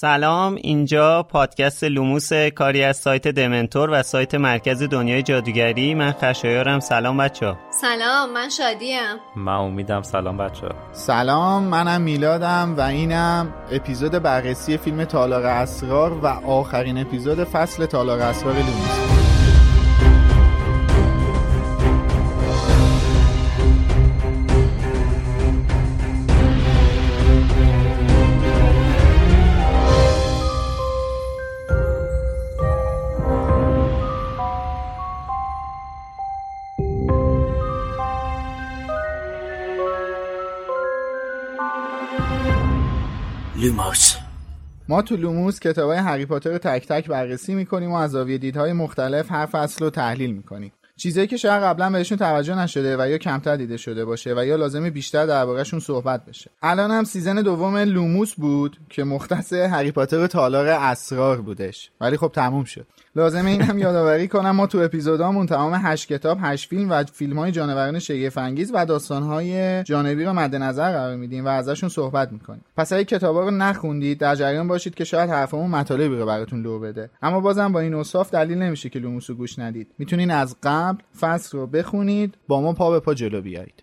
سلام اینجا پادکست لوموس کاری از سایت دمنتور و سایت مرکز دنیای جادوگری. من خشایارم. سلام بچه سلام من شادیم. من امیدم سلام بچه سلام منم میلادم و اینم اپیزود بررسی فیلم تالار اسرار و آخرین اپیزود فصل تالار اسرار لوموس. ما تو لوموس کتاب های هری پاتر رو تک تک بررسی می‌کنیم و از زاویه دیدهای مختلف هر فصل رو تحلیل می‌کنیم. چیزایی که شاید قبلا بهشون توجه نشده و یا کمتر دیده شده باشه و یا لازمه بیشتر دربارهشون صحبت بشه. الان هم season دوم لوموس بود که مختص هری پاتر تالار اسرار بودش. ولی خب تموم شد. لازمه این هم یادآوری کنم ما تو اپیزودامون تمام هشت کتاب هشت فیلم و فیلم های جانوران شگفت انگیز و داستان های جانبی رو مد نظر قرار میدیم و ازشون صحبت می‌کنیم. پس اگه کتابا رو نخوندید در جریان باشید که شاید حرفمون مطالبی رو براتون لو بده. اما بازم با این اوصاف دلیل نمیشه که لوموس رو گوش ندید. می‌تونین از قبل فصل رو بخونید با ما پا به پا جلو بیایید.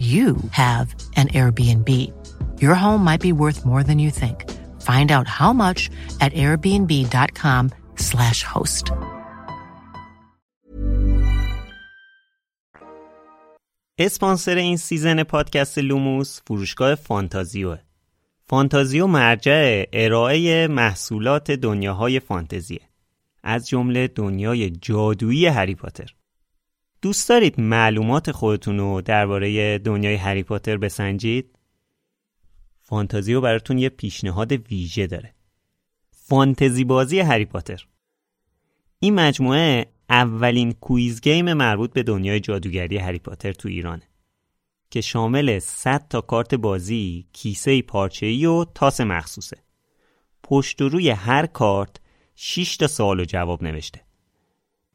you have an Airbnb. Your home might be worth more than you think. Find out how much at airbnb.com/slash host. اسپانسر این سیزن پادکست لوموس فروشگاه فانتازیوه فانتازیو مرجع ارائه محصولات دنیاهای فانتزیه از جمله دنیای جادویی هری پاتر دوست دارید معلومات خودتون رو درباره دنیای هری پاتر بسنجید؟ فانتازیو براتون یه پیشنهاد ویژه داره. فانتزی بازی هری پاتر. این مجموعه اولین quiz game مربوط به دنیای جادوگری هری پاتر تو ایرانه که شامل 100 تا کارت بازی، کیسه پارچه‌ای و تاس مخصوصه. پشت و روی هر کارت 6 تا سوال و جواب نوشته.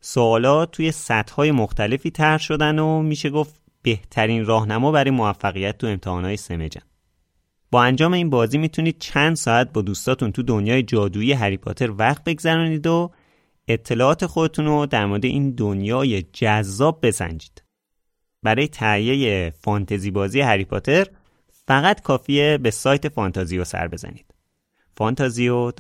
سوالات توی سطحهای مختلفی طرح شدن و میشه گفت بهترین راهنما برای موفقیت تو امتحانهای سمجن. با انجام این بازی می‌تونید چند ساعت با دوستاتون تو دنیای جادویی هری پاتر وقت بگذرانید و اطلاعات خودتون رو در مورد این دنیای جذاب بسنجید. برای تهیه فانتزی بازی هری پاتر فقط کافیه به سایت فانتازیو سر بزنید. فانتازیو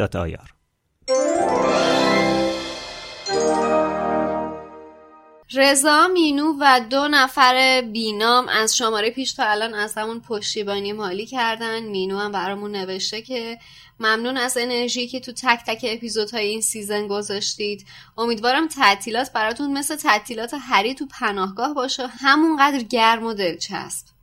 رضا مینو و دو نفر بینام از شماره پیش تا الان از همون پشتیبانی مالی کردن. مینو هم برامون نوشته که ممنون از انرژی که تو تک تک اپیزودهای این season گذاشتید. امیدوارم تعطیلات براتون مثل تعطیلات هری تو پناهگاه باشه. همونقدر گرم و دلچسب.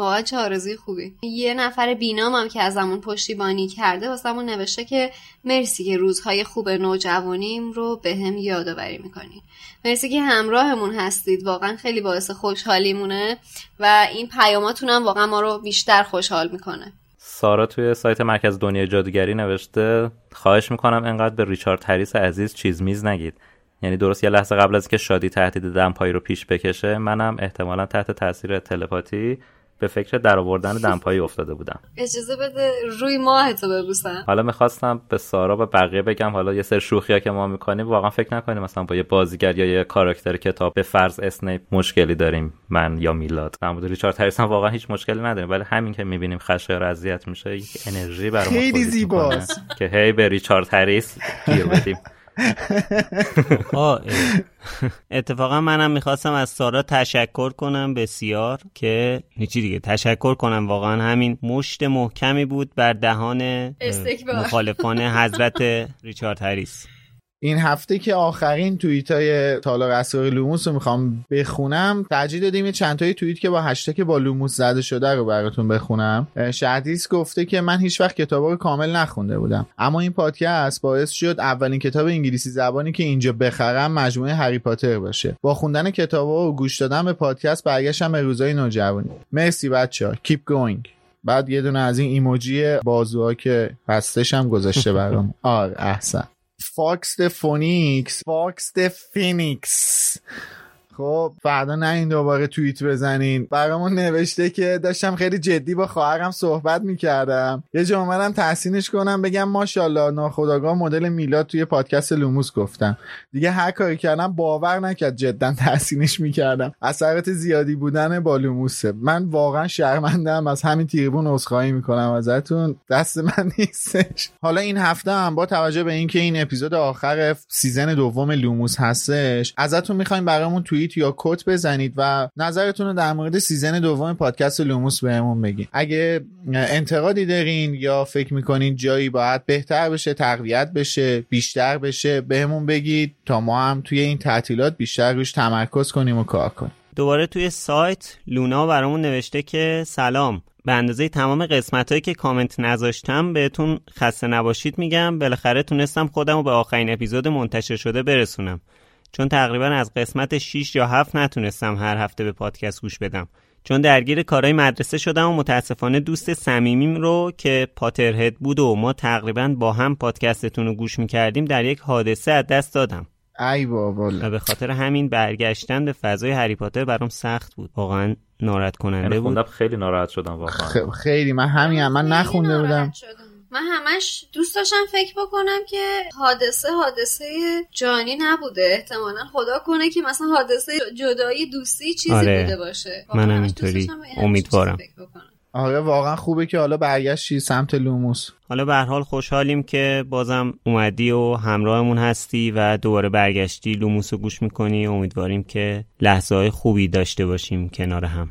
واقعا چه آرزوی خوبی. یه نفر بینام هم که ازمون پشتیبانی کرده واسمون نوشته که مرسی که روزهای خوب نوجوانیم رو به هم یادآوری می‌کنید مرسی که همراهمون هستید. واقعا خیلی باعث خوشحالیمونه و این پیاماتون هم واقعا ما رو بیشتر خوشحال می‌کنه. سارا توی سایت مرکز دنیای جادوگری نوشته خواهش می‌کنم انقدر به ریچارد هریس عزیز چیز میز نگید. یعنی درست یه لحظه قبل از که شادی تهدید دمپایی رو پیش بکشه منم احتمالا تحت تاثیر تلپاتی به فکر درآوردن دمپایی افتاده بودم. اجازه بده روی ماه تو ببوسم. حالا می‌خواستم به سارا و بقیه بگم حالا یه سر شوخیا که ما می‌کنیم واقعا فکر نکنیم مثلا با یه بازیگر یا یه کاراکتر کتاب به فرض اسنیپ مشکلی داریم من یا میلاد. در مورد ریچارد هریس واقعا هیچ مشکلی نداریم ولی همین که می‌بینیم خشایار اذیت میشه یک انرژی برامون خیلی زیباست. که هی به ریچارد هریس گیر بدیم. اتفاقا منم می‌خواستم از سارا تشکر کنم بسیار که هیچی دیگه تشکر کنم. واقعا همین مشت محکمی بود بر دهان مخالفان حضرت ریچارد هریس. این هفته که آخرین توییت های تالار اسرار لوموس رو می‌خوام بخونم ترجیح دادیم یه چند تایی توییت که با هشتگ با لوموس زده شده رو براتون بخونم. شهدیس گفته که من هیچ وقت کتاب رو کامل نخونده بودم. اما این پادکست باعث شد اولین کتاب انگلیسی زبانی که اینجا بخرم مجموعه هری پاتر باشه. با خوندن کتاب و گوش دادن به پادکست برگشتم به روزای نوجوانی. مرسی بچه ها keep going. بعد یه دونه از این ایموجی بازوها که هستش هم گذاشته برام آره احسن. فاکس فونیکس فاکس فینیکس. خب فردا نه این دوباره توییت بزنین. برامون نوشته که داشتم خیلی جدی با خواهرم صحبت می‌کردم. یه جا اومدم تحسینش کنم بگم ماشاءالله ناخداگاه مدل میلاد توی پادکست لوموس گفتم. دیگه هر کاری کردم باور نکرد جدا تحسینش می‌کردم. اثرات زیادی بودن با لوموسه. من واقعا شرمندم از همین تریبون عذرخواهی می‌کنم ازتون. دست من نیستش. حالا این هفته هم با توجه به اینکه این اپیزود آخر season دوم لوموس هستش ازتون می‌خوایم برامون توییت یا کت بزنید و نظرتون رو در مورد season دوم پادکست لوموس بهمون بگین. اگه انتقادی دارین یا فکر می‌کنین جایی باید بهتر بشه تقویت بشه بیشتر بشه بهمون بگید تا ما هم توی این تعطیلات بیشتر روش تمرکز کنیم و کار کنیم. دوباره توی سایت لونا برامون نوشته که سلام. به اندازه تمام قسمت هایی که کامنت نذاشتم بهتون خسته نباشید میگم. بالاخره تونستم خودم رو به آخرین اپیزود منتشر شده برسونم. چون تقریبا از قسمت 6 یا 7 نتونستم هر هفته به پادکست گوش بدم. چون درگیر کارهای مدرسه شدم و متاسفانه دوست صمیمیم رو که پاترهد بود و ما تقریبا با هم پادکستتون رو گوش می‌کردیم در یک حادثه از دست دادم. ای بابا. و به خاطر همین برگشتن به فضای هری پاتر برام سخت بود. واقعا ناراحت کننده بود. خیلی ناراحت شدم واقعا. خیلی. من همین من نخونده بودم. من همش دوست داشتم فکر بکنم که حادثه حادثه جانی نبوده. احتمالا خدا کنه که مثلا حادثه جدایی دوستی چیزی آره. بوده باشه. من اینطوری. امیدوارم. آره واقعا خوبه که حالا برگشتی سمت لوموس. حالا به حال خوشحالیم که بازم اومدی و همراهمون هستی و دوباره برگشتی لوموس رو گوش می‌کنی. امیدواریم که لحظه های خوبی داشته باشیم کنار هم.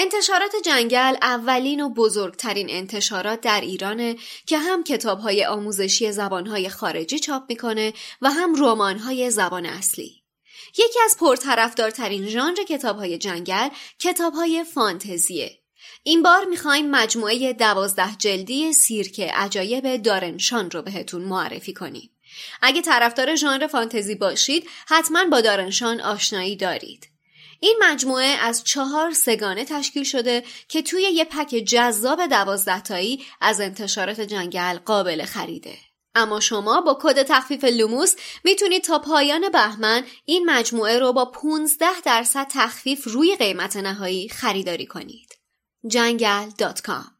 انتشارات جنگل اولین و بزرگترین انتشارات در ایرانه که هم کتابهای آموزشی زبانهای خارجی چاپ می‌کنه و هم رمانهای زبان اصلی. یکی از پرطرفدارترین ژانر کتابهای جنگل کتابهای فانتزیه. این بار می‌خوایم مجموعه دوازده جلدی سیرک عجایب دارنشان رو بهتون معرفی کنیم. اگه طرفدار ژانر فانتزی باشید حتما با دارنشان آشنایی دارید. این مجموعه از چهار سگانه تشکیل شده که توی یه پک جذاب دوازده تایی از انتشارات جنگل قابل خریده. اما شما با کد تخفیف لوموس می‌تونید تا پایان بهمن این مجموعه رو با 15 درصد تخفیف روی قیمت نهایی خریداری کنید. جنگل.com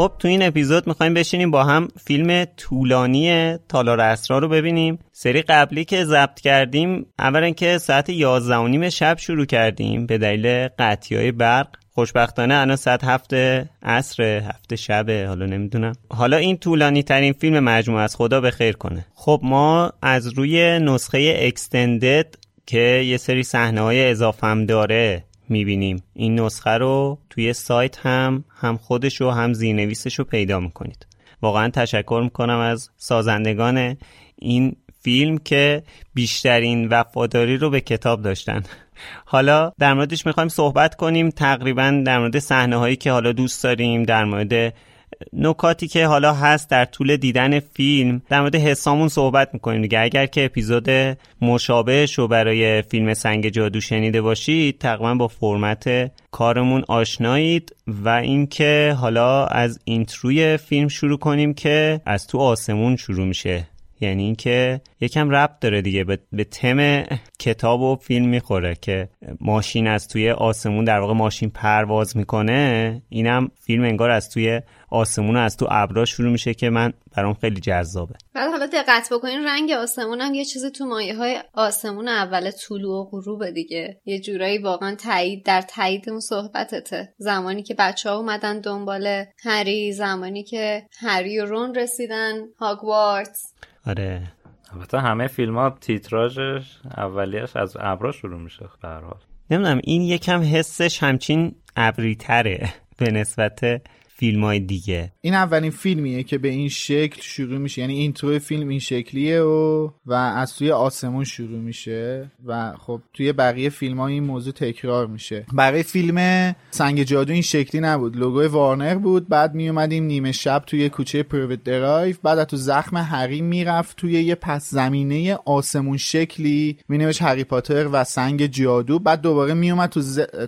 خب تو این اپیزود می‌خوایم بشینیم با هم فیلم طولانی تالار اسرار رو ببینیم. سری قبلی که ضبط کردیم اولا که ساعت 11 و نیم شب شروع کردیم به دلیل قطعی های برق. خوشبختانه الان ساعت هفته عصر هفته شبه حالا نمی‌دونم. حالا این طولانی ترین فیلم مجموعه از خدا به خیر کنه. خب ما از روی نسخه اکستندد که یه سری صحنه های اضافه هم داره می‌بینیم. این نسخه رو توی سایت هم هم خودش و هم زیرنویسش رو پیدا می‌کنید. واقعا تشکر می‌کنم از سازندگان این فیلم که بیشترین وفاداری رو به کتاب داشتن. حالا در موردش می‌خوایم صحبت کنیم. تقریبا در مورد صحنه هایی که حالا دوست داریم در مورد نکاتی که حالا هست در طول دیدن فیلم در مورد حسامون صحبت می‌کنیم دیگه. اگر که اپیزود مشابهش رو برای فیلم سنگ جادو شنیده باشید تقریبا با فرمت کارمون آشنایید و اینکه حالا از اینتروی فیلم شروع کنیم که از تو آسمون شروع میشه. یعنی اینکه یکم ربط داره دیگه. به, تم کتاب و فیلم می‌خوره که ماشین از توی آسمون در واقع ماشین پرواز می‌کنه. اینم فیلم انگار از توی آسمون از تو ابرا شروع میشه که من برام خیلی جذابه. بعد حالا دقت بکنین رنگ آسمون هم یه چیزی تو مایه های آسمون اول طلوع و غروب دیگه. یه جورایی واقعا تایید در تایید اون صحبتته. زمانی که بچه ها اومدن دنبال هری زمانی که هری و رون رسیدن هاگوارتس آره. البته همه فیلم ها تیتراژش اولیش از ابرا شروع میشه به حال. نمی‌دونم این یکم حسش همچین ابری تره به نسبت فیلم های دیگه. این اولین فیلمیه که به این شکل شروع میشه. یعنی intro فیلم این شکلیه و و از توی آسمون شروع میشه و خب توی بقیه فیلم ها این موضوع تکرار میشه. برای فیلم سنگ جادو این شکلی نبود. لوگوی وارنر بود بعد میومدیم نیمه شب توی کوچه پریوت درایو بعد تو زخم هری می‌رفت توی یه پس زمینه آسمون شکلی می‌نوشت هری پاتر و سنگ جادو بعد دوباره میومد تو,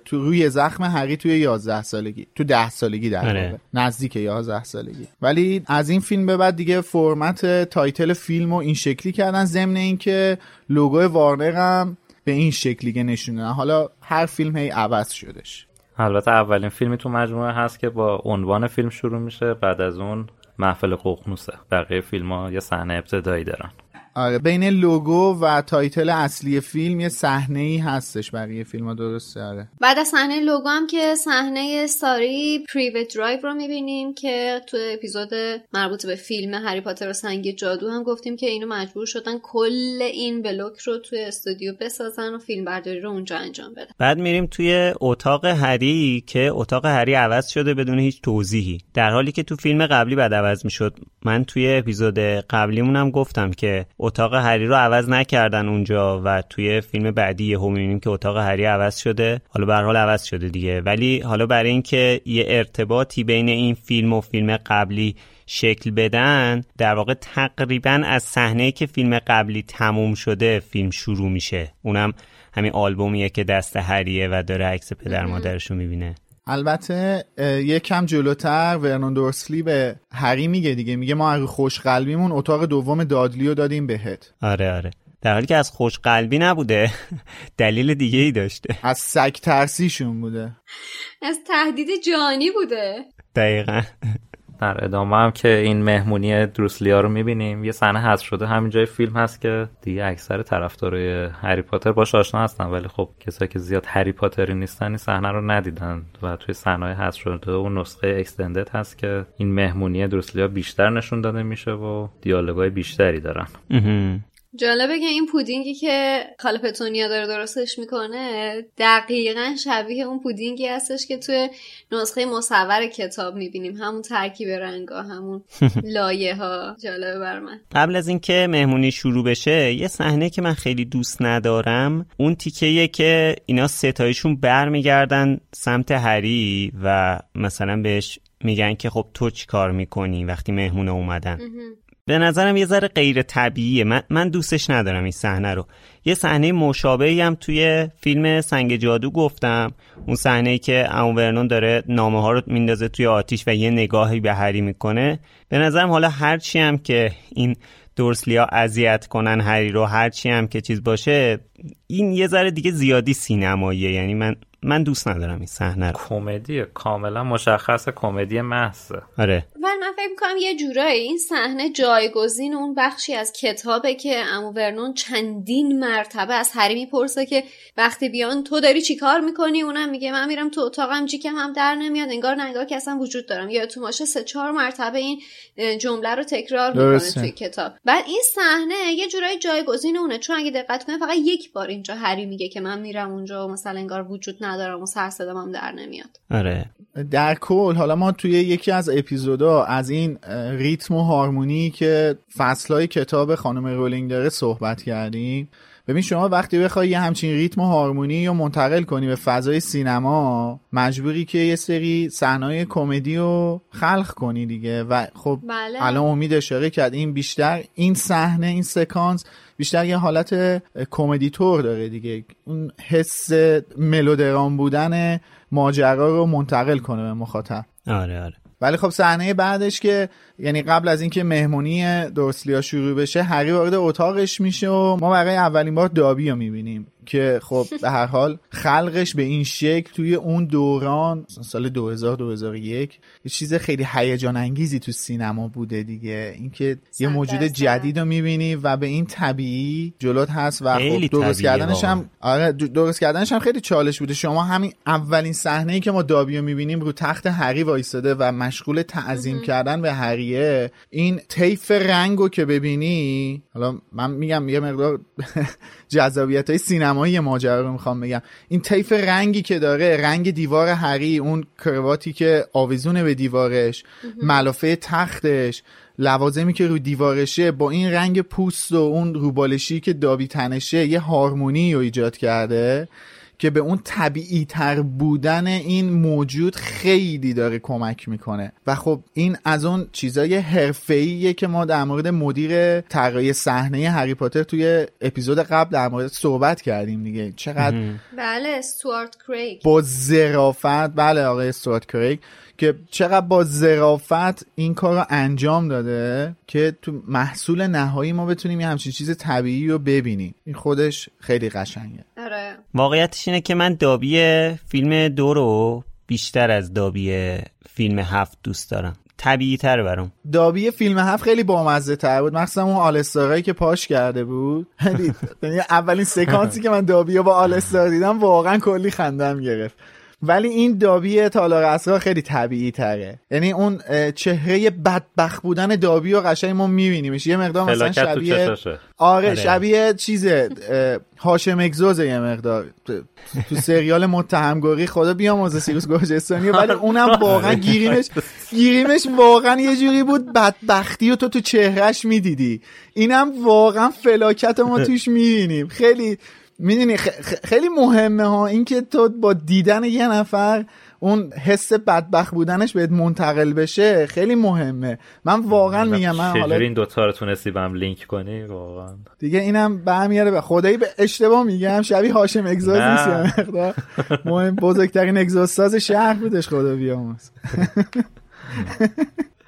تو روی زخم هری توی 11 سالگی تو 10 سالگی در آره. نزدیک 11 سالگی. ولی از این فیلم به بعد دیگه فرمت title فیلم رو این شکلی کردن ضمن اینکه لوگو وارنر هم به این شکلی که نشوندن حالا هر فیلم هی عوض شدش. البته اولین فیلمی تو مجموعه هست که با عنوان فیلم شروع میشه بعد از اون محفل ققنوسه. بقیه فیلم ها یه صحنه ابتدایی دارن. آره بین لوگو و title اصلی فیلم یه صحنه ای هستش بقیه فیلم ها درسته آره. بعد از صحنه لوگو هم که صحنه سازی پریوت درایو رو می‌بینیم که تو اپیزود مربوط به فیلم هری پاتر و سنگ جادو هم گفتیم که اینو مجبور شدن کل این بلوک رو توی استودیو بسازن و فیلم برداری رو اونجا انجام بدن. بعد میریم توی اتاق هری که اتاق هری عوض شده بدون هیچ توضیحی. در حالی که تو فیلم قبلی بعد عوض می‌شد من توی اپیزود قبلیمونم گفتم که اتاق هری رو عوض نکردن اونجا و توی فیلم بعدی یهو می‌بینیم که اتاق هری عوض شده. حالا به حال عوض شده دیگه. ولی حالا برای اینکه یه ارتباطی بین این فیلم و فیلم قبلی شکل بدن در واقع تقریبا از صحنه که فیلم قبلی تموم شده فیلم شروع میشه. اونم همین آلبومیه که دست هریه و داره عکس پدر مادرش رو می‌بینه. البته یک کم جلوتر ورنون دورسلی به هری میگه دیگه. میگه ما از خوش قلبیمون اتاق دوم دادلی رو دادیم بهت. آره آره. در حالی که از خوش قلبی نبوده دلیل دیگه ای داشته. از سگ ترسیشون بوده. از تهدید جانی بوده. دقیقا. در ادامه هم که این مهمونی دروسلیا رو می‌بینیم. یه صحنه هست شده. همین جای فیلم هست که دیگه اکثر طرفدارای هری پاتر باش آشنا هستن ولی خب کسایی که زیاد هری پاتری نیستن این صحنه رو ندیدن و توی صحنه هست شده و نسخه اکستندد هست که این مهمونی دروسلیا بیشتر نشون داده میشه و دیالوگای بیشتری دارن. جالبه که این پودینگی که کالپتونیا داره درستش می‌کنه دقیقا شبیه اون پودینگی هستش که توی نسخه مصور کتاب می‌بینیم. همون ترکیب رنگا همون لایه ها جالبه بر من. قبل از اینکه مهمونی شروع بشه یه صحنه که من خیلی دوست ندارم اون تیکه که اینا ستایشون برمیگردن سمت هری و مثلا بهش میگن که خب تو چی کار می‌کنی وقتی مهمونه اومدن. به نظرم یه ذره غیر طبیعیه. من, من دوستش ندارم این صحنه رو. یه صحنه مشابهی هم توی فیلم سنگ جادو گفتم. اون صحنه ای که امو ورنون داره نامه ها رو میندازه توی آتیش و یه نگاهی به هری می‌کنه. به نظرم حالا هرچی هم که این دورسلیا اذیت کنن هری رو هرچی هم که چیز باشه این یه ذره دیگه زیادی سینماییه. یعنی من من دوست ندارم این صحنه رو. کمدی کاملا مشخص کمدی محضه. آره. ولی من فکر می‌کنم یه جورایی این صحنه جایگزین اون بخشی از کتابه که امو ورنون چندین مرتبه از هری می‌پرسه که وقتی بیان تو داری چیکار می‌کنی؟ اونم میگه من میرم تو اتاقم جیکم هم در نمیاد. انگار نگاه که اصلا وجود دارم. یا تو ماشه سه چهار مرتبه این جمله رو تکرار می‌کنه توی کتاب. بعد این صحنه یه جورایی جایگزین اونه. چون اگه دقت کنه فقط یک بار اینجا هری میگه که من میرم اونجا مثلا انگار وجود ندارم و سر هم در نمیاد. آره. در کل حالا ما توی یکی از اپیزودا از این ریتم و هارمونی که فصلهای کتاب خانم رولینگ داره صحبت کردیم. ببین شما وقتی بخوای یه همچین ریتم و هارمونی یا منتقل کنی به فضای سینما مجبوری که یه سری صحنه‌های کمدی رو خلق کنی دیگه. و خب بله. الان امید اشاره کرد این بیشتر این صحنه این سکانس بیشتر یه حالت کمدی تور داره دیگه. اون حس ملودرام بودن ماجرا رو منتقل کنه به مخاطب. آره آره. ولی خب صحنه بعدش که یعنی قبل از اینکه مهمونی دورسلیا شروع بشه هری وارد اتاقش میشه و ما برای اولین بار دابی رو می‌بینیم. که خب به هر حال خلقش به این شکل توی اون دوران سال 2000 2001 یه چیز خیلی هیجان انگیزی تو سینما بوده دیگه. اینکه یه موجود جدید رو می‌بینی و به این طبیعی جلوت هست و خب درست کردنش هم آره درست کردنش هم خیلی چالش بوده. شما همین اولین صحنه ای که ما دابی رو می‌بینیم رو تخت هری وایستاده و مشغول تعظیم کردن به هریه این طیف رنگو که ببینی حالا من میگم یه مقدار جذابیت های سینمایی ماجرا رو می‌خوام بگم. این طیف رنگی که داره رنگ دیوار هری اون کرواتی که آویزونه به دیوارش ملافه تختش لوازمی که روی دیوارشه با این رنگ پوست و اون روبالشی که دابی تنشه یه هارمونی رو ایجاد کرده. که به اون طبیعی تر بودن این موجود خیلی داره کمک می‌کنه. و خب این از اون چیزای حرفه‌ایه که ما در مورد مدیر طراحی صحنه هری پاتر توی اپیزود قبل در مورد صحبت کردیم دیگه. چقدر بله استوارت کریگ با ظرافت بله آقای استوارت کریگ که چقدر با ظرافت این کار رو انجام داده که تو محصول نهایی ما بتونیم یه همچین چیز طبیعی رو ببینیم. این خودش خیلی قشنگه. آره. واقعیتش اینه که من دابی فیلم دو رو بیشتر از دابی فیلم هفت دوست دارم. طبیعی تر برام. دابی فیلم هفت خیلی بامزه تر بود. مخصوصا اون آلستارایی که پاش کرده بود. یعنی اولین سکانسی که من دابی با آلستار دیدم واقعا کلی خندم گرفت. ولی این دابی تالار اسرار خیلی طبیعی تره. یعنی اون چهره بدبخت بودن دابی رو قشنگ ما میبینیمش. یه مقدار مثلا شبیه آره شبیه چیزه هاشم اگزوزه یه مقدار. تو سریال متهمگوری خدا بیامرزه سیروس گرجستانی. ولی اونم واقعا گیریمش گیریمش واقعا یه جوری بود بدبختی و تو تو چهرش می‌دیدی. اینم واقعا فلاکت ما توش می‌بینیم. خیلی می‌دونی خیلی مهمه ها. اینکه تو با دیدن یه نفر اون حس بدبخت بودنش بهت منتقل بشه خیلی مهمه. من واقعا میگم من حالا این دوتا رو تونستی به هم لینک کنی؟ واقعا. دیگه اینم برمیاره به خدایی به اشتباه میگم. شبیه هاشم اگزاز نیست مهم بزرگترین اگزاز شهر بودش خدا بیاموز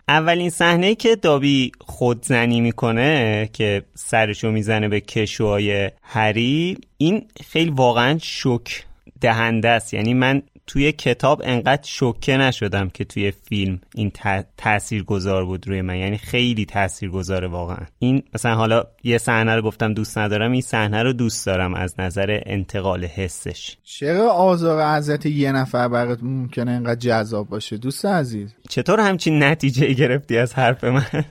اولین صحنه که دابی خودزنی می‌کنه که سرشو می‌زنه به کشوهای هری این خیلی واقعا شک دهنده است. یعنی من توی کتاب انقدر شوکه نشدم که توی فیلم این تأثیر گذار بود روی من. یعنی خیلی تأثیر گذاره واقعا. این مثلا حالا یه صحنه رو گفتم دوست ندارم این صحنه رو دوست دارم از نظر انتقال حسش. چرا آزار عزت یه نفر برات ممکنه انقدر جذاب باشه؟ دوست عزیز. چطور همچین نتیجه گرفتی از حرف من؟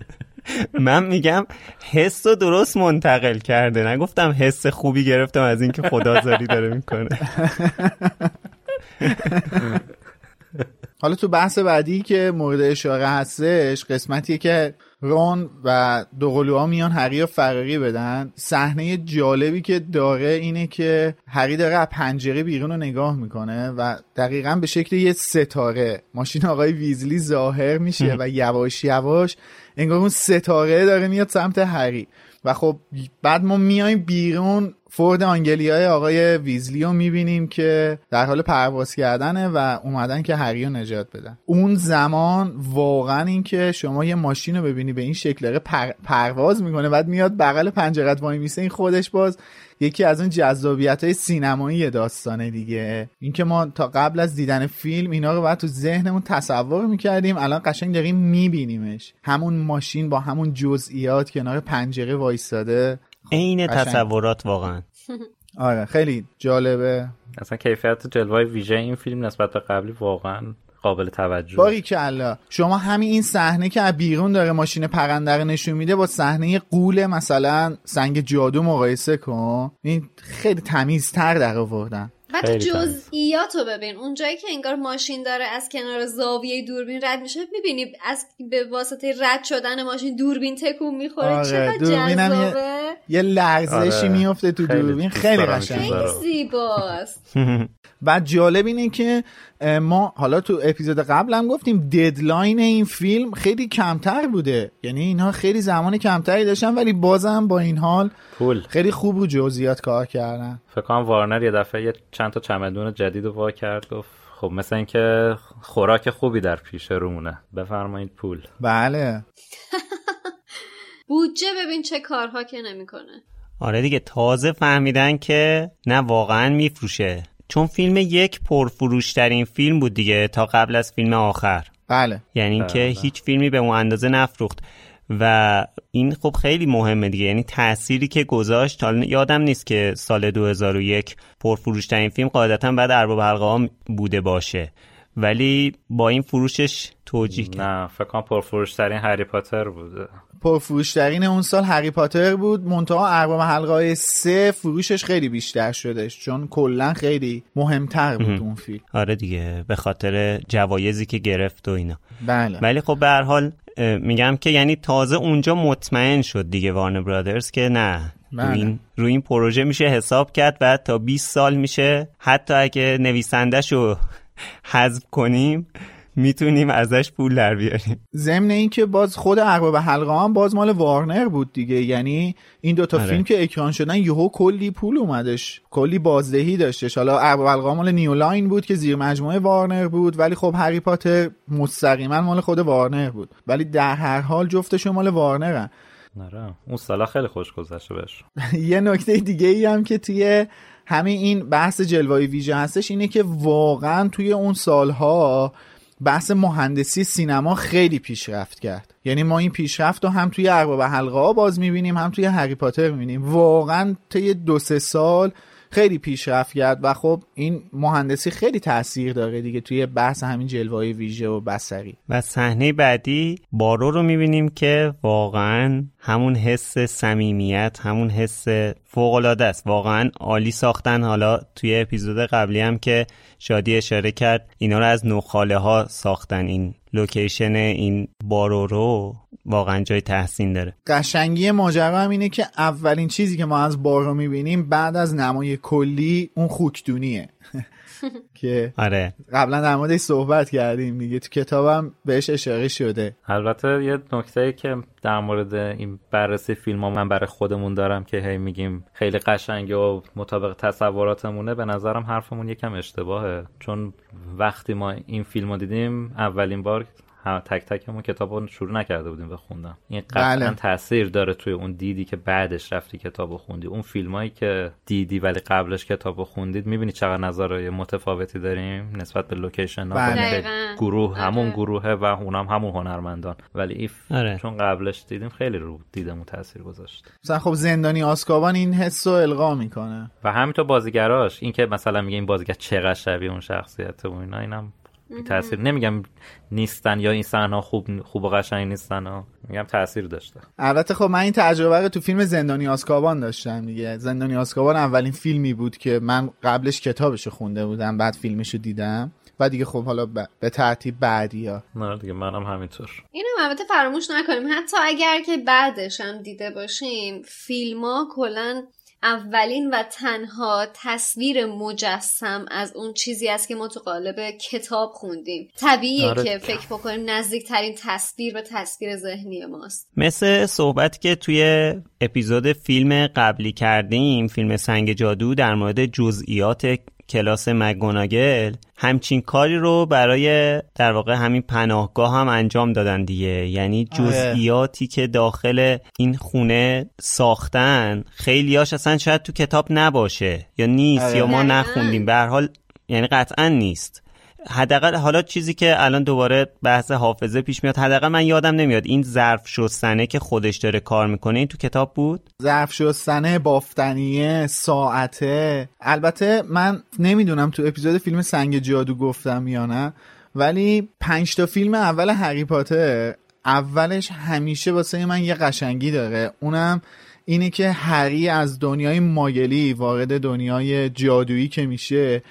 من میگم حس رو درست منتقل کرده. نگفتم حس خوبی گرفتم از اینکه خدازاری داره می‌کنه. حالا تو بحث بعدی که مورد اشاره هستش قسمتیه که رون و دوقلوها میان هری و فرقی بدن. صحنه جالبی که داره اینه که هری داره از پنجره بیرون رو نگاه می‌کنه و دقیقا به شکل یه ستاره. ماشین آقای ویزلی ظاهر میشه و یواش یواش انگار اون ستاره داره میاد سمت هری و خب بعد ما میایم بیرون فورد آنگلیای آقای ویزلی رو می‌بینیم که در حال پرواز کردنه و اومدن که هری رو نجات بدن. اون زمان واقعا اینکه شما یه ماشین رو ببینی به این شکل پر... پرواز می‌کنه بعد میاد بغل پنجرت وای میسه این خودش باز یکی از اون جذابیت های سینمایی داستانه دیگه. اینکه ما تا قبل از دیدن فیلم اینا رو باید تو ذهنمون تصور می‌کردیم الان قشنگ داریم میبینیمش. همون ماشین با همون جزئیات کنار پنجره وایستاده. عین تصورات واقعا. آره خیلی جالبه. اصلا کیفیت جلوه ویژه این فیلم نسبت به قبلی واقعا قابل توجه باری که شما همین این صحنه که از بیرون داره ماشین پرنده رو نشون میده با صحنه قول مثلا سنگ جادو مقایسه کن. این خیلی تمیزتر در آوردن. بعد جزئیات رو ببین. اونجایی که انگار ماشین داره از کنار زاویه دوربین رد میشه می‌بینی از به واسطه رد شدن ماشین دوربین تکون می‌خوره. آره. چقدر جذابه یه, یه لرزشی آره. میفته تو دوربین. خیلی قشنگه. خیلی زیباست. بعد جالب اینه که ما حالا تو اپیزود قبل هم گفتیم ددلاین این فیلم خیلی کمتر بوده. یعنی اینها خیلی زمان کمتری داشتن ولی بازم با این حال پول. خیلی خوب رو جزئیات کار کردن. فکر کنم وارنر یه دفعه یه چند تا چمدون جدید رو وا کرد گفت خب مثل اینکه خوراک خوبی در پیش رومونه. بفرمایید پول. بله. بودجه ببین چه کارها که نمی‌کنه. آره دیگه تازه فهمیدن که نه واقعا میفروشه. چون فیلم یک پرفروشترین فیلم بود دیگه تا قبل از فیلم آخر. بله. یعنی اینکه بله. هیچ فیلمی به اون اندازه نفروخت. و این خب خیلی مهمه دیگه. یعنی تأثیری که گذاشت حالا یادم نیست که سال 2001 پرفروشترین فیلم قاعدتا بعد ارباب حلقه بوده باشه. ولی با این فروشش توجیه نه فکر کنم پرفروشترین هری پاتر بوده. پرفروشترین اون سال هری پاتر بود. منتها ارباب حلقه سه فروشش خیلی بیشتر شدش چون کلا خیلی مهمتر بود اون فیلم. آره دیگه به خاطر جوایزی که گرفت و اینا. بله. ولی خب به هر حال میگم که یعنی تازه اونجا مطمئن شد دیگه وارن برادرز که نه بله. روی این, روی این پروژه میشه حساب کرد و تا 20 سال میشه حتی اگه نویسندهش رو حذف کنیم می‌تونیم ازش پول در بیاریم. ضمن اینکه باز خود ارباب حلقه هم باز مال وارنر بود دیگه. یعنی این دوتا آره. فیلم که اکران شدن یهو کلی پول اومدش. کلی بازدهی داشتش. حالا ارباب حلقه مال نیولاین بود که زیر مجموعه وارنر بود ولی خب هری پاتر مستقیما مال خود وارنر بود. ولی در هر حال جفتش مال وارنرن نره اون سالا خیلی خوش گذشته بهش. یه نکته دیگه ای هم که توی همین این بحث جلوه ویژه هستش اینه که واقعا توی اون سالها بحث مهندسی سینما خیلی پیشرفت کرد. یعنی ما این پیشرفت رو هم توی ارباب حلقه ها باز می‌بینیم هم توی هری پاتر می‌بینیم. واقعا طی دو سه سال خیلی پیشرفت کرد و خب این مهندسی خیلی تاثیر داره دیگه توی بحث همین جلوه ویژه و بسری و صحنه بعدی بارو رو می‌بینیم که واقعا همون حس صمیمیت همون حس فوق العاده است. واقعا عالی ساختن. حالا توی اپیزود قبلی هم که شادی اشاره کرد اینا رو از نخاله ها ساختن. این لوکیشن این بارو رو واقعا جای تحسین داره. قشنگی ماجرا هم اینه که اولین چیزی که ما از بارو می‌بینیم بعد از نمای کلی اون خوکدونیه. که آره. قبلا در موردش صحبت کردیم دیگه. تو کتابم بهش اشاره شده. البته یه نکته که در مورد این بررسی فیلم ها من برای خودمون دارم که هی میگیم خیلی قشنگه و مطابق تصوراتمونه به نظرم حرفمون یکم اشتباهه. چون وقتی ما این فیلم رو دیدیم اولین بار تک تکمون کتاب رو شروع نکرده بودیم به خوندم این قطعا بله. تاثیر داره توی اون دیدی که بعدش رفتی کتاب رو خوندی اون فیلمایی که دیدی ولی قبلش کتاب رو خوندید می‌بینی چقدر نظرهای متفاوتی داریم نسبت به لوکیشن بله. گروه آره. همون گروهه و اونم هم همون هنرمندان ولی ایف آره. چون قبلش دیدیم خیلی رو دیدمون تاثیر گذاشت مثلا خب زندانی آسکابان این حس رو القا می‌کنه و همینطور بازیگراش این که مثلا میگه این بازیگر چقدر شبیه اون شخصیت و اینا اینم تاثیر نمیگم نیستن یا این صحنه خوب خوب و قشنگ نیستن ها. میگم تاثیر داشته. البته خب من این تجربه رو تو فیلم زندانی آسکابان داشتم دیگه. زندانی آسکابان اولین فیلمی بود که من قبلش کتابش خونده بودم بعد فیلمش رو دیدم. و دیگه خب حالا ب... به ترتیب بعدی ها. نه دیگه منم همینطور. اینو البته فراموش نکنیم. حتی اگر که بعدش هم دیده باشیم فیلم ها کلا اولین و تنها تصویر مجسم از اون چیزی است که ما تو قالب کتاب خوندیم طبیعیه آره. که فکر بکنیم نزدیکترین تصویر به تصویر ذهنی ماست مثل صحبت که توی اپیزود فیلم قبلی کردیم فیلم سنگ جادو در مورد جزئیات کلاس مگوناگل همچین کاری رو برای در واقع همین پناهگاه هم انجام دادن دیگه یعنی آره. جزئیاتی که داخل این خونه ساختن خیلیاش اصلا شاید تو کتاب نباشه یا نیست آره. یا ما. نخوندیم به هر حال یعنی قطعا نیست حداقل حالا چیزی که الان دوباره بحث حافظه پیش میاد حداقل من یادم نمیاد این ظرف شستنه که خودش داره کار می‌کنه این تو کتاب بود؟ ظرف شستنه بافتنیه ساعته. البته من نمی‌دونم تو اپیزود فیلم سنگ جادو گفتم یا نه ولی پنج تا فیلم اول هری پاتر اولش همیشه واسه من یه قشنگی داره. اونم اینه که هری از دنیای ماگلی وارد دنیای جادویی که میشه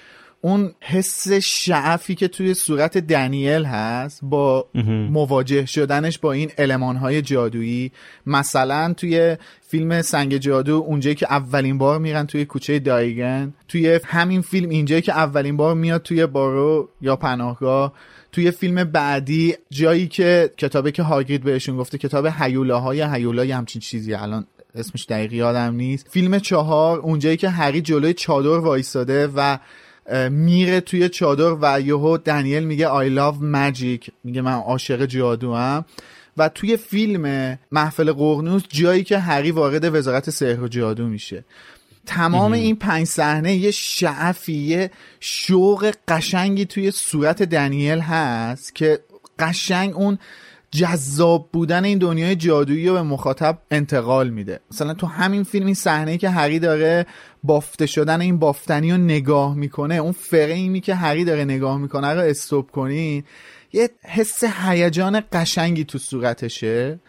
اون حس شعفی که توی صورت دنیل هست با مواجه شدنش با این المانهای جادویی. مثلا توی فیلم سنگ جادو اونجایی که اولین بار میرن توی کوچه دایگن توی همین فیلم اینجایی که اولین بار میاد توی بارو یا پناهگاه توی فیلم بعدی جایی که کتابه که هاگرید بهشون گفته کتاب هیولاهای هیولای همچین چیزی. الان اسمش دقیق یادم نیست. فیلم چهار اونجایی که هری جلوی چادر وایستاده و میره توی چادر و یهو دنیل میگه I love magic. میگه من عاشق جادو هم و توی فیلم محفل قرنوس جایی که هری وارد وزارت سحر و جادو میشه. تمام این پنج صحنه یه شعفی یه شوق قشنگی توی صورت دنیل هست که قشنگ اون جذاب بودن این دنیای جادویی رو به مخاطب انتقال میده. مثلا تو همین فیلم این صحنه که هری داره بافته شدن این بافتنی رو نگاه می‌کنه اون فریمی که هری داره نگاه می‌کنه رو استوب کنین یه حس هیجان قشنگی تو صورتشه.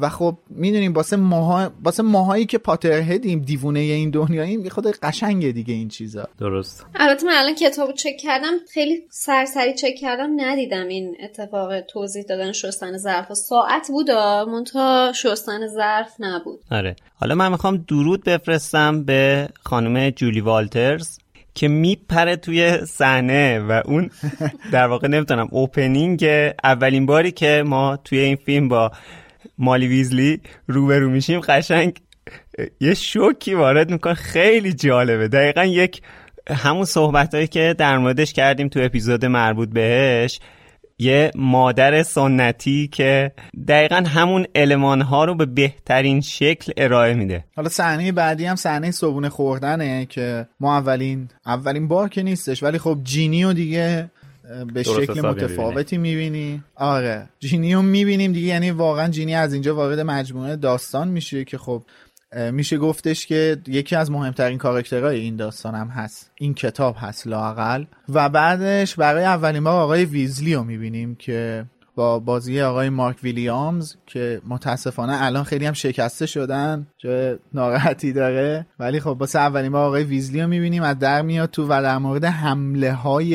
و خب می‌دونیم واسه ماها واسه ماهایی که پاترهدیم دیوونه این دنیاییم یه خود قشنگه دیگه این چیزا. درست. البته من الان کتاب رو چک کردم خیلی سرسری چک کردم ندیدم این اتفاق توضیح دادن شستن ظرف. ساعت بود منتها شستن ظرف نبود. آره. حالا من می‌خوام درود بفرستم به خانم جولی والترز که میپره توی صحنه و اون در واقع نمی‌تونم اوپنینگ اولین باری که ما توی این فیلم با مالی ویزلی روبرو میشیم قشنگ یه شوکی وارد می‌کنه. خیلی جالبه. دقیقا یک همون صحبت هایی که در موردش کردیم تو اپیزود مربوط بهش یه مادر سنتی که دقیقا همون علمان ها رو به بهترین شکل ارائه میده. حالا صحنه بعدی هم صحنه صبونه خوردنه که ما اولین اولین بار که نیستش ولی خب جینی و دیگه به شکل متفاوتی می‌بینی. آره. جینی رو می‌بینیم دیگه یعنی واقعا جینی از اینجا وارد مجموعه داستان میشه که خب میشه گفتش که یکی از مهمترین کاراکترهای این داستان هم هست. این کتاب هست لاقل و بعدش برای اولین بار آقای ویزلی رو می‌بینیم که با بازی آقای مارک ویلیامز که متاسفانه الان خیلی هم شکسته شدن جای ناراحتی داره. ولی خب واسه اولین بار آقای ویزلی رو می‌بینیم از در میاد تو و در مورد حمله های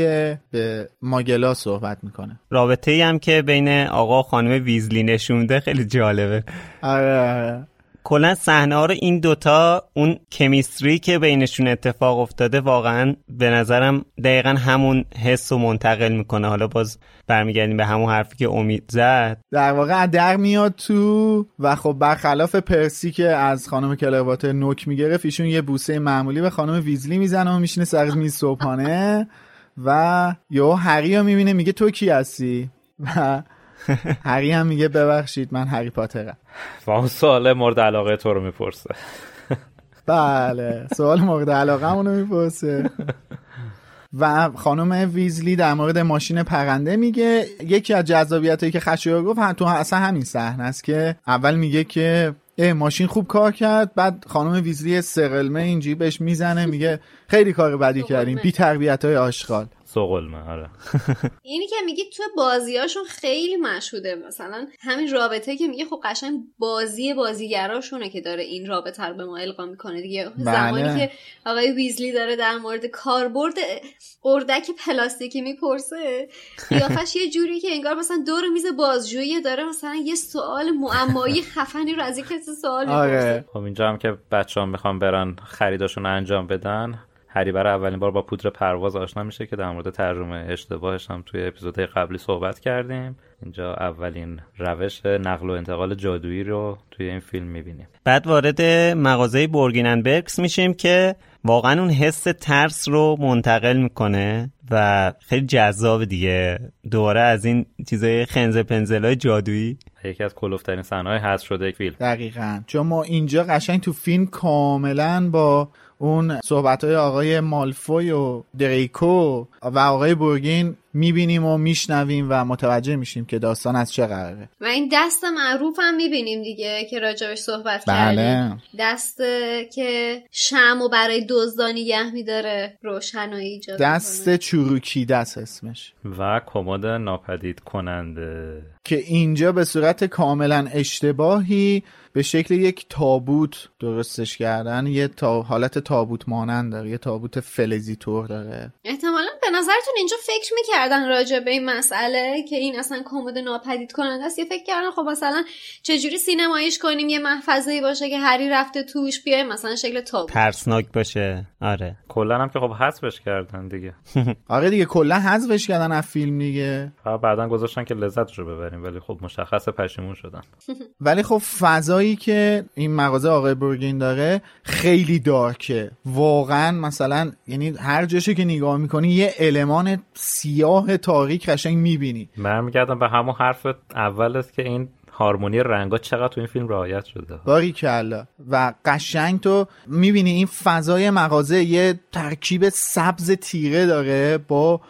به ماگلا صحبت می‌کنه. رابطه ای هم که بین آقا و خانم ویزلی نشونده خیلی جالبه. آره آره. کلا صحنه ها رو این دوتا اون کمیستری که بینشون اتفاق افتاده واقعا به نظرم دقیقا همون حس رو منتقل می‌کنه. حالا باز برمیگردیم به همون حرفی که امید زد. در واقع در میاد تو و خب برخلاف پرسی که از خانم کلرواتر نوک می‌گرفت ایشون یه بوسه معمولی به خانم ویزلی می‌زنه و میشینه سر میز صبحانه و یهو هری می‌بینه میگه تو کی هستی؟ و هری هم میگه ببخشید من هری پاترم. و اون سوال مورد علاقه تو رو می‌پرسه. بله سوال مورد علاقه رو می‌پرسه. و خانم ویزلی در مورد ماشین پرنده میگه یکی از جذابیت هایی که خشایار گفت هم- تو اصلا همین صحنه است که اول میگه که اه ماشین خوب کار کرد بعد خانم ویزلی سقلمه اینجوری بهش می‌زنه میگه خیلی کار بدی کردیم بی تربیت های آشغال. سوقلمه آره. اینی که میگی تو بازیاشون خیلی مشهوده. مثلا همین رابطه که میگه خب قشنگ بازی بازیگراشونه که داره این رابطه رو به ما القا می‌کنه دیگه. بله. زمانی که آقای ویزلی داره در مورد کاربرد اردک پلاستیکی می‌پرسه قیافش یه جوری که انگار مثلا دور میز بازجویی داره مثلا یه سوال معمایی خفنی رو از یک کسی سوال می‌پرسه. آره خب اینجا هم که بچه هم می‌خوان برن خریداشون انجام بدن هری برای اولین بار با پودر پرواز آشنا میشه که در مورد ترجمه اشتباهش هم توی اپیزودهای قبلی صحبت کردیم. اینجا اولین روش نقل و انتقال جادویی رو توی این فیلم می‌بینیم. بعد وارد مغازه بورگیننبرگس میشیم که واقعا اون حس ترس رو منتقل می‌کنه و خیلی جذاب دیگه. دوباره از این چیزای خنزه پنزلای جادویی. یکی از کلوفترین صحنه‌های حذف شده یک فیلم. دقیقا. چون ما اینجا قشنگ تو فیلم کاملا با اون صحبت های آقای مالفوی و دریکو و آقای بورگین می‌بینیم و میشنویم و متوجه میشیم که داستان از چه قراره و این دست معروف هم می‌بینیم دیگه که راجبش صحبت بله. کردیم. دست که شم و برای دزدانی نگه میداره روشنایی ایجاد دست می‌کنه. چروکی دست اسمش. و کمد ناپدید کننده. که اینجا به صورت کاملا اشتباهی به شکل یک تابوت درستش کردن. یه تا... حالت تابوت مانند داره یه تابوت فلزی طور داره. احتمالا به نظرتون اینجا فکر می‌کردن راجع به این مسئله که این اصلا کمد ناپدید کننده است. یه فکر کردن خب مثلا چجوری سینماییش کنیم یه محفظه باشه که هری رفته توش بیای مثلا شکل تابوت ترسناک باشه. آره. کلا هم که خب حذفش کردن دیگه. آره دیگه کلا حذفش کردن از فیلم دیگه. بعدا گذاشتن که لذت رو ببریم ولی خب مشخص پشیمون شدن. ولی خب فضایی که این مغازه آقای برگین داره خیلی دارکه. واقعا مثلا یعنی هر جاشه که نگاه می‌کنی یه المان سیاه تاریک قشنگ می‌بینی. برمیگردم به همون حرف اول است که این هارمونی رنگا چقدر تو این فیلم رعایت شده. باری کلا. و قشنگ تو می‌بینی این فضای مغازه یه ترکیب سبز تیره داره با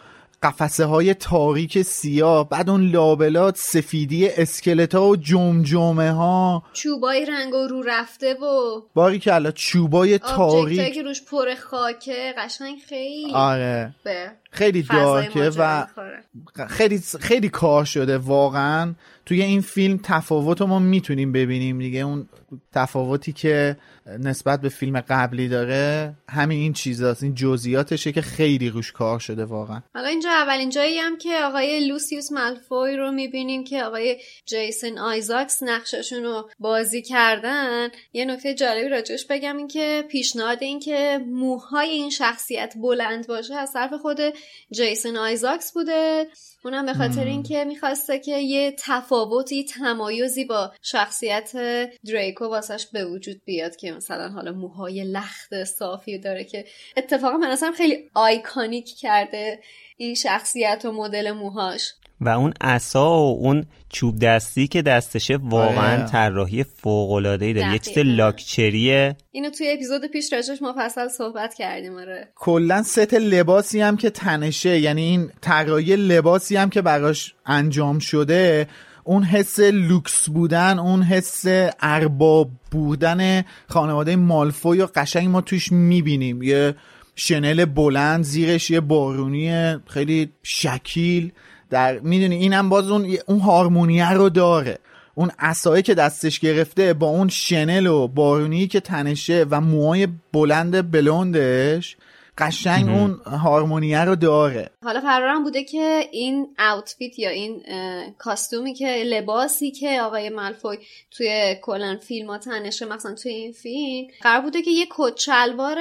قفسه های تاریک سیاه بعد اون لابلات سفیدی اسکلت ها و جمجمه ها چوبای رنگ و رو رفته و باری کلا چوبای تاریک. که روش پر خاکه قشنگ خیلی آره. به خیلی دارکه و. خیلی خیلی کار شده واقعا. توی این فیلم تفاوت رو ما می‌تونیم ببینیم دیگه. اون تفاوتی که نسبت به فیلم قبلی داره همین این چیزاست این جزئیاتشه که خیلی روش کار شده واقعا. حالا اینجا اولین جایی هم که آقای لوسیوس مالفوی رو می‌بینیم که آقای جیسن آیزاکس نقششون رو بازی کردن یه نکته جالبی راجعش بگم این که پیشنهاد این که موهای این شخصیت بلند باشه از طرف خود جیسن آیزاکس بوده. اونم به خاطر اینکه می‌خواسته که یه تفاوتی تمایزی با شخصیت دریکو واسش به وجود بیاد که مثلا حالا موهای لخت صافی داره که اتفاقا من اصلا خیلی iconic کرده این شخصیت و مدل موهاش. و اون عصا و اون چوب دستی که دستشه واقعا آره. طراحی فوق العاده ای داره. یک چیز. لاکچریه. اینو توی اپیزود پیش راجعش مفصل صحبت کردیم آره. کلا ست لباسی هم که تنشه یعنی این طراحی لباسی هم که براش انجام شده اون حس لوکس بودن اون حس ارباب بودن خانواده مالفوی و قشنگ ما توش می‌بینیم. یه شنل بلند زیرش یه بارونی خیلی شکیل. در می‌دونی اینم باز اون اون هارمونیه رو داره. اون عصایی که دستش گرفته با اون شنل و بارونی که تنشه و موهای بلند بلوندش قشنگ اون هارمونیه رو داره. حالا قرارم بوده که این اوتفیت یا این کاستومی که لباسی که آقای مالفوی توی کلن فیلم ها تنشه مثلا توی این فیلم قرار بوده که یه کت شلوار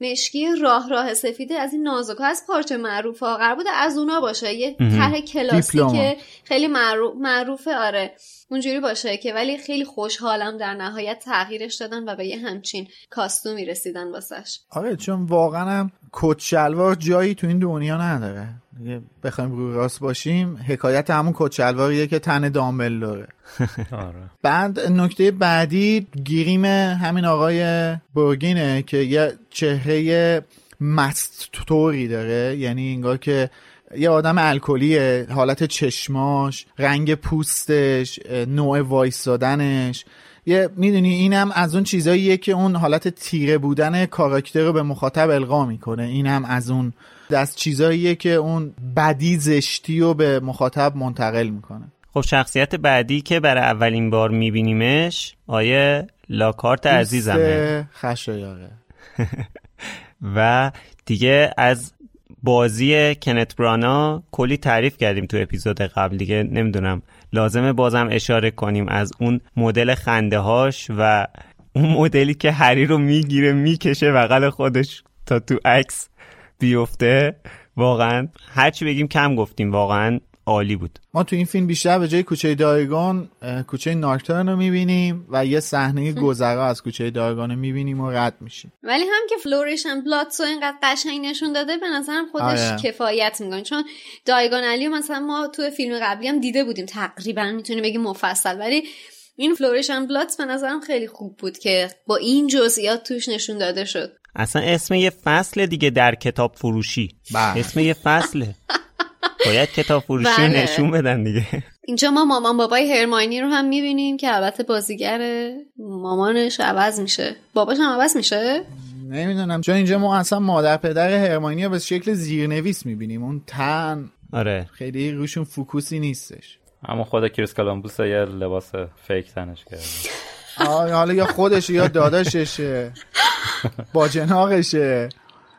مشکی راه راه سفیده از این نازک از پارچه معروف ها قرار بوده از اونا باشه. یه دیپلوما. که خیلی معروف معروفه آره. اونجوری باشه که ولی خیلی خوشحالم در نهایت تغییرش دادن و به یه همچین کاستومی رسیدن واسش. آره چون واقعا هم کت شلوار جایی تو این دنیا نداره. دیگه بخوایم رو راست باشیم حکایت همون کت شلواریه که تن دامبلدوره آره. بعد نکته بعدی گیریم همین آقای برگینه که یه چهره مستوری داره. یعنی انگار که یه آدم الکلیه حالت چشماش رنگ پوستش نوع وایستادنش یه می‌دونی اینم از اون چیزاییه که اون حالت تیره بودن کاراکتر رو به مخاطب القا می‌کنه. اینم از اون دست چیزاییه که اون بدی زشتی رو به مخاطب منتقل می‌کنه. خب شخصیت بعدی که برای اولین بار میبینیمش آیه لاکارت عزیزمه. خشایاره. و دیگه از بازی کنت برانا کلی تعریف کردیم تو اپیزود قبل دیگه نمی‌دونم. لازمه بازم اشاره کنیم از اون مدل خنده هاش و اون مدلی که هری رو می‌گیره می‌کشه بغل خودش تا تو عکس بیفته. واقعا هرچی بگیم کم گفتیم واقعا. عالی بود. ما تو این فیلم بیشتر به جای کوچه دایگان کوچه ناکترن رو می‌بینیم و یه صحنه گذرا از کوچه دایگان رو می‌بینیم و رد میشیم. ولی هم که فلوریش اند بلاتسو اینقدر قشنگ نشون داده به نظرم خودش آره. کفایت می‌کنه. چون دایگان الی مثلا ما تو فیلم قبلی هم دیده بودیم. تقریبا می‌تونیم بگیم مفصل. ولی این فلوریش اند بلاتس به نظرم خیلی خوب بود که با این جزئیات توش نشون داده شد. اصلا اسم یه فصل دیگه در کتاب فروشی. بله. اسم یه فصله. باید کتاب فروشی رو بله. نشون بدن دیگه. اینجا ما مامان بابای هرماینی رو هم می‌بینیم که البته بازیگر مامانش عوض میشه. باباش هم عوض میشه؟ نمی‌دونم چون اینجا ما اصلا مادر پدر هرماینی رو به شکل زیرنویس می‌بینیم. اون تهن آره. خیلی روشون فوکوسی نیستش. اما خود کریس کولومبوس یه لباس fake تنش کرده. حالا یا خودش یا داداششه. باجناقشه.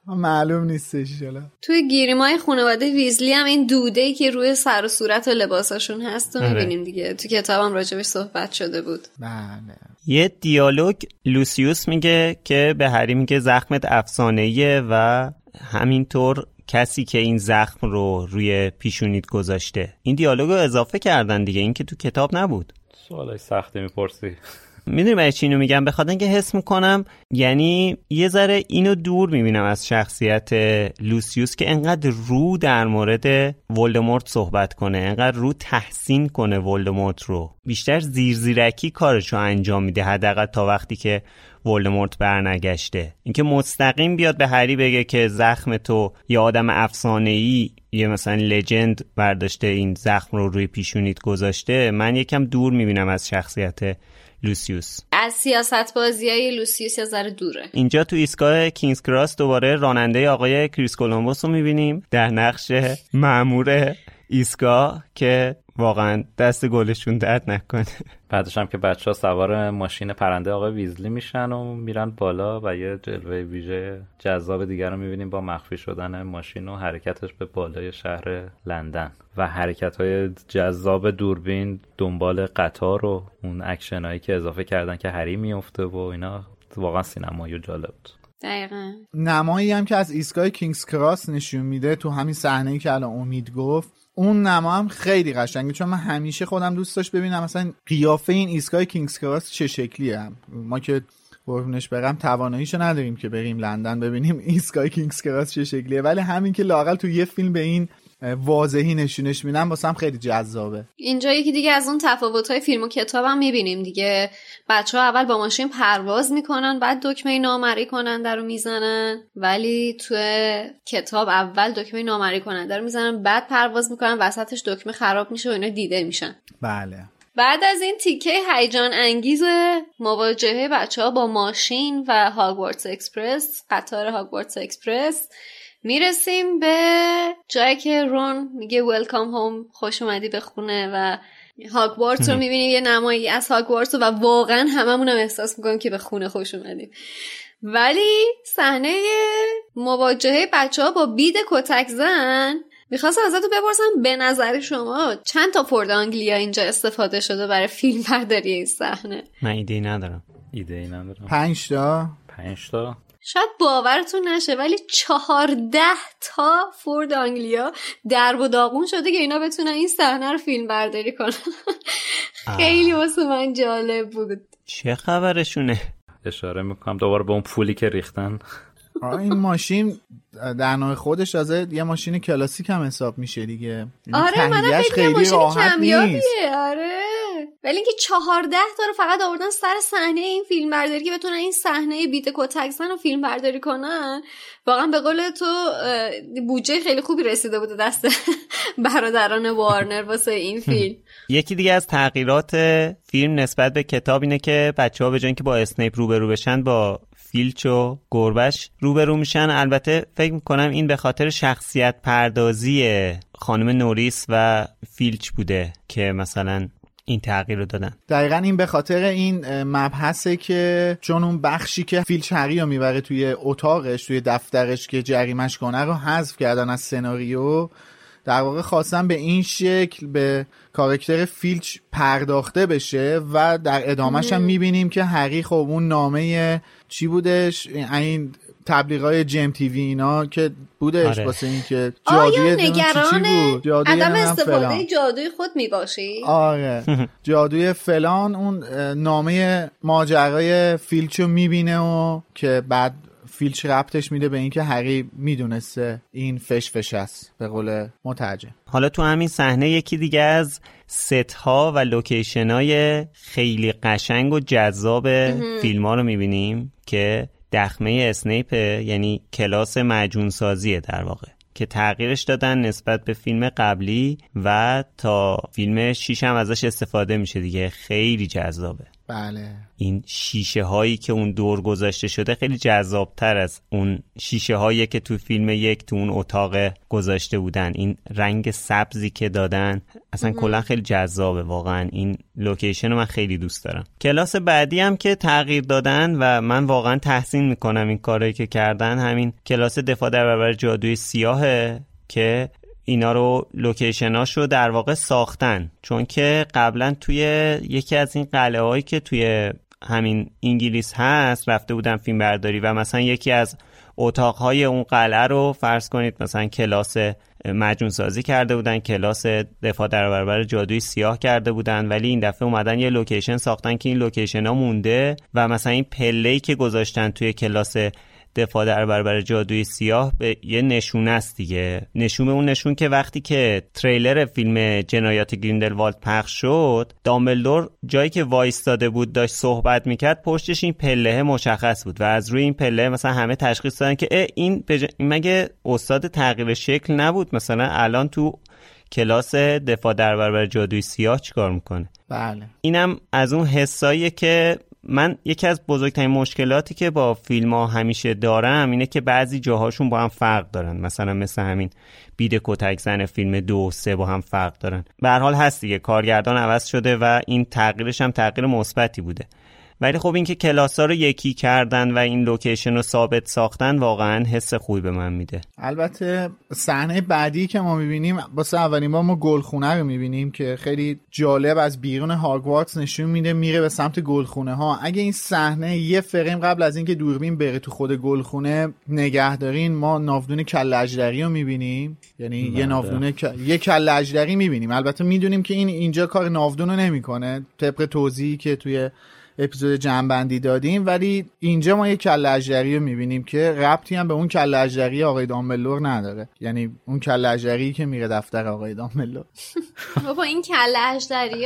معلوم نیستش حالا توی گریمای خانواده ویزلی هم این دوده ای که روی سر و صورت و لباساشون هست رو آره. می‌بینیم دیگه. تو کتابم راجبش صحبت شده بود. بله. یه دیالوگ لوسیوس میگه که به هری میگه زخمت افسانه‌ایه و همینطور کسی که این زخم رو روی پیشونیت گذاشته. این دیالوگ رو اضافه کردن دیگه. این که تو کتاب نبود. سوالای سختی می‌پرسی. می‌دونی برای چی اینو میگم؟ بخاطر اینکه حس می‌کنم یعنی یه ذره اینو دور می‌بینم از شخصیت لوسیوس که انقدر رو در مورد ولدمورت صحبت کنه انقدر رو تحسین کنه ولدمورت رو. بیشتر زیرزیرکی کارشو انجام میده حداقل تا وقتی که ولدمورت برنگشته. اینکه مستقیم بیاد به هری بگه که زخم تو یه آدم افسانه‌ای یه مثلا لجند برداشته این زخم رو روی پیشونیت گذاشته من یکم دور می‌بینم از شخصیت لوسیوس. از سیاست بازی های لوسیوس یه ذره دوره. اینجا تو ایستگاه کینگز کراس دوباره راننده آقای کریس کولومبوس رو می‌بینیم. در نقش مأمور ایستگاه که واقعا دست گلشون درد نکنه. بعدش هم که بچه ها سوار ماشین پرنده آقای ویزلی میشن و میرن بالا و یه جلوه ویژه جذاب دیگر رو می‌بینیم با مخفی شدن ماشین و حرکتش به بالای شهر لندن و حرکت های جذاب دوربین دنبال قطار و اون اکشن هایی که اضافه کردن که هری میفته و اینا. واقعا سینمایی و جالب بود. دقیقا. نمایی هم که از ایستگاه کینگز کراس نشون میده تو همین صحنه که الان امید گفت اون نما هم خیلی قشنگه چون من همیشه خودم دوست داشت ببینم مثلا قیافه این ایستگاه کینگز کراس چه شکلیه هم. ما که قربونش برم تواناییشو نداریم که بریم لندن ببینیم ایستگاه کینگز کراس چه شکلیه ولی همین که لاقل تو یه فیلم به این واضحی نشونش میدن واسه هم خیلی جذابه. اینجا یکی دیگه از اون تفاوت های فیلم و کتاب هم می‌بینیم دیگه. بچه ها اول با ماشین پرواز می‌کنن بعد دکمه نامرئی کننده رو می‌زنن. ولی تو کتاب اول دکمه نامرئی کننده رو می‌زنن بعد پرواز می‌کنن وسطش دکمه خراب میشه و اینا دیده میشن. بله. بعد از این تیکه هیجان انگیز مواجهه بچه ها با ماشین و هاگوارتس اکسپرس قطار هاگوارتس اکسپرس. می‌رسیم به جایی که رون میگه welcome home خوش اومدی به خونه و هاگوارتس رو می‌بینیم. یه نمایی از هاگوارتس و واقعا هممون هم احساس می‌کنیم که به خونه خوش اومدیم. ولی صحنه مواجهه بچه ها با بید کتک زن می‌خواستم ازتون بپرسم به نظر شما چند تا فورد آنگلیا اینجا استفاده شده برای فیلم برداری این صحنه؟ من ایده ندارم. ایده ای ندارم. پنج تا؟ پنج تا. شاید باورتون نشه ولی چهارده تا فورد آنگلیا در و داغون شده که اینا بتونن این صحنه رو فیلم برداری کنن. خیلی واسه من جالب بود. چه خبرشونه؟ اشاره می‌کنم دوباره به اون پولی که ریختن. این ماشین در نوع خودش تازه یه ماشین کلاسیک هم حساب میشه دیگه. یعنی آره من خیلی ماشین کمیابیه. نیست. آره. ولی اینکه چهارده تا رو فقط آوردن سر صحنه این فیلم برداری که بتونن این صحنه بیت کتکزن رو فیلم برداری کنن واقعا به قول تو بودجه خیلی خوبی رسیده بوده دست برادران وارنر واسه این فیلم. یکی دیگه از تغییرات فیلم نسبت به کتاب اینه که بچه ها به جای که با اسنیپ روبرو بشن با فیلچ و گربش روبرو میشن. البته فکر می‌کنم این به خاطر شخصیت پردازی خانم نوریس و فیلچ بوده که مثلا این تغییر رو دادن. دقیقا این به خاطر این مبحثه که چون اون بخشی که فیلچ هری رو می‌بره توی اتاقش توی دفترش که جریمش کنه رو حذف کردن از سناریو در واقع خواستن به این شکل به کارکتر فیلچ پرداخته بشه و در ادامهش هم می‌بینیم که هری خب اون نامه چی بودش؟ این تبلیغای جیم تیوی اینا که بودش آره. واسه این که آیا نگران بود؟ جادوی عدم استفاده فلان. جادوی خود می‌باشی؟ آره. جادوی فلان اون نامه ماجرای فیلچو می‌بینه و که بعد فیلچ ربطش میده به اینکه هری می‌دونسته این فش فش است. به قول مترجم. حالا تو همین صحنه یکی دیگه از ست ها و لوکیشن های خیلی قشنگ و جذاب فیلم ها رو می‌بینیم که دخمه اسنیپه یعنی کلاس معجون سازیه در واقع که تغییرش دادن نسبت به فیلم قبلی و تا فیلم شیش هم ازش استفاده میشه دیگه. خیلی جذابه. بله. این شیشه هایی که اون دور گذاشته شده خیلی جذابتر از اون شیشه هایی که تو فیلم یک تو اون اتاق گذاشته بودن. این رنگ سبزی که دادن اصلا کلا خیلی جذابه واقعا. این لوکیشن رو من خیلی دوست دارم. کلاس بعدی هم که تغییر دادن و من واقعا تحسین می‌کنم این کارایی که کردن همین کلاس دفاع در برابر جادوی سیاهه که اینا رو لوکیشناش رو در واقع ساختن. چون که قبلا توی یکی از این قلعه هایی که توی همین انگلیس هست رفته بودن فیلم برداری و مثلا یکی از اتاقهای اون قلعه رو فرض کنید مثلا کلاس معجون سازی کرده بودن کلاس دفاع در برابر جادوی سیاه کرده بودن ولی این دفعه اومدن یه location ساختن که این location ها مونده و مثلا این پله که گذاشتن توی کلاس دفاع در برابر جادوی سیاه به یه نشونه است دیگه. نشون اون نشون که وقتی که تریلر فیلم جنایات گریندلوالد پخش شد دامبلدور جایی که وایستاده بود داشت صحبت می‌کرد پشتش این پله مشخص بود و از روی این پله مثلا همه تشخیص دادن که اه این, بج... مگه استاد تغییر شکل نبود؟ مثلا الان تو کلاس دفاع در برابر جادوی سیاه چیکار می‌کنه؟ بله. اینم از اون حساییه که من یکی از بزرگترین مشکلاتی که با فیلم ها همیشه دارم اینه که بعضی جاهاشون با هم فرق دارن. مثلا مثل همین بید کتک زن فیلم دو و سه با هم فرق دارن. به هر حال هست دیگه. کارگردان عوض شده و این تغییرش هم تغییر مثبتی بوده. ولی خب اینکه کلاس ها رو یکی کردن و این لوکیشن رو ثابت ساختن واقعا حس خوبی به من میده. البته صحنه بعدی که ما می‌بینیم واسه اولین بار ما گلخونه رو می‌بینیم که خیلی جالب از بیرون هاگوارتس نشون میده میره به سمت گلخونه ها اگه این صحنه یه فریم قبل از اینکه دوربین بره تو خود گلخونه نگه دارین ما ناودون کله اجدری رو می‌بینیم. یعنی یه ناودون ک- یه کله اجدری می‌بینیم. البته می‌دونیم که این اینجا کار ناودون رو نمی‌کنه. طبق توضیحی که توی اپیزود جنبندی دادیم. ولی اینجا ما یه کله اجدری رو می‌بینیم که ربطی هم به اون کله اجدری آقای دامبلور نداره. یعنی اون کله اجدری که میره دفتر آقای دامبلور. بابا این کله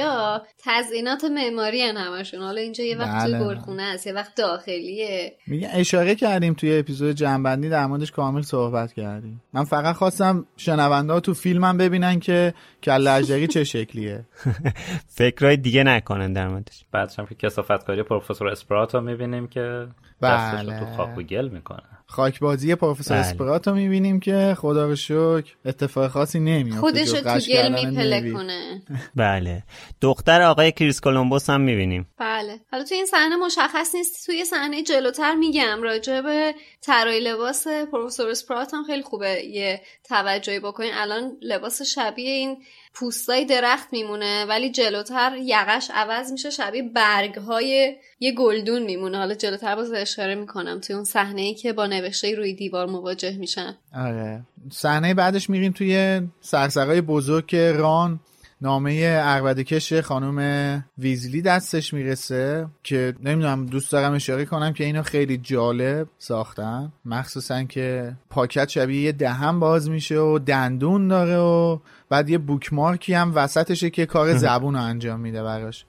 ها تزئینات معماری همشون. حالا اینجا یه وقت توی بله. گلخونه است یه وقت داخلیه. میگه اشاره کردیم توی اپیزود جنبندی در موردش کامل صحبت کردیم. من فقط خواستم شنونده ها تو فیلمم ببینن که کله اجدری چه شکلیه. فکرهای دیگه نکنن در موردش. بعدش هم که کسافتکاری پروفسور اسپرات رو می‌بینیم که بله. دستش رو تو خاک و گل می‌کنه خاکبازی پروفسور بله. اسپرات رو می‌بینیم که خدا رو شکر اتفاق خاصی نمیافته خودش رو تو گل. کنه بله دختر آقای کریس کولومبوس هم می‌بینیم بله حالا تو این صحنه مشخص نیست توی صحنه جلوتر میگم راجع به طراحی لباس پروفسور اسپرات هم خیلی خوبه یه توجهی بکنین الان لباس شبیه این پوستای درخت میمونه ولی جلوتر یقش عوض میشه شبیه برگ های یه گلدون میمونه. حالا جلوتر باز اشاره می‌کنم توی اون صحنه ای که با نوشته روی دیوار مواجه میشن. آره. صحنه بعدش میریم توی سرسرای بزرگ ران. نامه عربده کش خانم ویزلی دستش می‌رسه که نمی‌دونم دوست دارم اشاره کنم که اینو خیلی جالب ساختن. مخصوصا که پاکت شبیه یه دهن باز میشه و دندون داره و بعد یه بوکمارکی هم وسطشه که کار زبون رو انجام میده براش.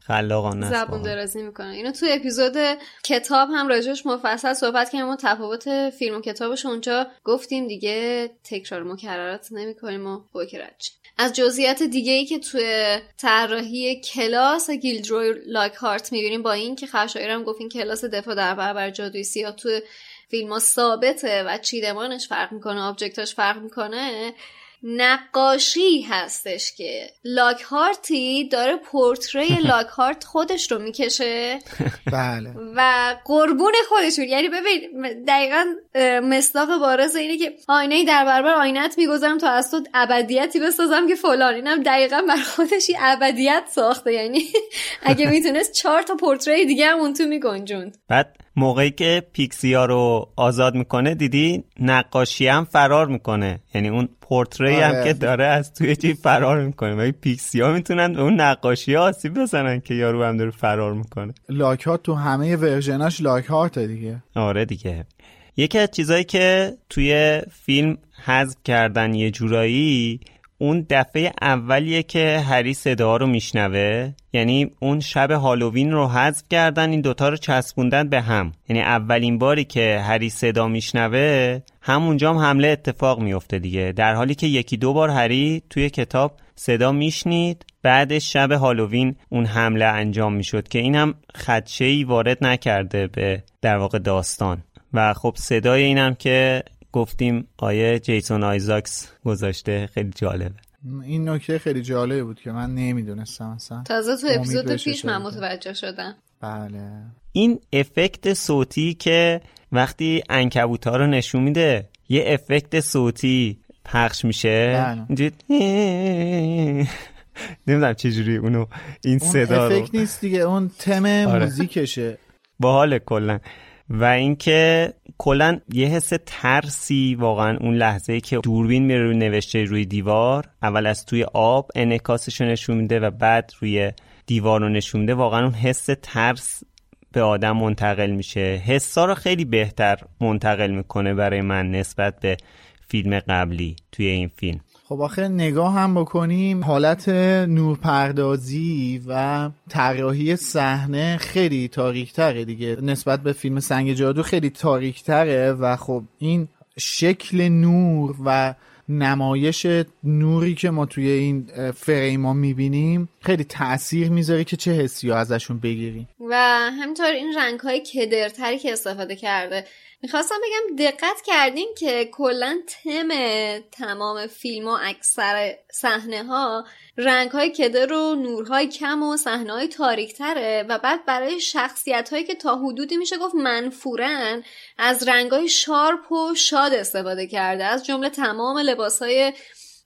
خلاقانه زبون. درازی می‌کنه. اینو تو اپیزود کتاب هم راجعش مفصل صحبت کردیم و تفاوت فیلم و کتابش اونجا گفتیم دیگه تکرار مکررات نمی‌کنیم و بکرج. از جزئیات دیگه ای که توی طراحی کلاس گیلدروی لاکهارت می‌بینیم با این که خشایر هم گفت این کلاس دفاع در برابر جادوی سیاه توی فیلم ها ثابته و چیدمانش فرق می‌کنه آبجکتاش فرق می‌کنه نقاشی هستش که لاکهارتی داره پورتری لاکهارت خودش رو می‌کشه. بله. و قربون خودشون. یعنی ببین دقیقا مصداق بارز اینه که آینه ای در برابر آینه‌ت می‌گذارم تا از تو ابدیتی بسازم که فلان. اینم دقیقا بر خودش یه ابدیت ساخته. یعنی اگه می‌تونست چهار تا portrait دیگه هم اون تو می‌گنجوند. بعد موقعی که پیکسیا رو آزاد می‌کنه دیدی؟ نقاشی هم فرار می‌کنه. یعنی اون portrait هم آره. که داره از توی چی فرار می‌کنه. و پیکسیا می‌تونن به اون نقاشی ها آسیب بزنن که یارو هم داره فرار می‌کنه. لاکهارت تو همه ورژناش لاکهارت دیگه. آره دیگه. یکی از چیزایی که توی فیلم حذف کردن یه جورایی اون دفعه اولیه که هری صدا رو میشنوه یعنی اون شب هالووین رو حذف کردن این دوتا رو چسبوندن به هم. یعنی اولین باری که هری صدا میشنوه همونجا هم حمله اتفاق میفته دیگه. در حالی که یکی دو بار هری توی کتاب صدا میشنید بعدش شب هالووین اون حمله انجام می‌شد که این هم خدشه ای وارد نکرده به در واقع داستان. و خب صدای اینم که گفتیم آیه جیسون آیزاکس گذاشته. خیلی جالبه. این نکته خیلی جالبی بود که من نمی‌دونستم اصلا. تازه تو اپیزود پیش من. متوجه شدم. بله. این افکت صوتی که وقتی انکبوت ها رو نشون میده یه افکت صوتی پخش میشه. بله. اینجوری نمی‌دونم چجوری اونو این اون صدا رو افکت نیست دیگه اون تم آره. موزیکشه. باحال کلا. و اینکه کلا یه حس ترسی واقعا اون لحظه که دوربین میره روی نوشته روی دیوار اول از توی آب انعکاسش رو نشون میده و بعد روی دیوار رو نشون میده. واقعا اون حس ترس به آدم منتقل میشه. حسا رو خیلی بهتر منتقل می‌کنه برای من نسبت به فیلم قبلی توی این فیلم. خب آخه نگاه هم بکنیم حالت نورپردازی و طراحی صحنه خیلی تاریک تره دیگه. نسبت به فیلم سنگ جادو خیلی تاریک تره و خب این شکل نور و نمایش نوری که ما توی این اه، فریم ها می‌بینیم خیلی تاثیر می‌ذاره که چه حسی ازشون بگیریم. و همینطور این رنگ های کدرتری که استفاده کرده می‌خواستم بگم دقت کردین که کلا تم تمام فیلم و اکثر صحنه ها رنگ های کدر و نورهای کم و صحنه های تاریک تره و بعد برای شخصیت هایی که تا حدودی میشه گفت منفورن از رنگ های sharp و شاد استفاده کرده از جمله تمام لباس های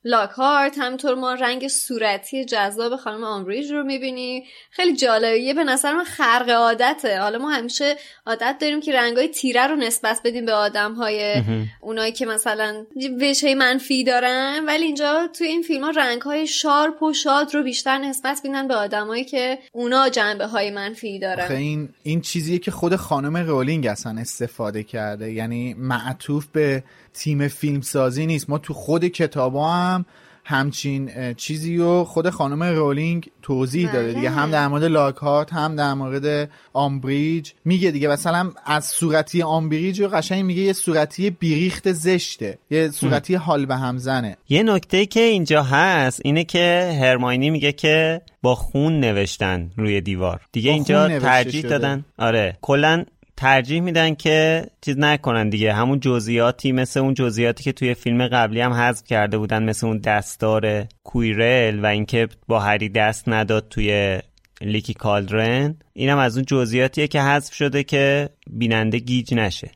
لاکهارت همینطور ما رنگ صورتی جذاب خانم آمبریج رو می‌بینیم خیلی جالبه. یه به نظر من خرق عادته. حالا ما همیشه عادت داریم که رنگای تیره رو نسبت بدیم به آدم های اونایی که مثلا وجه منفی دارن. ولی اینجا توی این فیلم ها رنگ های sharp و شاد رو بیشتر نسبت میدن به آدمایی که اونا جنبه های منفی دارن. این این چیزیه که خود خانم رولینگ اصلا استفاده کرده. یعنی معطوف به تیم فیلمسازی نیست. ما تو خود کتابا هم همچین چیزی رو خود خانم رولینگ توضیح داده بله. دیگه هم در مورد لاکهارت هم در مورد آمبریج میگه دیگه. مثلا از صورتی آمبریج رو قشنگ میگه یه صورتی بیریخت زشته. یه صورتی حال به هم زنه. یه نکته که اینجا هست اینه که هرماینی میگه که با خون نوشتن روی دیوار. دیگه اینجا ترجیح شده. دادن. آره. کلا ترجیح میدن که چیز نکنن دیگه. همون جزئیاتی مثل اون جزئیاتی که توی فیلم قبلی هم حذف کرده بودن مثل اون دستار کویرل و اینکه با هری دست نداد توی لیکی کالدرن. اینم از اون جزئیاتیه که حذف شده که بیننده گیج نشه.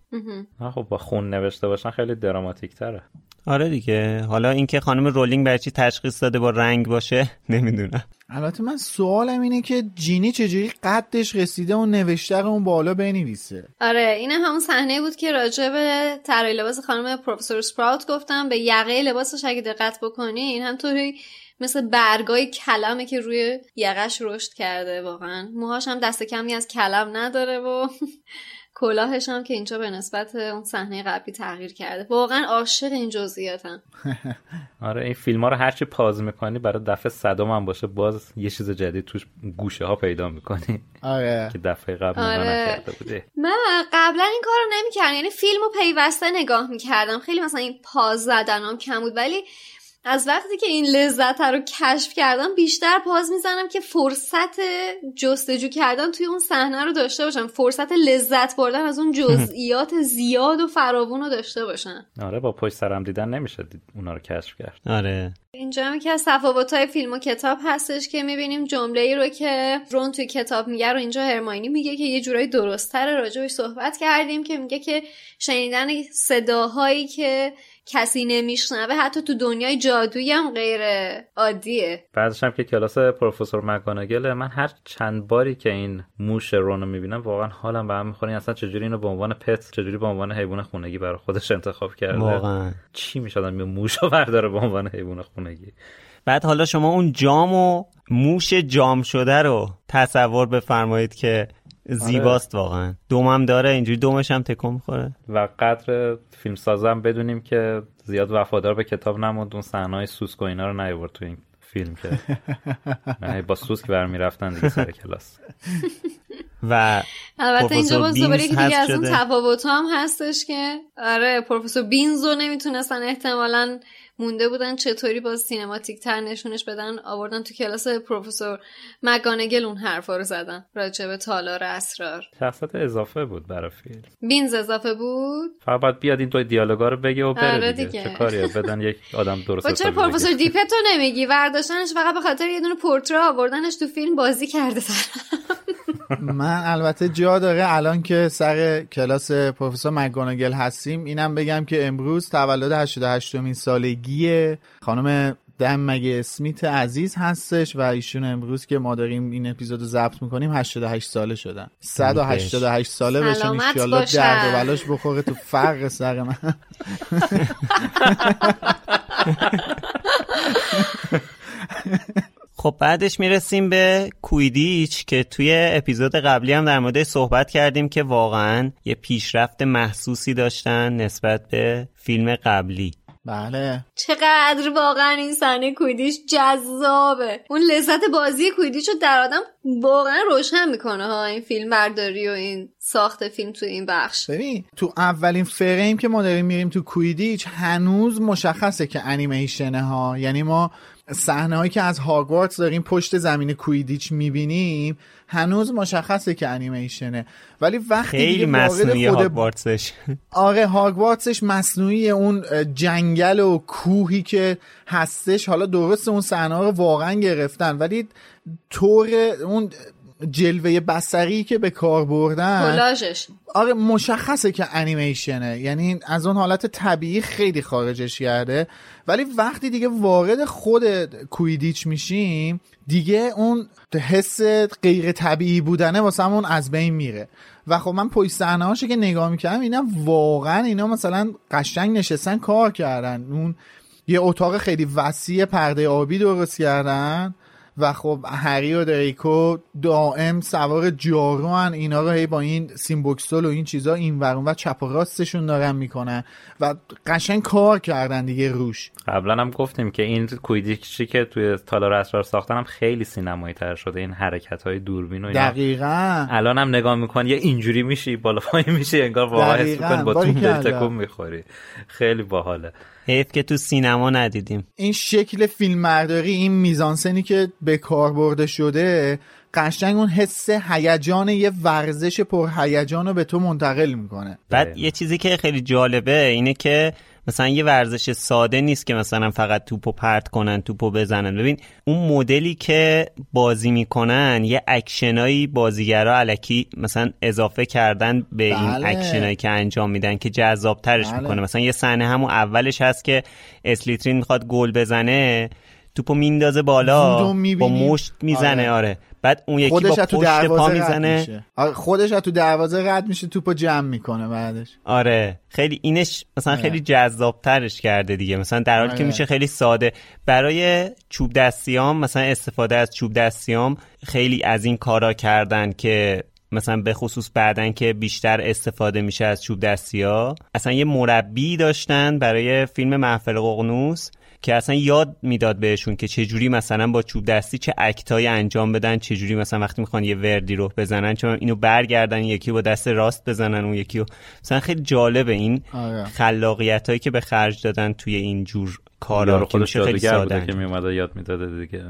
خب با خون نوشته باشن خیلی دراماتیک تره آره دیگه. حالا اینکه خانم رولینگ برای چی تشخیص داده با رنگ باشه؟ نمی‌دونم. البته من سوالم اینه که جینی چجوری قدش رسیده و نوشته اون بالا بنویسه. آره این همون صحنه بود که راجع به طراحی لباس خانم پروفسور سپراوت گفتم به یقه لباسش اگه دقت بکنین همطوری مثل برگای کلمه که روی یقش رشد کرده واقعا. موهاش هم دست کمی از کلم نداره و کلاهش هم که اینجا به نسبت اون صحنه قبلی تغییر کرده. واقعا عاشق این جزئیاتم. آره این فیلم ها رو هرچی پاز می‌کنی برای دفعه صدام هم باشه باز یه چیز جدید توش گوشه ها پیدا می‌کنی. آره. که دفعه قبل آره. نکرده بوده من قبلا این کار رو نمی‌کردم. یعنی فیلم رو پیوسته نگاه می‌کردم. خیلی مثلا این پاز زدنم کم بود ولی از وقتی که این لذت رو کشف کردم بیشتر پاز می‌زنم که فرصت جستجو کردن توی اون صحنه رو داشته باشم. فرصت لذت بردن از اون جزئیات زیاد و فراوون رو داشته باشم. آره با پشت سرم دیدن نمیشه دید اونا رو کشف کرد. آره. اینجا هم که از تفاوت های فیلم و کتاب هستش که می‌بینیم جمله ای رو که رون توی کتاب میگه رو اینجا هرماینی میگه که یه جورایی درستتر راجبش صحبت کردیم که میگه که شنیدن صداهایی که کسی نمیشنوه حتی تو دنیای جادویی هم غیر عادیه. بعدش هم که کلاس پروفسور مکانگل من هر چند باری که این موش رونو می‌بینم واقعا حالم به هم می‌خوره. اصلا چجوری اینو به عنوان پت چجوری به عنوان حیوان خونگی برای خودش انتخاب کرده؟ واقعا. چی می‌شد آدم موش رو برداره به عنوان حیوان خونگی. بعد حالا شما اون جام و موش جام شده رو تصور بفرمایید که زیباست آره. واقعا. دومم داره اینجوری دومش هم تکون می‌خوره. و قدر فیلم سازم بدونیم که زیاد وفادار به کتاب نموند. اون صحنه‌های سوسک و اینا رو نیورد تو این فیلم که من با سوسک برمی رفتن دیگه سر کلاس. و البته اینجا باز دوباره که دیگه از اون تفاوت هم هستش که آره پروفسور بینزو نمی‌تونستن احتمالا مونده بودن. چطوری با سینماتیک تر نشونش بدن؟ آوردن تو کلاس پروفسور مگانگل اون حرفا رو زدن. راجع به تالار اسرار. شخصت اضافه بود برای فیلم. بینز اضافه بود؟ فقط باید بیاد این دو دیالوگا رو بگه و بره آره دیگه. دیگه. چه کاریه؟ بدن یک آدم درست چرا پروفسور دیپتو نمیگی؟ ورداشتنش فقط به خاطر یه دونه پورتره آوردنش تو فیلم بازی کرده من البته جا داره الان که سر کلاس پروفسور مگانگل هستیم اینم بگم که امروز تولد 88 مین سالگی خانم دم مگه اسمیت عزیز هستش و ایشون امروز که ما داریم این اپیزود رو ضبط می‌کنیم 88 ساله شدن. 188 ساله بشن ایشالله درد و بلاش بخوره تو فرق سر من. خب بعدش می‌رسیم به کویدیچ که توی اپیزود قبلی هم در مورد صحبت کردیم که واقعا یه پیشرفت محسوسی داشتن نسبت به فیلم قبلی. بله. چقدر واقعا این صحنه کویدیش جذابه. اون لذت بازی کویدیش رو در آدم واقعا روشن می‌کنه ها این فیلم برداری و این ساخت فیلم تو این بخش. ببین تو اولین فریم که ما داریم میریم تو کویدیچ هنوز مشخصه که انیمیشنه ها یعنی ما صحنه هایی که از هاگوارتس داریم پشت زمین کویدیچ می‌بینیم هنوز مشخصه که انیمیشنه. ولی وقتی خیلی مصنوعی خود هاگوارتسش. آره هاگوارتسش مصنوعی اون جنگل و کوهی که هستش. حالا درست اون صحنه رو واقعا گرفتن ولی طور اون جلوه بسری که به کار بردن. کلاژش. آره مشخصه که انیمیشنه. یعنی از اون حالت طبیعی خیلی خارجش کرده. ولی وقتی دیگه وارد خود کویدیچ میشیم دیگه اون حس غیر طبیعی بودنه واسه همون از بین میره. و خب من پشت صحنه که نگاه می‌کردم اینا واقعا اینا مثلا قشنگ نشستن کار کردن. اون یه اتاق خیلی وسیع پرده آبی درست کردن. و خب هری و دریکو دائم سوار جارو هن. اینا رو هی با این سیمبوکسل و این چیزا این ورون و چپ و راستشون دارن می‌کنن و قشنگ کار کردن دیگه روش. قبلا هم گفتیم که این کویدیچی که توی تالار اسرار ساختن هم خیلی سینمایی تر شده. این حرکت های دوربین و اینا. دقیقا. الان هم نگاه می‌کنی یه اینجوری میشی بالا پایین میشی انگار واقعا حس با تو تکون می‌خوری. خیلی باحاله. حیف که تو سینما ندیدیم. این شکل فیلمبرداری این میزانسنی که به کار برده شده قشنگ اون حس هیجان یه ورزش پر هیجان رو به تو منتقل می‌کنه. بعد یه چیزی که خیلی جالبه اینه که مثلا یه ورزش ساده نیست که مثلا فقط توپو پرت کنن توپو بزنن ببین اون مدلی که بازی می‌کنن یه اکشنایی بازیگرا علکی مثلا اضافه کردن به بله. این اکشنایی که انجام میدن که جذاب ترش بله. می‌کنه مثلا یه صحنه همون اولش هست که اسلیترین می‌خواد گل بزنه توپو میندازه بالا با. مشت می‌زنه آره. آره, بعد اون یکی خودش با تو پشت پا می‌زنه. خودش تو دروازه رد میشه توپو جمع می‌کنه بعدش. آره. خیلی اینش مثلا آره. خیلی جذاب ترش کرده دیگه. مثلا در حالی که آره. میشه خیلی ساده. برای چوب دستیام مثلا استفاده از چوب دستیام خیلی از این کارا کردن که مثلا به خصوص بعدن که بیشتر استفاده میشه از چوب دستی ها اصلا یه مربی داشتن برای فیلم محفل ققنوس. که اصلا یاد می‌داد بهشون که چجوری مثلا با چوب دستی چه اکتایی انجام بدن چجوری مثلا وقتی می‌خوان یه وردی رو بزنن چون اینو برگردن یکی با دست راست بزنن اون یکی رو مثلا خیلی جالبه این آره. خلاقیت هایی که به خرج دادن توی این جور کارا که خودش خیلی ساده که میومده یاد می‌داده دیگه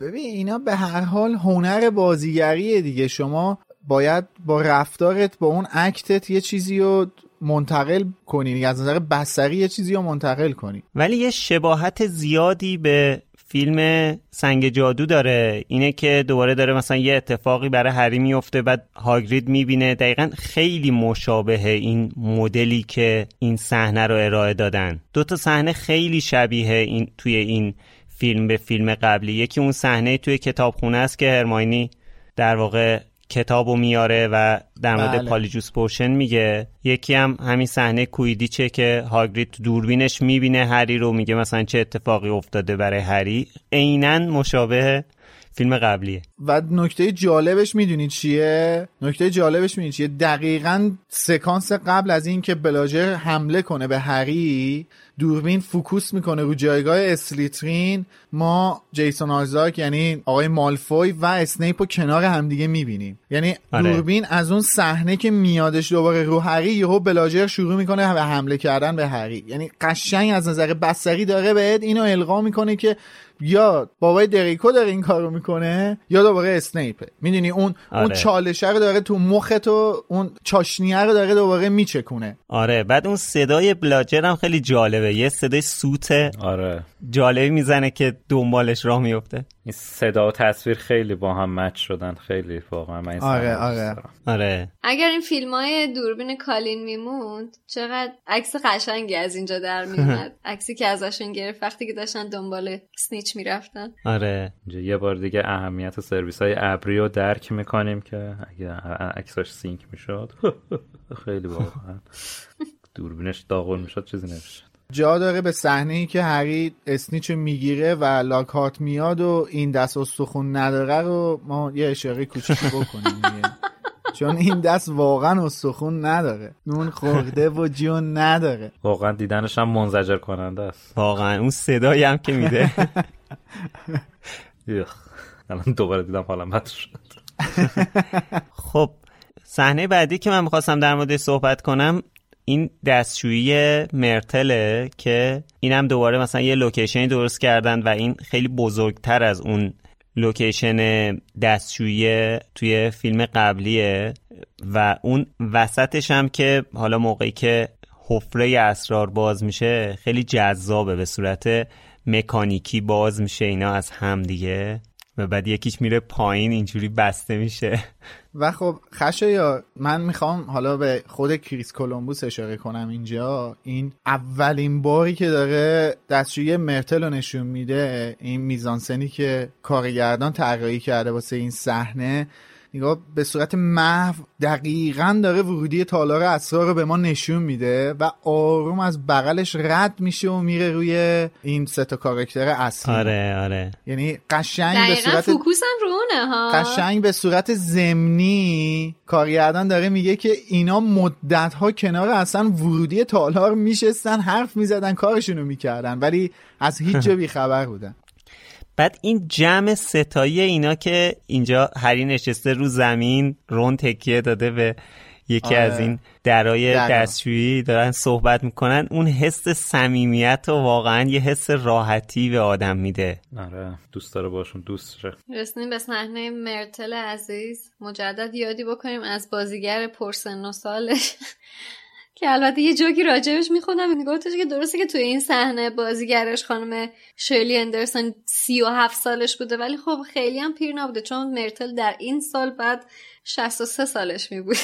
ببین اینا به هر حال هنر بازیگریه دیگه شما باید با رفتارت با اون اکتت یه چیزی رو منتقل کنی. از نظر بصری یه چیزی رو منتقل کنی. ولی یه شباهت زیادی به فیلم سنگ جادو داره. اینه که دوباره داره مثلا یه اتفاقی برای هری میفته بعد هاگرید می‌بینه. دقیقا خیلی مشابه این مدلی که این صحنه رو ارائه دادن. دو تا صحنه خیلی شبیه این توی این فیلم به فیلم قبلی. یکی اون صحنه توی کتابخونه است که هرماینی در واقع کتابو میاره و در مورد بله. پالیجوس پوشن میگه یکی هم همین صحنه کویدیچه که هاگرید دوربینش می‌بینه هری رو میگه مثلا چه اتفاقی افتاده برای هری عینا مشابه فیلم قبلیه. و نکته جالبش می‌دونی چیه؟ نکته جالبش می‌دونی چیه؟ دقیقا سکانس قبل از این که بلاجر حمله کنه به هری دوربین فوکوس می‌کنه رو جایگاه اسلیترین. ما جیسون آیزاک یعنی آقای مالفوی و اسنیپ رو کنار همدیگه می‌بینیم. یعنی آره. دوربین از اون صحنه که میادش دوباره رو هری یهو بلاجر شروع می‌کنه به حمله کردن به هری. یعنی قشنگ از نظر بصری داره بهت اینو القا می‌کنه که یا بابای دریکو داره این کارو می‌کنه یا دوباره اسنیپه. می‌دونی اون اون آره. چالشه رو داره تو مخت و اون چاشنیه رو داره دوباره میچکونه. آره بعد اون صدای بلاجر هم خیلی جالبه. یه صدای سوت آره. جالبی می‌زنه که دنبالش راه میفته این صدا و تصویر خیلی با هم مچ شدن خیلی واقعا من آره، آره. دارم. آره. اگر این فیلم های دوربین کالین میموند چقدر عکس قشنگی از اینجا در میومد عکسی که ازشون گرفت وقتی که داشتن دنبال سنیچ می‌رفتن. آره. اینجا یه بار دیگه اهمیت سرویس های ابری رو درک می‌کنیم که اگه عکساش سینک می‌شد. خیلی واقعا. دوربینش داغون می‌شد چیزی نمی‌شد. جا داره به صحنه ای که هری اسنیچ می‌گیره و لاکارت میاد و این دست استخون نداره رو ما یه اشاره کوچیکی بکنیم دیگه. چون این دست واقعا استخون نداره. نون خورده و جون نداره. واقعا دیدنش هم منزجر کننده است. واقعا. اون صدایی هم که میده. یخ. الان دوباره دیدم حالم بد شد. خب صحنه بعدی که من می‌خواستم در موردش صحبت کنم این دستشویی میرتله که اینم دوباره مثلا یه location ی درست کردن و این خیلی بزرگتر از اون location دستشویی توی فیلم قبلیه و اون وسطش هم که حالا موقعی که حفره اسرار باز میشه خیلی جذابه به صورت مکانیکی باز میشه اینا از هم دیگه و بعد یکیش میره پایین اینجوری بسته میشه. و خب خشایا من می‌خوام حالا به خود کریس کولومبوس اشاره کنم اینجا. این اولین باری که داره دستشویی مرتل رو نشون میده این میزانسنی که کارگردان طراحی کرده واسه این صحنه. نگاه به صورت محو دقیقا داره ورودی تالار اسرار رو به ما نشون میده و آروم از بغلش رد میشه و میره روی این سه تا کاراکتر اصلی. آره آره. یعنی قشنگ به صورت فوکوسم رو اونه ها. قشنگ به صورت زمینی کارگردان داره میگه که اینا مدت ها کنار اصلا ورودی تالار میشستن حرف می‌زدن کارشونو می‌کردن ولی از هیچ جا بیخبر بودن. بعد این جمع ستایی اینا که اینجا هری نشسته رو زمین رون تکیه داده به یکی آره. از این درای درا. دستشویی دارن صحبت می‌کنن اون حس صمیمیت و واقعا یه حس راحتی به آدم میده آره دوست داره باشون دوست شه رسیدیم به صحنه مرتل عزیز مجدد یادی بکنیم از بازیگر پرسن و سالش که البته یه جوکی راجبش می‌خونم گفتش که درسته که توی این صحنه بازیگرش خانم شرلی اندرسون سی و هفت سالش بوده ولی خب خیلی هم پیر نبوده چون مرتل در این سال بعد 63 سالش میبوده.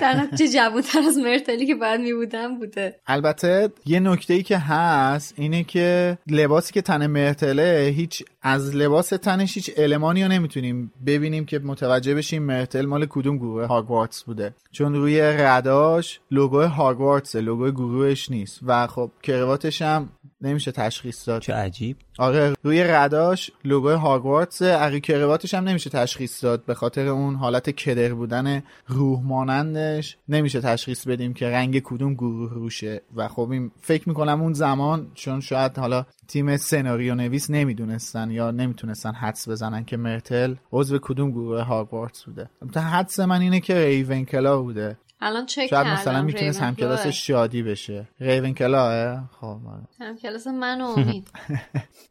در نتیجه جوانتر از مرتلی که بعد میبودم بوده. البته یه نکته ای که هست اینه که لباسی که تن مرتله هیچ از لباس تنش هیچ المانی رو نمی‌تونیم ببینیم که متوجه بشیم مرتل مال کدوم گروه هاگوارتس بوده. چون روی رداش لوگو هاگوارتس لوگو گروهش نیست. و خب کرواتش هم نمیشه تشخیص داد. چه عجیب. آره روی رداش لوگوی هاگوارتس عقی کرواتش هم نمیشه تشخیص داد. به خاطر اون حالت کدر بودن روح مانندش نمیشه تشخیص بدیم که رنگ کدوم گروه روشه. و خب این فکر می‌کنم اون زمان چون شاید حالا تیم سناریو نویس نمی‌دونستن یا نمی‌تونستن حدس بزنن که مرتل عضو کدوم گروه هاگوارتس بوده. حدس من اینه که ریونکلا بوده. الان چک شاید مثلا می‌تونست همکلاس شادی بشه. ریونکلاه خب آره. همکلاس من و امید.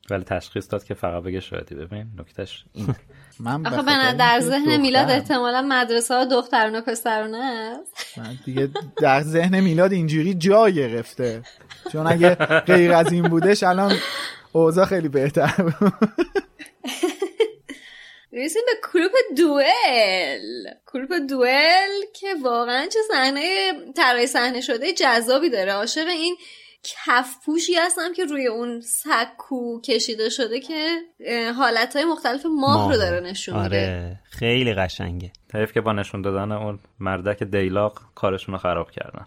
ولی تشخیص داد که فقط بگه شادی. ببین نکتش این من به آخه من در ذهن. میلاد احتمالا مدرسه ها دخترونه پسرونه است. من دیگه در ذهن میلاد اینجوری جا گرفته. چون اگه غیر از این بودش الان اوضاع خیلی بهتر بود. می‌رسیم به کلوپ دوئل. کلوپ دوئل که واقعا چه صحنه طراحی صحنه شده جذابی داره. عاشق این کف پوشی هستم که روی اون سکو کشیده شده که حالت های مختلف ماه رو داره نشون میده. آره خیلی قشنگه. حیف که با نشون دادن اون مردک دیلاق کارشون رو خراب کردن.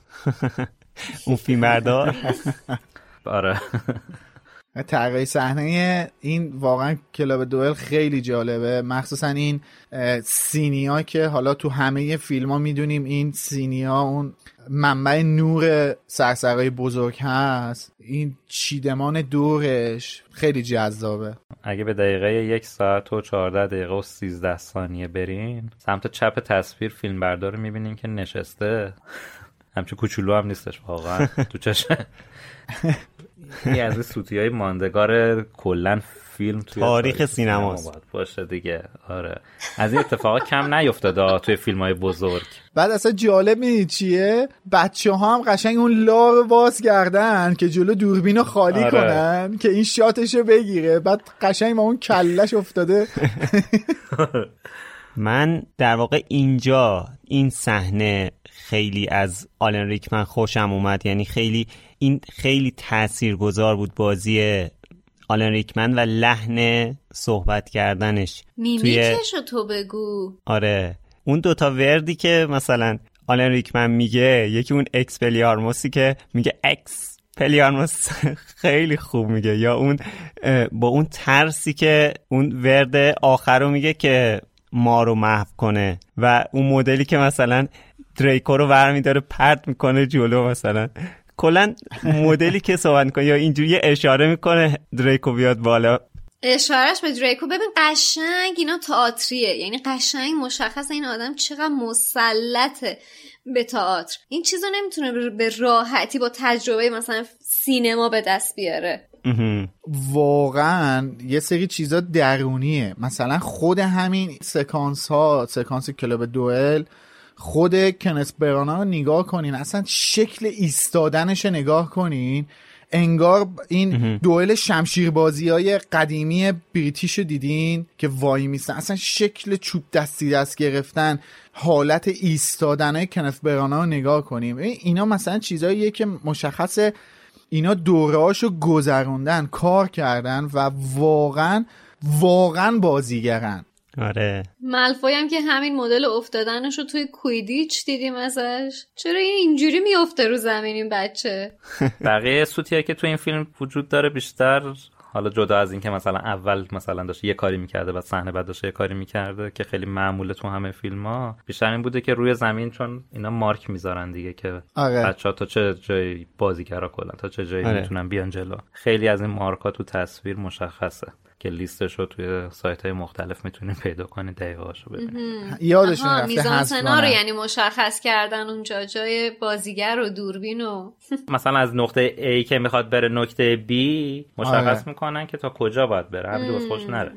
اون فیلمبردار آره. طراحی صحنه این واقعا کلاب دوئل خیلی جالبه. مخصوصا این سینیا که حالا تو همه فیلم ها می‌دونیم این سینیا اون منبع نور سرسرای بزرگ هست. این چیدمان دورش خیلی جذابه. اگه به دقیقه یک ساعت و چهارده دقیقه و سیزده ثانیه برین سمت چپ تصویر فیلم بردار رو می‌بینین که نشسته. همچون کوچولو هم نیستش واقعا. تو چشم. این از این سوتی های ماندگار کلا فیلم توی تاریخ سینماست. باید باشه دیگه. آره. از این اتفاقا کم نیفتاده توی فیلم های بزرگ. بعد اصلا جالب می‌دید چیه؟ بچه ها هم قشنگ اون لا رو باز کردن که جلو دوربین رو خالی آره. کنن که این شاتش رو بگیره. بعد قشنگ با اون کلش افتاده. من در واقع اینجا این صحنه خیلی از آلن ریکمن خوشم اومد. یعنی خیلی این خیلی تاثیرگذار بود بازی آلن ریکمن و لحن صحبت کردنش. میمیکش رو تو بگو. آره. اون دوتا وردی که مثلا آلن ریکمن میگه یکی اون Expelliarmus ی که میگه Expelliarmus خیلی خوب میگه. یا اون با اون ترسی که اون ورد آخر رو میگه که ما رو محو کنه. و اون مدلی که مثلا دریکو رو برمیداره پرت می‌کنه جلو مثلا. کلا مدلی که صحبت می‌کنه یا اینجوری اشاره می‌کنه دریکو بیاد بالا. اشارش به دریکو. ببین قشنگ اینا تئاتریه. یعنی قشنگ مشخص این آدم چقدر مسلطه به تئاتر. این چیزا نمی‌تونه به راحتی با تجربه مثلا سینما به دست بیاره. واقعا یه سری چیزا درونیه. مثلا خود همین سکانس ها سکانس کلاب دوئل خود کنس برانا رو نگاه کنین. اصلا شکل ایستادنش نگاه کنین. انگار این دوئل شمشیربازی های قدیمی بریتیش رو دیدین که وای میستن اصلا شکل چوب دستی دست گرفتن حالت ایستادن های کنف برانا رو نگاه کنیم اینا مثلا چیزاییه که مشخصه اینا دورهاشو گذروندن کار کردن و واقعا واقعا بازیگرن. آره. ملفوی هم که همین مدل افتادنش رو توی کویدیچ دیدیم ازش. چرا این اینجوری میافته رو زمین این بچه؟ بقیه سوتیه که تو این فیلم وجود داره بیشتر حالا جدا از اینکه مثلا اول مثلا داشت یه کاری می‌کرده بعد صحنه بعد داشت یه کاری می‌کرده که خیلی معموله تو همه فیلم ها بیشتر این بوده که روی زمین چون اینا مارک می‌ذارن دیگه که آره. بچه ها تا چه جایی بازیگرا کلا تا چه جایی آره. می‌تونن بیان جلو. خیلی از این مارک ها تو تصویر مشخصه. که لیستش رو توی سایت های مختلف می‌تونین پیدا کنین دقیقه رو ببینین یادشون رفته میزان سنا رو. یعنی مشخص کردن اونجا جای بازیگر و دوربین و مثلا از نقطه A که می‌خواد بره نقطه B مشخص آره. می‌کنن که تا کجا باید بره همین درست خوش نره.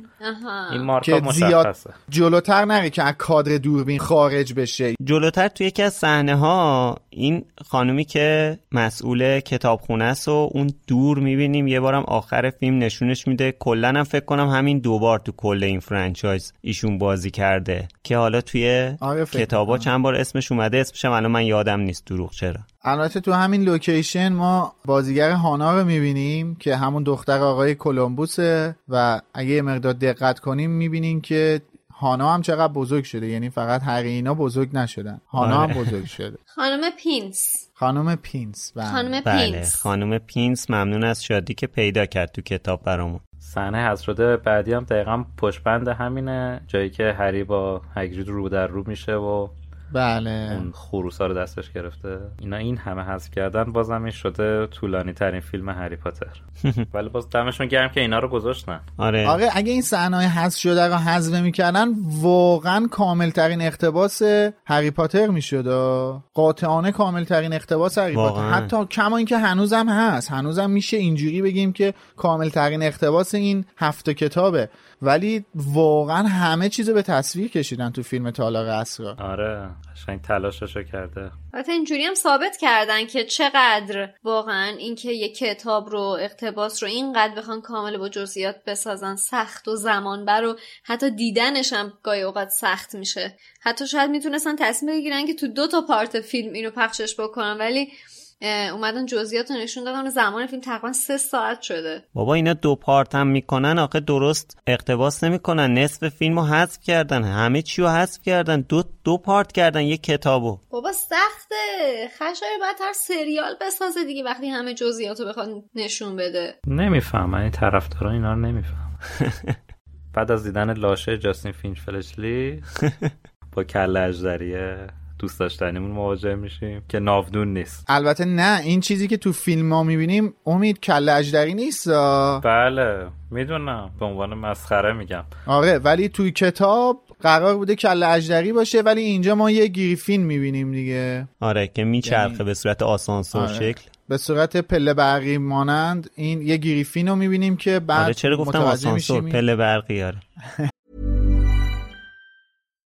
این مارکا مشخصه. جلوتر نره که از کادر دوربین خارج بشه. جلوتر توی یکی از صحنه ها این خانومی که مسئول کتابخونه است و اون دور می‌بینیم یه بارم آخر فیلم نشونش میده کلا هم فکر کنم همین دوبار تو کل این فرانچایز ایشون بازی کرده. که حالا توی آره کتابا. چند بار اسمش اومده اسمش هم الان من یادم نیست دروغ چرا. البته تو همین location ما بازیگر هانا رو می‌بینیم که همون دختر آقای کلمبوسه و اگه یه مقدار دقت کنیم می‌بینیم که هانا هم چقدر بزرگ شده. یعنی فقط هری اینا بزرگ نشدن. هانا هم آره. بزرگ شده. خانم پینس. خانم پینس بله. خانم بله پینس. خانم پینس ممنون از شادی که پیدا کرد تو کتاب برامون. صحنه حذف شده بعدی هم دقیقا پشت همینه جایی که هری با هگرید رو در رو میشه و بله. اون خروسا رو دستش گرفته. اینا این همه حذف کردن بازم این شده طولانی ترین فیلم هری پاتر. ولی باز دمشون گرم که اینا رو گذاشتن. آره. آره اگه این صحنه های حذف شده رو حذف می‌کردن واقعا کامل ترین اقتباس هری پاتر می‌شد قاطعانه کامل ترین اقتباس هری پاتر. حتی کما اینکه هنوزم هست. هنوزم میشه اینجوری بگیم که کامل ترین اقتباس این هفت کتابه. ولی واقعا همه چیزو به تصویر کشیدن تو فیلم تالار اسرار آره قشنگ تلاششو کرده. البته اینجوری هم ثابت کردن که چقدر واقعا اینکه یک کتاب رو اقتباس رو اینقدر بخوان کامل با جزئیات بسازن سخت و زمان بر و حتی دیدنش هم گاهی اوقات سخت میشه. حتی شاید می‌تونستن تصمیم بگیرن که تو دو تا پارت فیلم اینو پخشش بکنن ولی اومدن جزئیات رو نشون دادن و زمان فیلم تقریبا سه ساعت شده. بابا اینا دو پارت هم می‌کنن آخه درست اقتباس نمی‌کنن. نصف فیلم رو حذف کردن همه چی رو حذف کردن دو دو پارت کردن یک کتابو. بابا سخته. خشای باید هر سریال بسازه دیگه وقتی همه جزئیات رو بخواد نشون بده. نمی‌فهمن این طرفدارا اینا رو نمیفهم بعد از دیدن لاشه جاستین فینچ فلشلی با کله اجدریه دوست داشتنیمون مواجه میشیم که ناودون نیست. البته نه این چیزی که تو فیلم ها می‌بینیم امید کله اجدری نیست. بله می‌دونم. به عنوان مسخره میگم. آره ولی توی کتاب قرار بوده کله اجدری باشه ولی اینجا ما یه گریفین می‌بینیم دیگه. آره که میچرخه یعنی- به صورت آسانسور آره. شکل. به صورت پله برقی مانند این یه گریفین رو می‌بینیم که بعد آره چرا گفتم آسانسور؟ پله برقی آره.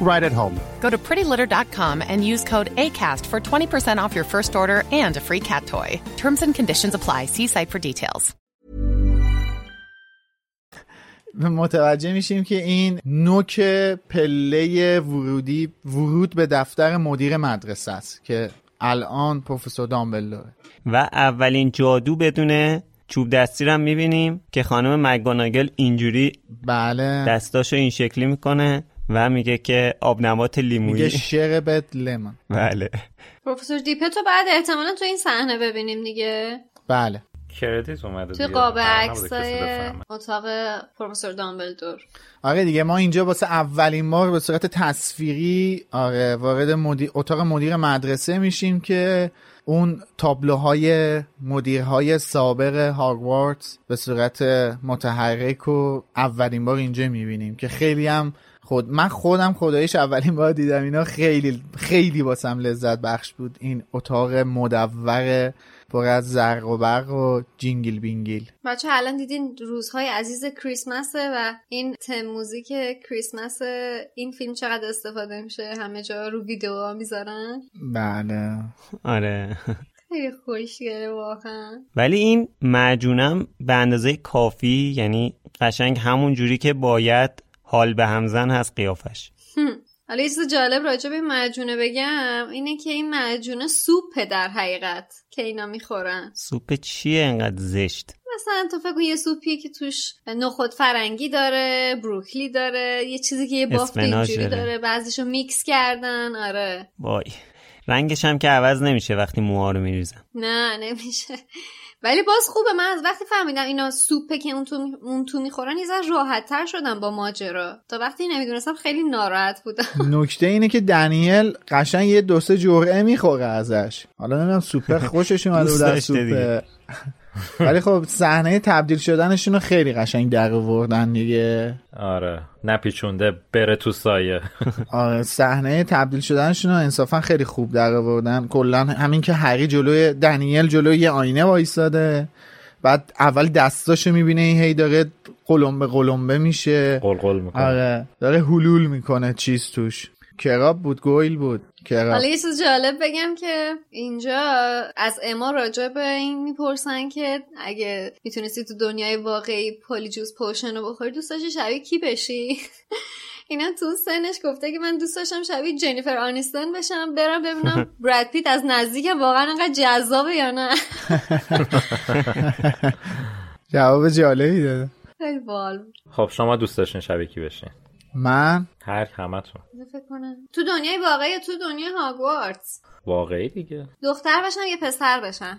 right at home. Go to prettylitter.com and use code ACAST for 20% off your first order and a free cat toy. Terms and conditions apply. See site for details. متوجه میشیم که این نوک پله ورودی ورود به دفتر مدیر مدرسه است که الان پروفسور دامبلدوره و اولین جادو بدون چوب دستی رو هم می‌بینیم که خانم مگوناگل اینجوری بله دستاشو این شکلی می‌کنه و میگه که آبنبات میگه لیمویی شربت لمن بله. پروفسور دیپتو بعد احتمالا تو این صحنه ببینیم دیگه. بله. کردیت اومده توی دیگه. قاب عکسای. اتاق پروفسور دامبلدور. آره دیگه ما اینجا واسه اولین بار به صورت تصویری آره وارد مدیر... اتاق مدیر مدرسه میشیم که اون تابلوهای مدیرهای سابق هاگوارتس به صورت متحرک و اولین بار اینجا می‌بینیم که خیلی هم خود من خودم خدایش اولین بار دیدم اینا خیلی خیلی واسم لذت بخش بود. این اتاق مدور پر از زرق و برق و جینگل بینگیل. بچه الان دیدین روزهای عزیز کریسمسه و این تم موزیک کریسمس این فیلم چقدر استفاده میشه؟ همه جا رو ویدیو می‌ذارن؟ بله. آره. خیلی خوشگله واقعا. ولی این معجونم به اندازه کافی یعنی قشنگ همون جوری که باید حال به همزن هست قیافش. حالا یه چیز جالب راجع به این معجونه بگم. اینه که این معجونه سوپه در حقیقت که اینا می‌خورن. سوپ چیه انقدر زشت؟ مثلا تو فکر کن یه سوپیه که توش نخود فرنگی داره بروکلی داره یه چیزی که یه بافت اینجوری داره. داره بعضیشو میکس کردن. آره. وای. رنگش هم که عوض نمیشه وقتی موها رو میریزن. نه نمیشه. ولی باز خوبه. من از وقتی فهمیدم اینا سوپه که اون تو, اون تو می‌خورن یه راحت تر شدم با ماجرا. تا وقتی نمی‌دونستم خیلی ناراحت بودم. نکته اینه که دنیل قشنگ یه دو سه جرعه می‌خوره ازش. حالا نمی‌دونم سوپر خوشش اومده بود از سوپر ولی خب صحنه تبدیل شدنشون رو خیلی قشنگ در آوردن دیگه. آره نپیچونده بره تو سایه. آره صحنه تبدیل شدنشون رو انصافا خیلی خوب در آوردن. کلا همین که هری جلوی دنیل جلوی یه آینه وایساده. بعد اول دستاشو می‌بینه این هی داره قلمبه قلمبه میشه. قلقل می‌کنه. آره داره حلول می‌کنه چیز توش. کراب بود گویل بود. کراب حالا یه چیز جالب بگم که اینجا از اما راجع به این می‌پرسن که اگه می‌تونستی تو دنیای واقعی پولیجوز پوشن رو بخوری دوست داشتی شبیه کی بشی؟ اینا تو سنش گفته که من دوست داشتم شبیه جنیفر آنیستون بشم برم ببینم براد پیت از نزدیک واقعا انقدر جذابه یا نه. جواب جالبی داده. خیلی بال خب شما دوست داشتین شبیه کی بشین؟ من هر همتون. فکر کنم. تو دنیای واقعی یا تو دنیای هاگوارتس واقعی دیگه. دختر بشن یا پسر بشن؟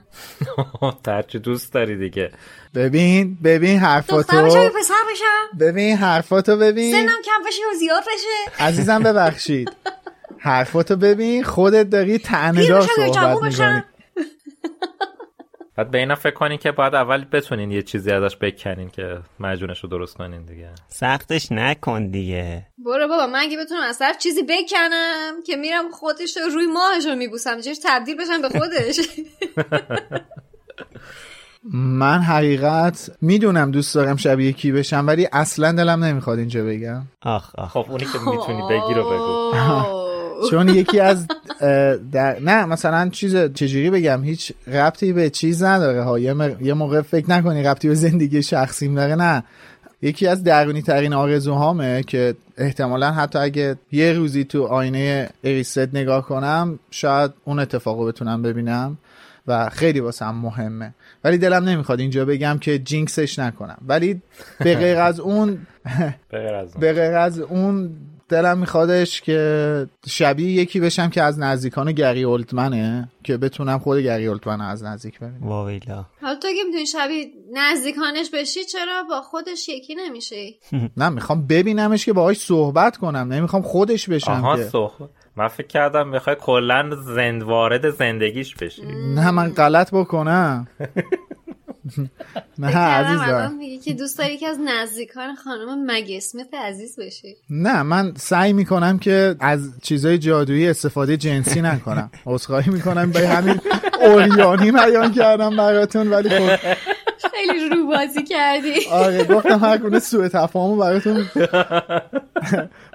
ترچی دوست داری دیگه. ببین ببین حرفاتو. دختر بشن یا پسر بشن؟ ببین حرفاتو ببین. سنم کم بشه یا زیاد بشه. عزیزم ببخشید. حرفاتو ببین خودت داری تعنه دار صحبت می‌کنی. بعد به اینا فکر کنین که باید اول بتونین یه چیزی ازش بکنین که مجونش رو درست کنین دیگه. سختش نکن دیگه. برو بابا من اگه بتونم از هر چیزی بکنم که میرم خودش رو روی ماهش رو میبوسم چیش تبدیل بشم به خودش؟ من حقیقت می‌دونم دوست دارم شبیه کی بشم ولی اصلا دلم نمی‌خواد اینجا بگم. آخ آخ. خب اونی که می‌تونی بگی رو بگو. چون یکی از در... نه مثلا چیز چجوری بگم؟ هیچ ربطی به چیز نداره ها. یه, م... یه موقع فکر نکنی ربطی به زندگی شخصیم داره نه. یکی از درونی ترین آرزوهامه که احتمالا حتی اگه یه روزی تو آینه اریست نگاه کنم شاید اون اتفاقو بتونم ببینم و خیلی واسم مهمه. ولی دلم نمی‌خواد اینجا بگم که جینکسش نکنم. ولی به غیر از اون. به غیر از اون دلم میخوادش که شبیه یکی بشم که از نزدیکان گری اولتمنه که بتونم خود گری اولتمن از نزدیک ببینم. واویلا. حالا تو که می‌تونی شبیه نزدیکانش بشی چرا با خودش یکی نمیشی؟ نه می‌خوام ببینمش که باهاش صحبت کنم نمی‌خوام خودش بشم آها که. صحبت من فکر کردم می‌خوای کلا زند وارد زندگیش بشی. نه من غلط بکنم. نه عزیزم. میگه که دوست داری که از نزدیکان خانم مگ اسمیت عزیز بشی نه من سعی می‌کنم که از چیزای جادویی استفاده جنسی نکنم. عذرخواهی می‌کنم به همین اوریانی بیان کردم براتون ولی خب. خیلی رو بازی کردی. آره گفتم هر گونه سوء تفاهمو براتون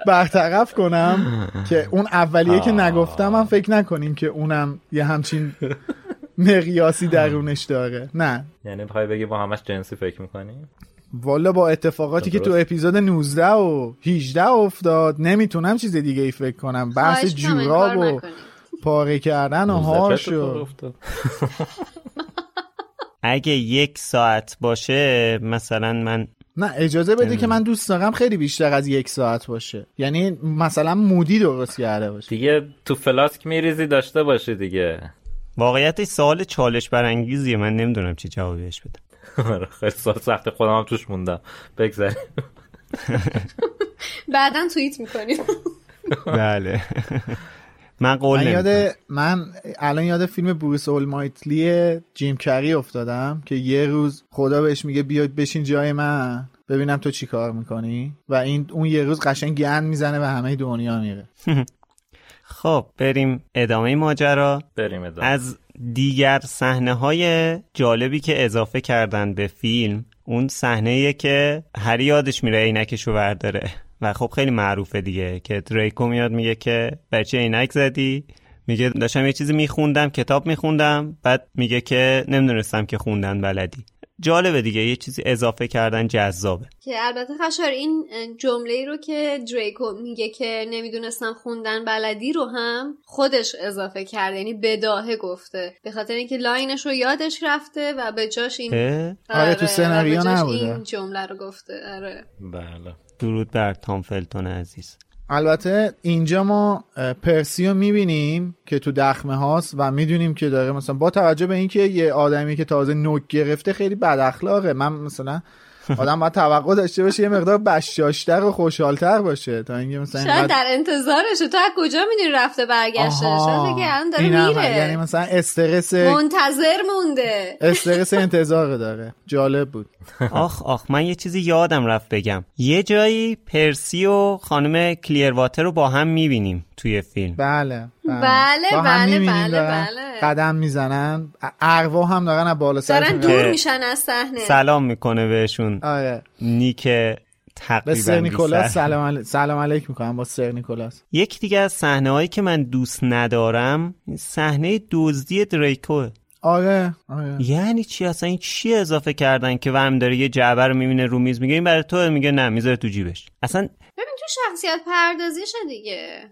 برطرف کنم که اون اولیه که نگفتم من فکر نکنیم که اونم یه همچین مقیاسی درونش داره. نه. یعنی بخوای بگی با همش جنسی فکر می‌کنی؟ والا با اتفاقاتی که تو اپیزود 19 و 18 افتاد نمی‌تونم چیز دیگه ای فکر کنم. بحث جوراب و پاره کردن و هاش و اگه یک ساعت باشه مثلا من نه اجازه بده که من دوست دارم خیلی بیشتر از یک ساعت باشه. یعنی مثلا مودی درست کرده باشه. دیگه تو فلاسک میریزی داشته باشه دیگه. واقعیتش سوال چالش برانگیزیه. من نمی‌دونم چی جوابی بهش بدم خیلی سوال سخت خودم هم توش موندم. بگذاریم. بعدا توییت می‌کنیم. بله. من قول من یاد من الان یاد فیلم بروس اولمایتلی جیم کری افتادم که یه روز خدا بهش میگه بیا بشین جای من. ببینم تو چی کار می‌کنی؟ و این اون یه روز قشنگ گند می‌زنه و همه دنیا میره. خب بریم ادامه ماجرا. بریم ادامه. از دیگر صحنه های جالبی که اضافه کردن به فیلم اون صحنه که هری یادش میره عینکش رو برداره و خب خیلی معروفه دیگه که دریکو میاد میگه که بچه عینک زدی؟ میگه داشتم یه چیزی میخوندم کتاب میخوندم بعد میگه که نمی‌دونستم که خوندن بلدی. جالبه دیگه یه چیزی اضافه کردن جذابه. که البته خشار این جمله ای رو که دریکو میگه که نمی‌دونستم خوندن بلدی رو هم خودش اضافه کرده یعنی بداهه گفته. به خاطر اینکه line ش رو یادش رفته و به جاش این آره تو سناریو نبوده این جمله رو گفته آره. بله. درود بر تام فلتون عزیز. البته اینجا ما پرسی رو می‌بینیم که تو دخمه هاست و می‌دونیم که داره مثلا با توجه به اینکه یه آدمی که تازه نوک گرفته خیلی بد اخلاقه من مثلا آدم باید توقع داشته باشه یه مقدار بشاشتر و خوشحالتر باشه تا اینکه مثلا شاید در انتظارشه. تو از کجا می‌دونی رفته برگشته؟ شاید که الان داره میره. یعنی مثلا استرس منتظر مونده. استرس انتظار داره. جالب بود. آخ آخ من یه چیزی یادم رفت بگم. یه جایی پرسی و خانم کلیرواتر رو با هم می‌بینیم. توی فیلم. بله بله. بله بله بله قدم می‌زنن. ارواح هم دارن از بالا سر دارن دور میشن از صحنه. سلام می‌کنه بهشون. آره. نیک تقریبا به سر نیکولاس سلام, علی... سلام علیک می‌کنم با سر نیکولاس. یک دیگه از صحنه هایی که من دوست ندارم صحنه دزدی دریکو. آره آره. یعنی چی؟ اصلا این چی اضافه کردن که وهم داره یه جعبه رو می‌بینه رو میز میگه این برای تو میگه نه می‌ذاره تو جیبش. اصلا ببین تو شخصیت پردازیشه دیگه.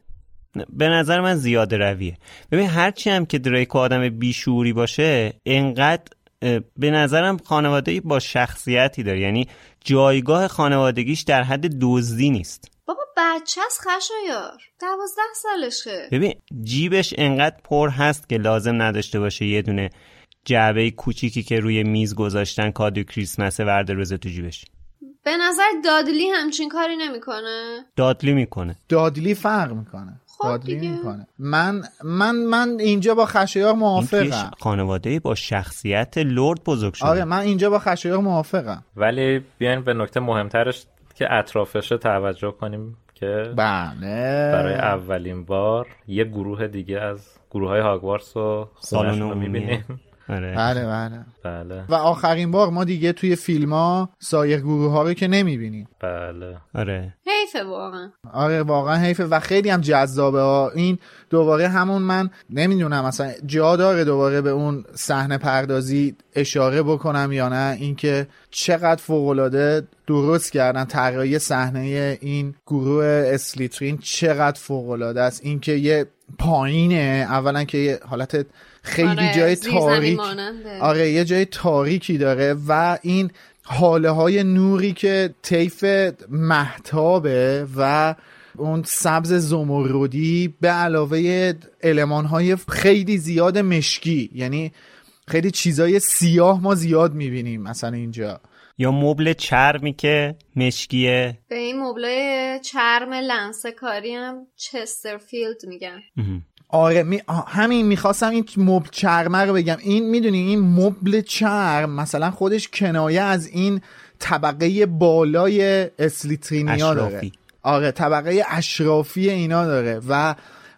به نظر من زیاده رویه. ببین هرچی هم که دریکو آدم بیشوری باشه انقدر به نظرم خانواده با شخصیتی داره. یعنی جایگاه خانوادگیش در حد دزدی نیست. بابا بچه از خشایار. دوازده سالشه. ببین جیبش انقدر پر هست که لازم نداشته باشه یه دونه جعبه کوچیکی که روی میز گذاشتن کادو کریسمس ورده روزه تو جیبش. به نظر دادلی همچین کاری نمی‌کنه. دادلی می‌کنه. دادلی فرق می‌کنه. خب دیگه. می‌کنه. من من من اینجا با خشایار موافقم. خانواده با شخصیت لرد بزرگ شده. آره من اینجا با خشایار موافقم. ولی بیاین به نکته مهمترش که اطرافش توجه کنیم که بله. برای اولین بار یه گروه دیگه از گروه های هاگوارتس رو می‌بینیم. آره. بله بله. بله. و آخرین بار ما دیگه توی فیلم ها سایر گروه ها رو که نمی‌بینیم. بله. آره. حیفه واقعا. آره واقعا حیفه. و خیلی هم جذابه. ها این دوباره همون من نمی‌دونم مثلا جا داره دوباره به اون صحنه پردازی اشاره بکنم یا نه. اینکه چقدر فوقالعاده درست کردن طراحی صحنه این گروه اسلیترین چقدر فوقالعاده است. اینکه یه پایینه. اولا که یه حالت خیلی آره، جای تاریک. آره یه جای تاریکی داره و این حاله های نوری که طیف محتابه و اون سبز زمردی به علاوه علمان های خیلی زیاد مشکی. یعنی خیلی چیزای سیاه ما زیاد می‌بینیم مثلا اینجا. یا مبل چرمی که مشکیه. به این مبل چرم لنسه کاری هم چسترفیلد میگن. آره می... همین می‌خواستم این مبل چرمه رو بگم. این می‌دونی این مبل چرم مثلا خودش کنایه از این طبقه بالای اسلیترینیا داره. آره طبقه اشرافی اینا داره و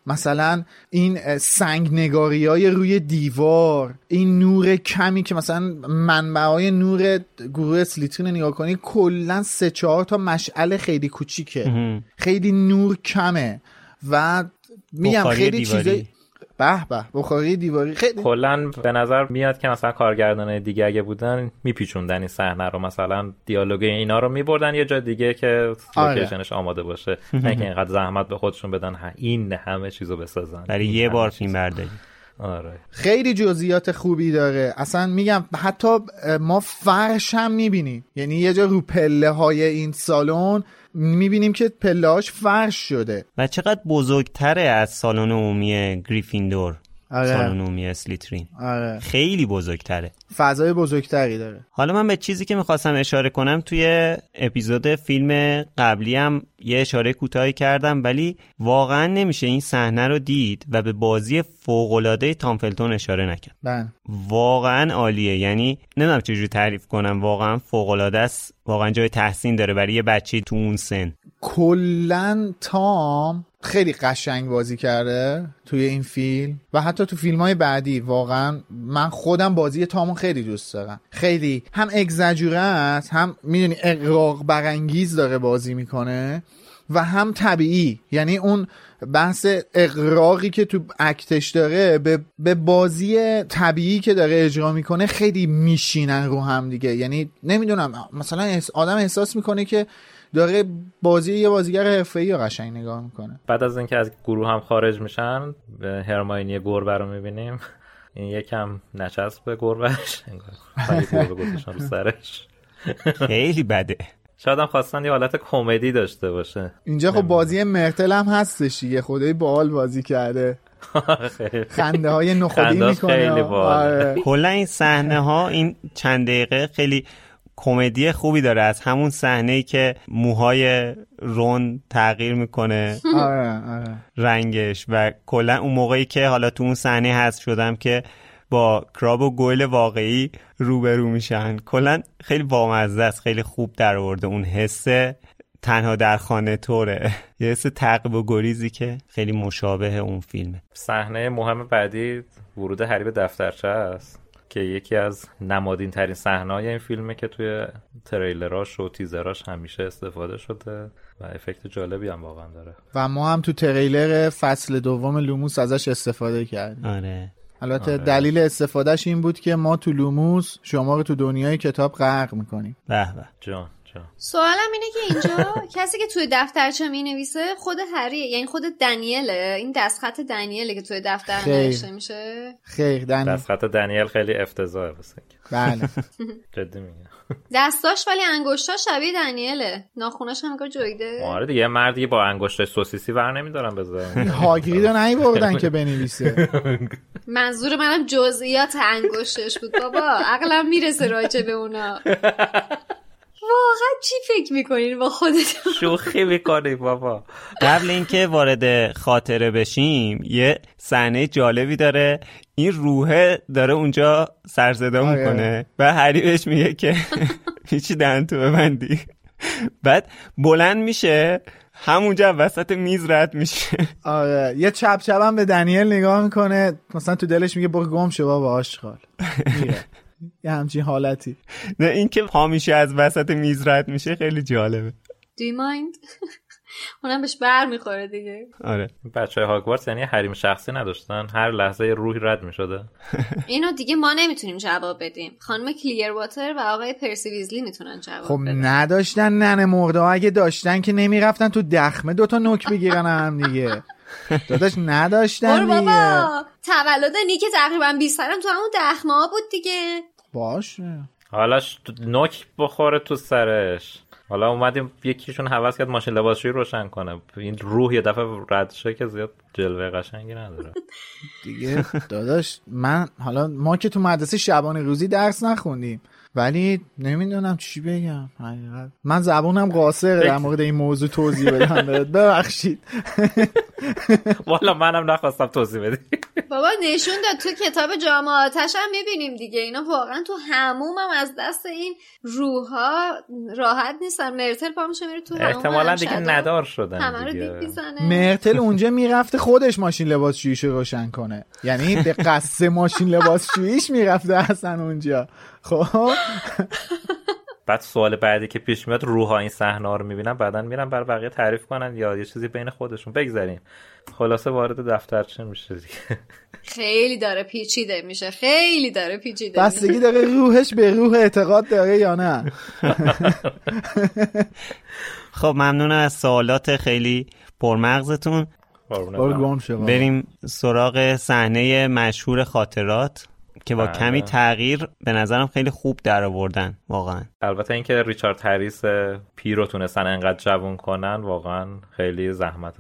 مثلا این سنگ نگاری های روی دیوار این نور کمی که مثلا منبع های نور گروه اسلیترین نگاه کنی کلا سه چهار تا مشعل خیلی کوچیکه. خیلی نور کمه و میگم خیلی چیزای به به بخاری دیواری. خیلی کلا به نظر میاد که مثلا کارگردان دیگه اگه بودن میپیچوندن این صحنه رو. مثلا دیالوگ اینا رو میبردن یه جا دیگه که location ش آماده باشه. نه که اینقدر زحمت به خودشون بدن این همه چیزو بسازن. برای یه بار فیلم برداری آره. خیلی جزئیات خوبی داره. اصلا میگم حتی ما فرش هم می‌بینیم. یعنی یه جا رو پله های این سالن می‌بینیم که پلاش فرش شده. و چقدر بزرگتره از سالن عمومی گریفیندور؟ آره. سالن عمومی اسلیترین. آره. خیلی بزرگتره. فضای بزرگتری داره. حالا من به چیزی که می‌خواستم اشاره کنم توی اپیزود فیلم قبلی هم یه اشاره کوتاهی کردم ولی واقعا نمیشه این صحنه رو دید و به بازی فوق‌العاده تامفلتون اشاره نکرد. بله. واقعا عالیه. یعنی نمی‌دونم چجوری تعریف کنم. واقعا فوق‌العاده است. واقعا جای تحسین داره برای یه بچه تو اون سن. کلا تام خیلی قشنگ بازی کرده توی این فیلم و حتی تو فیلم های بعدی واقعا من خودم بازی تامو خیلی دوست دارم. خیلی هم اگزجوره است هم می‌دونی اقراق برانگیز داره بازی می‌کنه و هم طبیعی. یعنی اون بحث اقراقی که تو اکتش داره به, به بازی طبیعی که داره اجرا می‌کنه خیلی میشینن رو هم دیگه. یعنی نمی‌دونم مثلا آدم احساس می‌کنه که داره بازی یه بازیگر حرفه‌ای رو قشنگ نگاه می‌کنه. بعد از اینکه از گروه هم خارج میشن به هرماینی گربه رو می‌بینیم. این یکم نچسب به گربهش. انگار گربه گذاشتن رو سرش. خیلی بده. شاید هم خواستن یه حالت کمدی داشته باشه. اینجا خب بازی مرتل هم هستش دیگه. خدای باحال بازی کرده. خنده های نخودی می‌کنه. آره. کلا این صحنه ها این چند دقیقه خیلی کمدی خوبی داره از همون صحنه ای که موهای رون تغییر می‌کنه. آره آره. رنگش و کلا اون موقعی که حالا تو اون صحنه هست شدم که با کراب و گویل واقعی روبرو میشن. کلا خیلی بامزه است خیلی خوب در آورده. اون حس تنها در خانه طوره. یه حس تعقیب و گریزی که خیلی مشابه اون فیلمه. صحنه مهم بعدی ورود هری به دفترچه است. که یکی از نمادین ترین صحنه های این فیلمه که توی تریلراش و تیزراش همیشه استفاده شده و افکت جالبی هم واقعا داره. و ما هم تو تریلر فصل دوم لوموس ازش استفاده کردیم. آره. البته آره. دلیل استفادهش این بود که ما تو لوموس شما رو تو دنیای کتاب غرق می‌کنیم. به به. جان جان. سوالم اینه که اینجا کسی که توی دفترچه می نویسه خود هریه یعنی خود دنیله. این دستخط دنیله که توی دفتر. نوشته میشه. خیر دن دستخط دنیل خیلی افتضاحه واسه. بله. جدی میگم. دستاش ولی انگشتاش شبیه دنیله. ناخوناش هم جویده. آره دیگه مرد دیگه با انگشت سوسیسی ور نمیدارم بذارم هاگرید رو نیوردن که بنویسه. منظور منم جزئیات انگشتش بود. بابا عقلم می‌رسه راجع به اونا. واقعا چی فکر می‌کنین با خودتون؟ شوخی می‌کنی بابا. قبل اینکه وارد خاطره بشیم یه صحنه جالبی داره. این روحه داره اونجا سرصدا آره. می‌کنه و هری بهش میگه که هیچی دهن تو ببندی. بعد بلند میشه همونجا وسط میز رد میشه. آره. یه چپ چپ هم به دنیل نگاه می‌کنه. مثلا تو دلش میگه برو گم شو بابا آشغال میره. یه همچین حالتی. نه اینکه پا میشه از وسط میز رد میشه خیلی جالبه. Do you mind? اونم بهش بر می‌خوره دیگه. آره. بچه های هاگوارتس یعنی حریم شخصی نداشتن. هر لحظه روحی رد می‌شده. اینو دیگه ما نمی‌تونیم جواب بدیم. خانم کلیر واتر و آقای پرسی ویزلی می‌تونن جواب خب بدن. نداشتن ننه مرده اگه داشتن که نمی‌رفتن تو دخمه دوتا نوک بگیرن هم دیگه. داداش دیگه بابا. تولد نیک تقریبا 20 سالم تو همون دخمه بود دیگه. باشه. حالا نوک بخوره تو سرش. حالا اومدیم یکیشون حوض کرد ماشین لباسشویی روشن کنه. این روح یه دفعه رد شه که زیاد جلوه قشنگی نداره. دیگه داداش من حالا ما که تو مدرسه شبانه روزی درس نخوندیم. ولی نمی‌دونم چی بگم. حقیقت. من زبونم قاصره در مورد این موضوع توضیح بدم. ببخشید. والا منم نخواستم توضیح بدی. بابا نشون داد تو کتاب جام آتش هم می‌بینیم دیگه. اینا واقعا تو هموم هم از دست این روحها راحت نیستن. مرتل پا میشه میره تو احتمالا دیگه. ندار شدن همه رو دیگه. دیگ می‌زنه. مرتل اونجا می‌رفته خودش ماشین لباسشوییشو روشن کنه. یعنی به قصد ماشین لباسشوییش می‌رفته اصلا اونجا. خب. بعد سوال بعدی که پیش میاد روحا این صحنه رو می‌بینن بعدا میرن بر بقیه تعریف کنن یا یه چیزی بین خودشون. بگذاریم. خلاصه وارد دفترچه میشه دیگه؟ خیلی داره پیچیده میشه. خیلی داره پیچیده بستگی داره روحش به روح اعتقاد داره یا نه؟ خب ممنون از سوالات خیلی پرمغزتون. بریم سراغ صحنه مشهور خاطرات. که با بله. کمی تغییر به نظرم خیلی خوب در آوردن واقعا البته اینکه ریچارد هریس پیر رو تونستن انقدر جوون کنن واقعا خیلی زحمت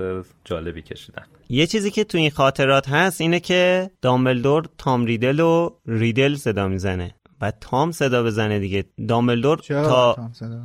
جالبی کشیدن یه چیزی که تو این خاطرات هست اینه که دامبلدور تام ریدل و ریدل صدا می‌زنه و تام صدا بزنه دیگه دامبلدور تا؟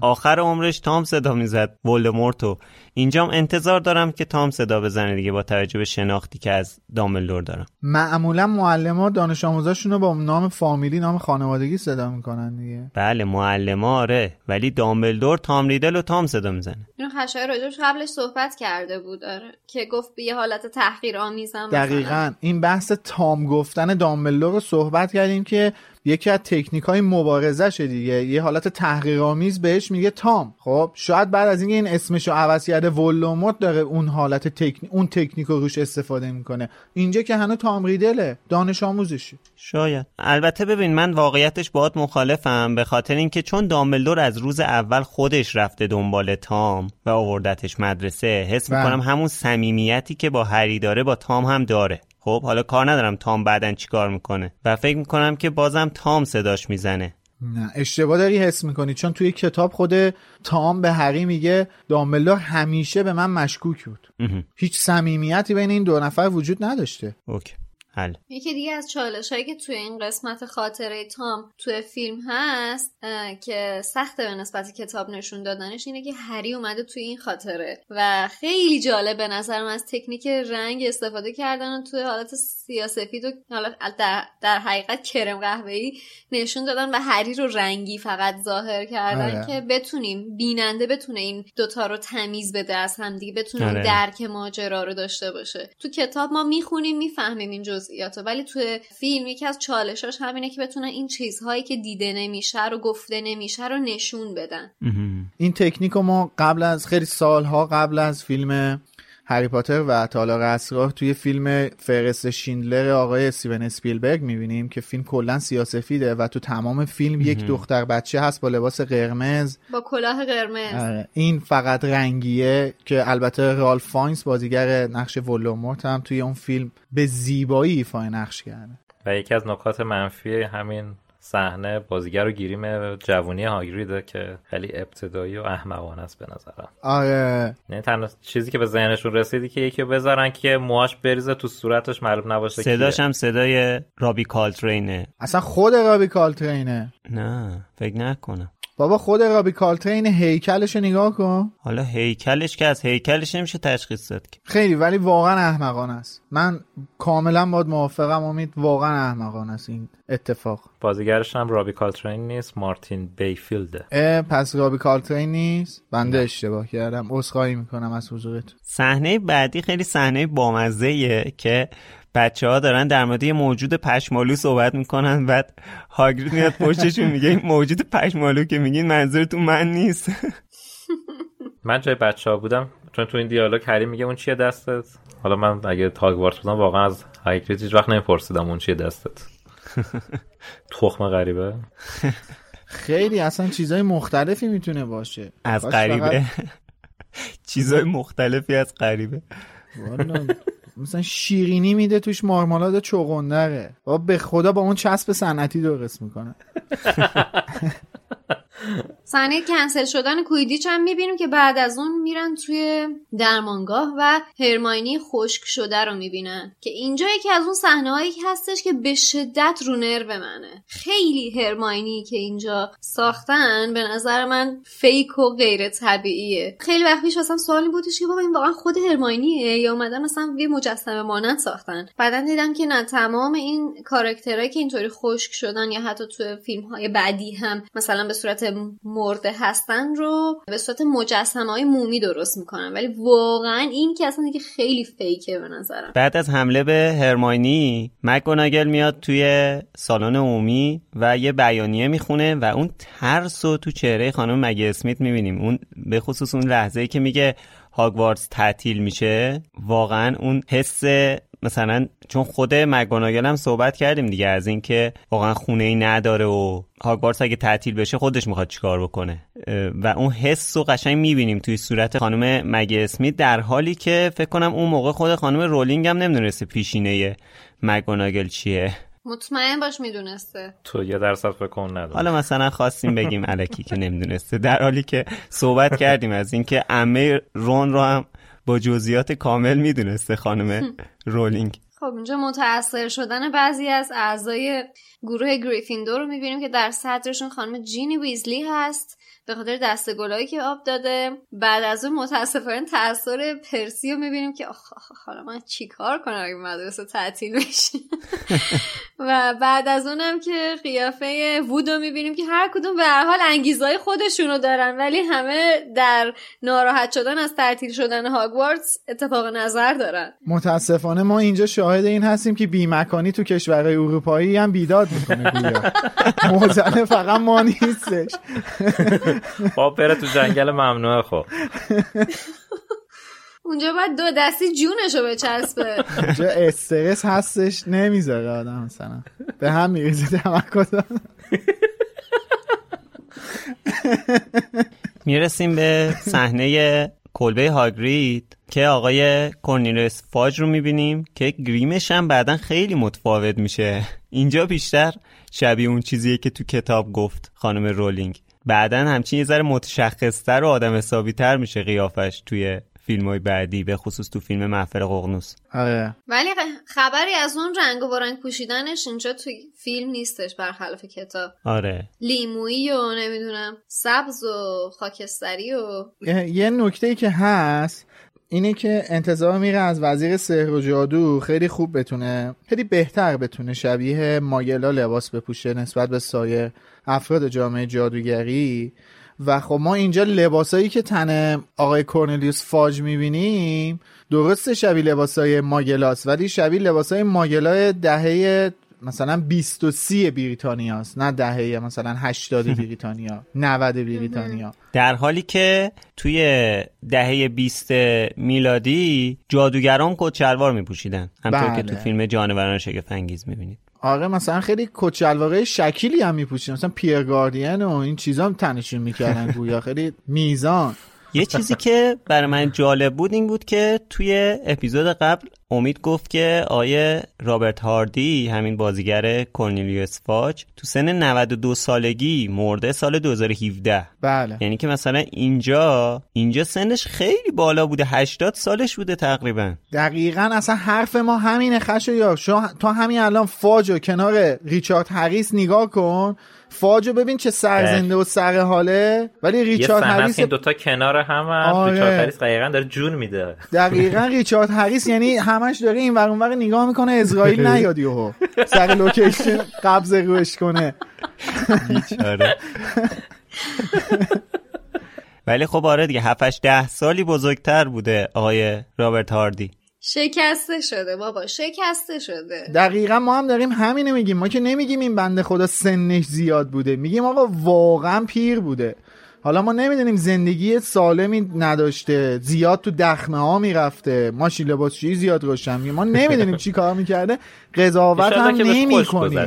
آخر عمرش تام صدا می‌زد ولدمورتو اینجام انتظار دارم که تام صدا بزنه دیگه با توجه به شناختی که از دامبلدور دارم. معمولا معلم ها دانش آموزاشون رو با نام فامیلی نام خانوادگی صدا می‌کنن دیگه. بله معلم آره. ولی دامبلدور تام ریدل و تام صدا می‌زنه. اینو خشای راجبش قبلش صحبت کرده بود آره. که گفت به یه حالت تحقیر آمیزم. دقیقا. این بحث تام گفتن دامبلدور رو صحبت کردیم که یکی از تکنیک های مبارزشه دیگه. یه حالت تحقیرآمیز بهش میگه تام. خب شاید بعد از اینکه این اسمشو عوض کرده ولوموت داره اون حالت تکنیک اون تکنیک رو روش استفاده می‌کنه. اینجا که هنوز تام ریدله دانش آموزشی. شاید. البته ببین من واقعیتش باهات مخالفم به خاطر اینکه چون دامبلدور از روز اول خودش رفته دنبال تام و آوردتش مدرسه حس بله. می‌کنم همون صمیمیتی که با هری داره با تام هم داره. خب حالا کار ندارم تام بعدن چیکار می‌کنه. و فکر می‌کنم که بازم تام صداش می‌زنه. نه اشتباه داری حس می‌کنی. چون توی کتاب خود تام به هری میگه دامبلدور همیشه به من مشکوک بود. هیچ صمیمیتی بین این دو نفر وجود نداشته. اوکی. حل یکی دیگه از چالش هایی که توی این قسمت خاطره تام توی فیلم هست که سخته به نسبت کتاب نشون دادنش اینه که هری اومده توی این خاطره و خیلی جالب به نظرم از تکنیک رنگ استفاده کردن و توی حالت سیاسفید و حالا در, در حقیقت کرم قهوه‌ای نشون دادن و هری رو رنگی فقط ظاهر کردن آره. که بتونیم بیننده بتونه این دوتا رو تمیز بده از هم دیگه بتونه آره. درک ماجرا رو داشته باشه تو کتاب ما می‌خونیم می‌فهمیم این جزئیات رو ولی توی فیلم یکی از چالشاش همینه که بتونن این چیزهایی که دیده نمیشه رو گفته نمیشه رو نشون بدن. این تکنیک رو ما قبل از خیلی سالها قبل از فیلم هری پاتر و تالار اسرار توی فیلم فهرست شیندلر آقای استیون اسپیلبرگ می‌بینیم که فیلم کلا سیاه‌سفیده و تو تمام فیلم یک دختر بچه هست با لباس قرمز. با کلاه قرمز. آره. این فقط رنگیه که البته رالف فاینز بازیگر نقش ولدمورت هم توی اون فیلم به زیبایی ایفای نقش کرده. و یکی از نکات منفی همین صحنه بازیگر رو گیریم جوونی هاگریده که خیلی ابتدایی و احمقانه است به نظرم. آره. یعنی تنها چیزی که به ذهنشون رسیدی که یکی رو بذارن که موهاش بریزه تو صورتش معلوم نباشه صداش. هم صدای رابی کالترینه. اصلا خود رابی کالترینه. نه فکر نکنم. بابا خود رابی کالترین هیکلش رو نگاه کن. حالا هیکلش که از هیکلش نمیشه تشخیص داد که. خیلی ولی واقعا احمقانه است. من کاملا باد موافقم امید واقعا احمقانه است این اتفاق. بازیگرش هم رابی کالترین نیست مارتین بیفیلده. پس رابی کالترین نیست؟ بنده اشتباه کردم. عذرخواهی می‌کنم از حضورتون. صحنه بعدی خیلی صحنه بامزه که بچه ها دارن در مورد یه موجود پشمالو صحبت می‌کنن بعد هاگرید میاد پشتشون میگه این موجود پشمالو که میگین منظورتون من نیست. من جای بچه ها بودم چون تو این دیالوگ هری میگه اون چیه دستت؟ حالا من اگه هاگوارتس بودم واقعا از هاگرید هیچ وقت نمیپرسیدم اون چیه دستت. تخم غریبه. خیلی اصلا چیزای مختلفی می‌تونه باشه. از غریبه. چیزای مختلفی از غریبه. مثلا شیرینی میده توش مارمالاد چغندره. بابا به خدا با اون چسب صنعتی درست می‌کنه. صحنه کنسل شدن کویدیچ هم می‌بینیم که بعد از اون میرن توی درمانگاه و هرماینی خشک شده رو می‌بینن. که اینجا یکی از اون صحنه هایی هستش که به شدت رو نرو منه. خیلی هرماینی که اینجا ساختن به نظر من فیک و غیر طبیعیه. خیلی وقت پیش اصلا سوالی بودش که بابا این واقعا خود هرماینیه یا اومدن مثلا یه مجسمه مانند ساختن. بعدا دیدم که نه تمام این کاراکترهایی که اینطوری خشک شدن یا حتی توی فیلم های بعدی هم مثلا به صورت مرده هستن رو به صورت مجسمه های مومی درست می‌کنن. ولی واقعا این که اصلا دیگه خیلی فیکه به نظرم. بعد از حمله به هرماینی مکگوناگل میاد توی سالن عمومی و یه بیانیه می‌خونه و اون ترس رو تو چهره خانم مگی اسمیت می‌بینیم. اون به خصوص اون لحظه ای که میگه هاگوارتس تعطیل میشه واقعا اون حس مثلا چون خود مگوناگل هم صحبت کردیم دیگه از اینکه واقعا خونه ای نداره و هاگوارتس اگه تعطیل بشه خودش می‌خواد چیکار بکنه. و اون حس رو قشنگ می‌بینیم توی صورت خانم مگی اسمیت در حالی که فکر کنم اون موقع خود خانم رولینگ هم نمی‌دونسته پیشینه مگوناگل چیه. مطمئن باش می‌دونسته. تو یه درصد فکر کن نداره. حالا مثلا خواستیم بگیم علکی که نمی‌دونسته. در حالی که صحبت کردیم از اینکه عمه رون رو هم با جزئیات کامل می‌دونسته خانم رولینگ. خب اینجا متاثر شدن بعضی از اعضای گروه گریفیندور رو می‌بینیم که در صدرشون خانم جینی ویزلی هست. به خاطر دست گلایی که آب داده. بعد از اون متاسفانه تاثیر پرسی رو می‌بینیم که آخ آخ آخ، حالا من چیکار کنم اگه مدرسه تعطیل بشه؟ و بعد از اونم که قیافه وود رو می‌بینیم که هر کدوم به هر حال انگیزهای خودشونو دارن ولی همه در ناراحت شدن از تعطیل شدن هاگوارتس اتفاق نظر دارن. متاسفانه ما اینجا شاهد این هستیم که بیمکانی تو کشورهای اروپایی هم بیداد می‌کنه گویا. موزنه فقط ما نیستش. با بره تو جنگل ممنوعه خب. اونجا باید دو دستی جونشو بچسبه. اینجا استرس هستش نمی‌ذاره آدم مثلا. به هم میریزه تمرکز. می‌رسیم به صحنه کلبه هاگرید که آقای کورنیلوس فاج رو می‌بینیم که گریمش هم بعدا خیلی متفاوت میشه. اینجا بیشتر شبیه اون چیزیه که تو کتاب گفت خانم رولینگ. بعدا همچین یه ذره متشخصتر و آدم حسابی تر میشه قیافش توی فیلم های بعدی به خصوص تو فیلم محفل ققنوس آره. ولی خبری از اون رنگ و برنگ پوشیدنش اینجا توی فیلم نیستش برخلاف کتاب. آره. لیمویی و نمی‌دونم سبز و خاکستری و یه نکته که هست اینه که انتظار میره از وزیر سحر و جادو خیلی خوب بتونه خیلی بهتر بتونه شبیه ماگلا لباس بپوشه نسبت به سایر افراد جامعه جادوگری. و خب ما اینجا لباسایی که تن آقای کورنلیوس فاج می‌بینیم درسته شبیه لباسای ماگلاست ولی شبیه لباسای ماگلا دهه مثلا 20 و 30 بریتانیا است نه دهه مثلا 80 بریتانیا 90 بریتانیا. در حالی که توی دهه 20 میلادی جادوگران کچلوار میپوشیدن همطور بله. که تو فیلم جانوران شگفت انگیز می‌بینید. آره مثلا خیلی کچلواره شکیلی هم میپوشیدن مثلا پیر گاردین و این چیزا هم تنشون می‌کردن گویا. خیلی میزان. یه چیزی که برای من جالب بود این بود که توی اپیزود قبل امید گفت که آیه رابرت هاردی همین بازیگر کورنیلیوس فاج تو سن 92 سالگی مرده سال 2017 بله. یعنی که مثلا اینجا اینجا سنش خیلی بالا بوده. 80 سالش بوده تقریبا. دقیقا اصلا حرف ما همینه خشایار شو تا همین الان فاجو کنار ریچارد هریس نگاه کن. فاجو ببین چه سرزنده و سر حاله. ولی ریچارد هریس این دوتا کنار هم آره. ریچارد هریس دقیقا داره جون میده. دقیقا ریچارد هریس یعنی همش داره این ور اونور نگاه می‌کنه عزرائیل نیاد یهو. سر لوکیشن قبض روحش کنه. بیچاره. ولی خب آره دیگه 7 ده سالی بزرگتر بوده آقای رابرت هاردی. شکسته شده بابا شکسته شده. دقیقا ما هم داریم همینو میگیم. ما که نمیگیم این بنده خدا سنش زیاد بوده. میگیم آقا واقعا پیر بوده. حالا ما نمی‌دونیم زندگی سالمی نداشته زیاد تو دخمه ها می‌رفته. ماشین لباسشویی زیاد روشن ما نمی‌دونیم چی کار می‌کرده. قضاوت هم نمی کنیم.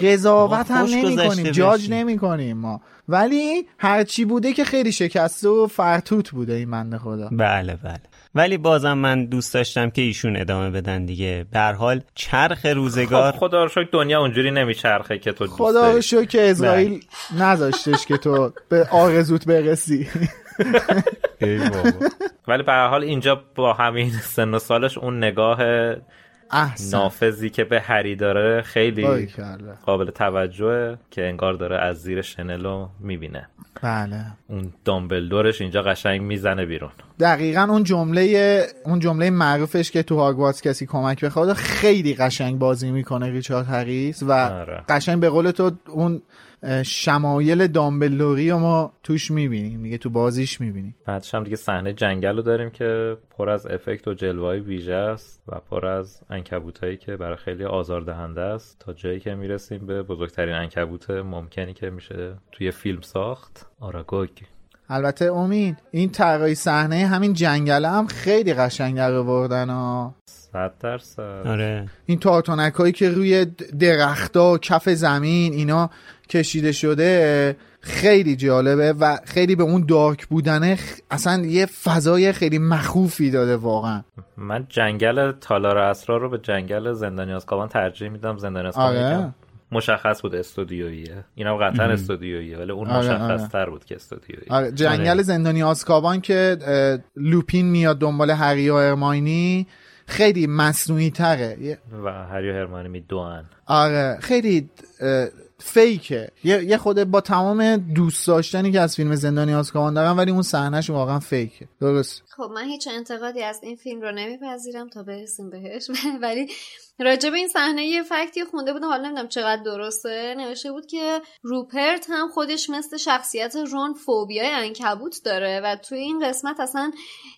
قضاوت ما هم نمی کنیم جاج. نمی کنیم ما. ولی هرچی بوده که خیلی شکسته و فرتوت بوده این بنده خدا. بله بله. ولی بازم من دوست داشتم که ایشون ادامه بدن دیگه به هر حال چرخ روزگار خب خدا رو شکر دنیا اونجوری نمیچرخه که تو دوست خدا. رو شکر که اسرائیل نذاشتش که تو به آرزوت برسی ای بابا. ولی به هر حال اینجا با همین سن و سالش اون نگاه احسن نافذی که به هری داره خیلی. قابل توجهه که انگار داره از زیر شنلو می‌بینه بله اون دامبلدورش اینجا قشنگ می‌زنه بیرون دقیقا اون جمله اون جمله معروفش که تو هاگوارتس کسی کمک بخواد خیلی قشنگ بازی می‌کنه ریچارد هریس و آره. قشنگ به قول تو اون شمایل دامبلدوری رو ما توش می‌بینیم. دیگه تو بازیش می‌بینیم. بعدش هم دیگه صحنه جنگل رو داریم که پر از افکت و جلوهای ویژه است و پر از انکبوتایی که برای خیلی آزاردهنده است. تا جایی که می‌رسیم به بزرگترین انکبوت ممکنی که میشه توی فیلم ساخت آراگوگ. البته امید این طراحی صحنه همین جنگله هم خیلی قشنگ در آوردن ها. صد درصد. آره. این تارتانک هایی که روی درختها و کف زمین اینا کشیده شده خیلی جالبه و خیلی به اون دارک بودنه خ- اصلا یه فضای خیلی مخوفی داده واقعا. من جنگل تالار اسرار رو به جنگل زندانی آزکابان ترجیح میدم. زندانی آره. مشخص بود استودیوییه. اینم قطعا استودیوییه ولی اون آره، مشخص تر بود که استودیویی آره، جنگل زندانی آزکابان که لوپین میاد دنبال هری و ارماینی خیلی مصنوعی تره و هری و هرمانی میدوان آره خیلی فیکه. یه یه خود با تمام دوست داشتنی که از فیلم زندانی آزکابان دارم ولی اون صحنهش واقعا فیکه. درست. خب من هیچ انتقادی از این فیلم رو نمیپذیرم تا برسیم بهش ولی راجع به این صحنه یه فکتی خونده بودم حالا نمی‌دونم چقدر درسته نوشته بود که روپرت هم خودش مثل شخصیت رون فوبیای انکبوت داره و توی این قسمت اصلا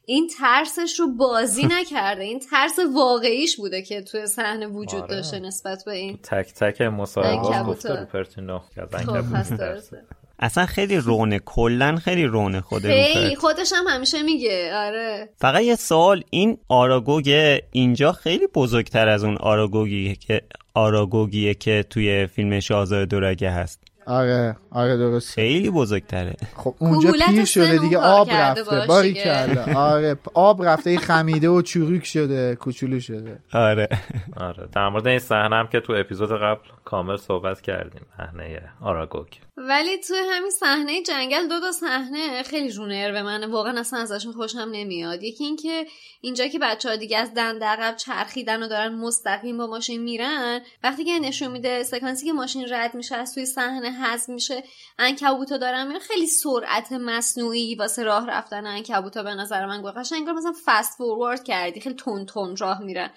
این ترسش رو بازی نکرده این ترس واقعیش بوده که توی صحنه وجود آره. داشته نسبت به این تک تک مصاحبه. گفته روپرتینو که از خب انکبوت. درسته اصلا خیلی رونه کلا خیلی رونه خود خیلی. روپرت خودش هم همیشه میگه. آره. فقط یه سوال این آراگوگ اینجا خیلی بزرگتر از اون آراگوگی که آراگوگیه که توی فیلم شاهزاده دورگه هست. آره آره درست خیلی بزرگتره. خب اونجا پیر شده دیگه آب رفته باری. کرده آره آب رفته خمیده و چروک شده کوچولو شده. آره. آره در مورد این صحنه هم که تو اپیزود قبل کامل صحبت کردیم صحنه آراگوک ولی توی همین صحنه جنگل دو تا صحنه خیلی رو به منه. واقعا اصلا ازشون خوشم نمیاد. یکی اینکه اینجا که بچه ها دیگه از دند عقب چرخیدن و دارن مستقیم با ماشین میرن وقتی که نشون میده سکانسی که ماشین رد میشه از توی صحنه حذف میشه عنکبوتا دارن میرن. خیلی سرعت مصنوعی واسه راه رفتن عنکبوتا به نظر من گفت قشنگ. مثلا فست فوروارد کردی خیلی تون تون راه میرن.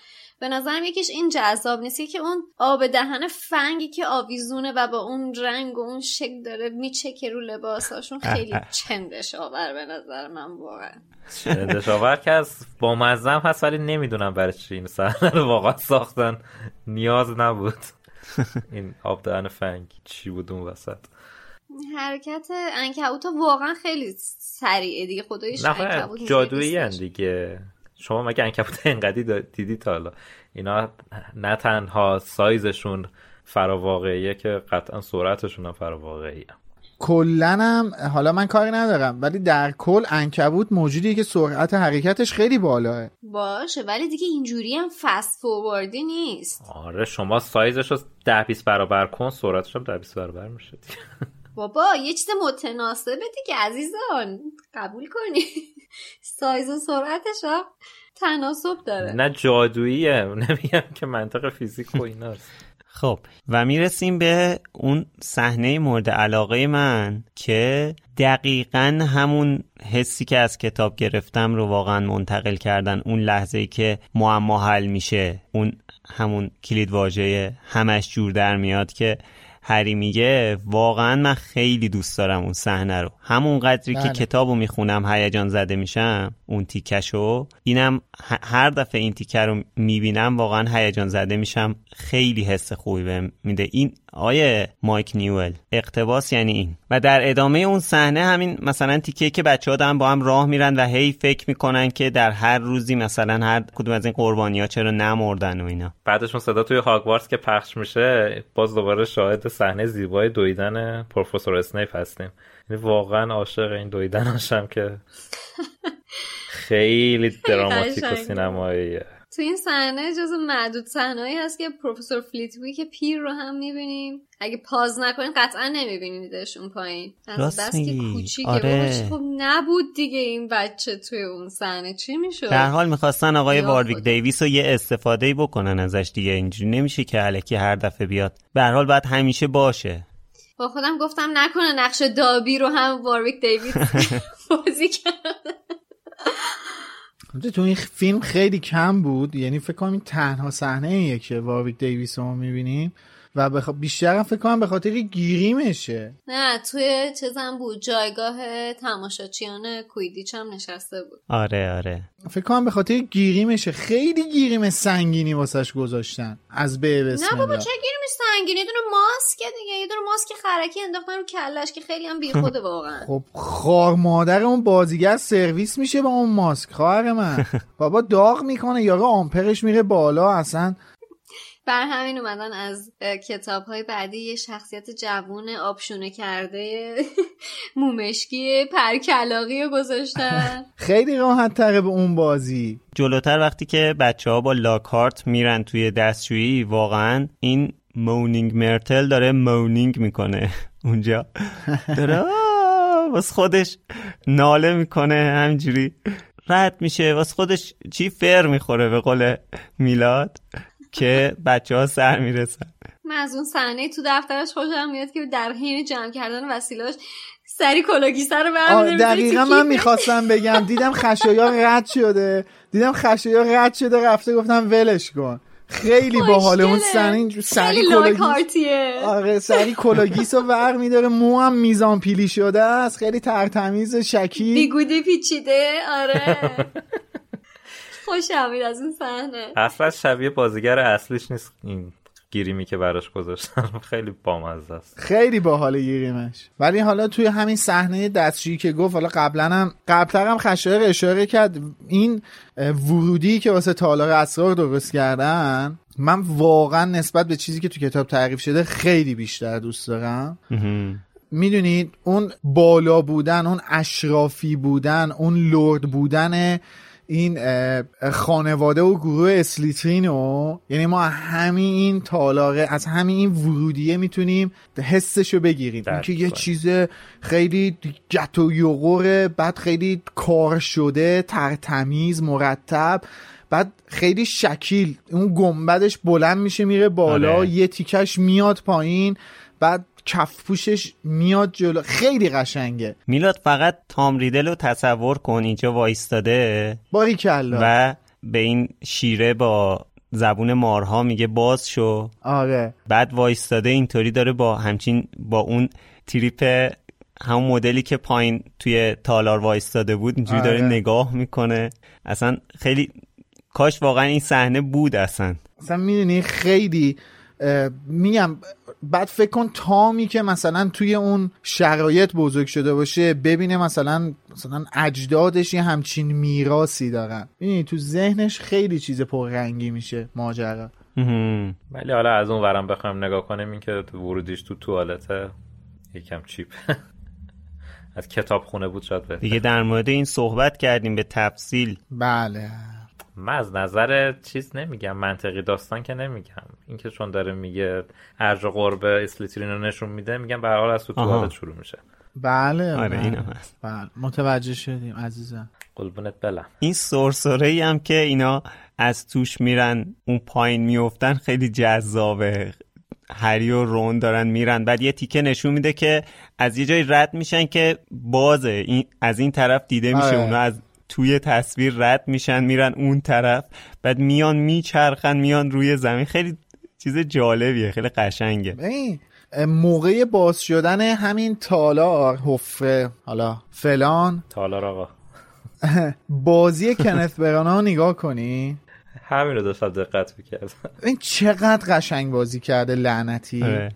به نظرم یکیش این جذاب نیست که اون آب دهن فنگی که آویزونه و با اون رنگ و اون شکل داره میچکه رو لباساشون. خیلی چندش آور به نظر من واقعا. دشاور که از با مزم هست ولی نمی‌دونم برای چی. این صحنه رو واقعا ساختن نیاز نبود. این آب دهن فنگ چی بود اون وسط؟ حرکت انکبوتا واقعا خیلی سریعه دیگه. خدایش اینجوری جادویی. دیگه. شما مگه انکبوت انقدی دیدی تا حالا؟ اینا نه تنها سایزشون فراواقعیه که قطعا سرعتشون هم فراواقعیه. کلا هم حالا من کاری ندارم ولی در کل انکبوت موجودیه که سرعت حرکتش خیلی بالاه. باشه ولی دیگه اینجوری هم فست فورواردی نیست. آره شما سایزش رو ده بیست برابر کن سرعتش هم ده بیست برابر میشه دیگه. بابا یه چیز متناسبه دیگه عزیزان. قبول کنی. سایز و سرعتش هم تناسب داره. نه جادوییه. نمیگم که منطق فیزیک و ایناست. خب و می‌رسیم به اون صحنه مورد علاقه من که دقیقا همون حسی که از کتاب گرفتم رو واقعا منتقل کردن. اون لحظه ای که معما حل میشه اون همون کلید واژه همش جور در میاد که هری میگه واقعا من خیلی دوست دارم اون صحنه رو. همون قدری که بله. کتابو می‌خونم هیجان زده میشم اون تیکشو اینم هر دفعه این تیکه رو می‌بینم واقعا هیجان زده میشم. خیلی حس خوبی بهم میده. این آیه مایک نیول اقتباس یعنی این. و در ادامه اون صحنه همین مثلا تیکه که بچه ها دارن با هم راه میرن و هی فکر می‌کنن که در هر روزی مثلا هر کدوم از این قربانی ها چرا نمردن و اینا. بعدشون صدا توی هاگوارتس که پخش میشه باز دوباره شاهد صحنه زیبای دویدن پروفسور اسنیپ هستیم. یعنی واقعا عاشق این دویدناشم که خیلی دراماتیک و. سینماییه. تو این صحنه جز معدود صحنه‌ای هست که پروفسور فلیتوی که پیر رو هم می‌بینیم. اگه پاز نکنین قطعا نمیبینیدش اون پایین. از بس که. کوچیکه. آره. خب نبود دیگه این بچه توی اون صحنه. چی می‌شد؟ در حال می‌خواستن آقای خدا. دیویس رو یه استفاده بکنن ازش دیگه. اینجوری نمیشه که علکی هر دفعه بیاد. به حال باید همیشه باشه. با خودم گفتم نکنه نقش دابی رو هم وارویک دیوید بازی کرد تو این فیلم خیلی کم بود. یعنی فکر کنم این تنها صحنه ایه که وارویک دیویس رو می‌بینیم. و بخ... بیشتر هم فکر کنم به خاطر گیریمشه. نه توی چیزم بود. جایگاه تماشاچیان کویدیچ هم نشسته بود. آره آره. فکر کنم به خاطر گیریمشه. خیلی گیریم سنگینی واسش گذاشتن. از به بسم نه بابا. چه گیرمی سنگینه یه دونه ماسک دیگه. یه دونه ماسک خرکی انداختن رو کلش که خیلی هم بیخوده واقعا. خب خار مادر اون بازیگر سرویس میشه با اون ماسک. خواهر من. بابا داغ می‌کنه. یارو آمپرش میره بالا. اصلا بر همین اومدن از کتاب های بعدی یه شخصیت جوون آبشونه کرده مومشکی پرکلاقی رو گذاشتن. خیلی راحت تره به اون بازی. جلوتر وقتی که بچه ها با لاکارت میرن توی دستشویی واقعا این مونینگ مرتل داره مونینگ می‌کنه. اونجا. داره آه، واس خودش ناله می‌کنه همجوری رد میشه واس خودش چی فر می‌خوره به قول میلاد؟ که بچه ها سر می‌رسن. من از اون صحنه تو دفترش خوشم میاد که در حین جمع کردن وسایلاش سری کلاه‌گیسه رو آه، برمی‌داره دقیقا من می‌خواستم بگم. دیدم خشایار رد شده. دیدم خشایار رد شده رفته گفتم ولش کن. خیلی باحال اون scene این سری کلاه‌گیس آره سری کلاه‌گیس رو ور میداره. مو هم میزان پیلی شده است. خیلی تر تمیز شکیل بیگودی پیچیده. آره. خوشم میاد از اون صحنه. اصلا شبیه بازیگر اصلیش نیست این گیریمی که براش گذاشتن خیلی بامزه است. خیلی باحال گیریمش. ولی حالا توی همین صحنه دستشویی که گفت حالا قبلا هم قبلتر هم خشایق اشاره کرد. این ورودی که واسه تالار اسرار درست کردن من واقعا نسبت به چیزی که تو کتاب تعریف شده خیلی بیشتر دوست دارم. می‌دونید اون بالا بودن اون اشرافی بودن اون لرد بودن این خانواده و گروه اسلیترین و یعنی ما همین این تالاقه از همین این ورودیه می‌تونیم حسشو بگیریم. اینکه یه چیز خیلی گت و یغوره بعد خیلی کار شده ترتمیز مرتب بعد خیلی شکیل. اون گنبدش بلند میشه میره بالا آره. یه تیکش میاد پایین بعد کف پوشش میاد جلو. خیلی قشنگه. میلاد فقط تام ریدل رو تصور کن اینجا وایستاده. باری کلا و به این شیره با زبون مارها میگه باز شو. آره. بعد وایستاده اینطوری داره با همچین با اون تریپ همون مدلی که پایین توی تالار وایستاده بود اینجوری آره. داره نگاه می‌کنه. اصلا خیلی کاش واقعا این صحنه بود اصلا. اصلا می‌دونی خیلی میگم بعد فکر کن تامی که مثلا توی اون شرایط بزرگ شده باشه ببینه مثلا مثلا اجدادش یه همچین میراسی دارن. ببینی تو ذهنش خیلی چیز پررنگی میشه ماجرا. ولی حالا از اون ورم بخوایم نگاه کنیم این که ورودیش تو توالته یکم چیپ. از کتاب خونه بود شاید دیگه در مورد این صحبت کردیم به تفصیل. بله. من از نظر چیز نمیگم منطقی داستان که نمیگم. اینکه چون داره میگه ارج قرب اسلیترین رو نشون میده میگم به حال از تو توالت شروع میشه. بله آره بله. این هست. بله. متوجه شدیم عزیزم. قلبونت بلم این سرسره ای هم که اینا از توش میرن اون پایین میفتن خیلی جذابه. هری و رون دارن میرن. بعد یه تیکه نشون میده که از یه جای رد میشن که بازه. این از این طرف دیده میشه آره. اونا از توی تصویر رد میشن میرن اون طرف. بعد میان میچرخن میان روی زمین. خیلی چیز جالبیه خیلی قشنگه. این موقع باز شدن همین تالار حفره حالا فلان. تالار آقا. بازی کنت برانا نگاه کنی. همین رو داشتم دقت می‌کردم. این چقدر قشنگ بازی کرده لعنتی. آره.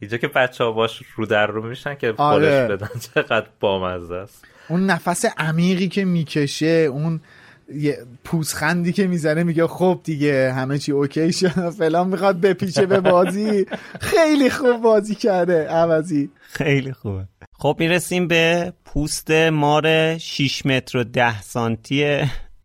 اینجا که بچه ها باش رو در رو میشن که آره. خودش بدن چقدر بامزه است. اون نفس عمیقی که می‌کشه اون یه پوزخندی که می‌زنه میگه خب دیگه همه چی اوکی شد فلان می‌خواد بپیچه به بازی. خیلی خوب بازی کرده عوضی. خیلی خوبه. خب می‌رسیم به پوست مار 6 متر و 10 سانتی.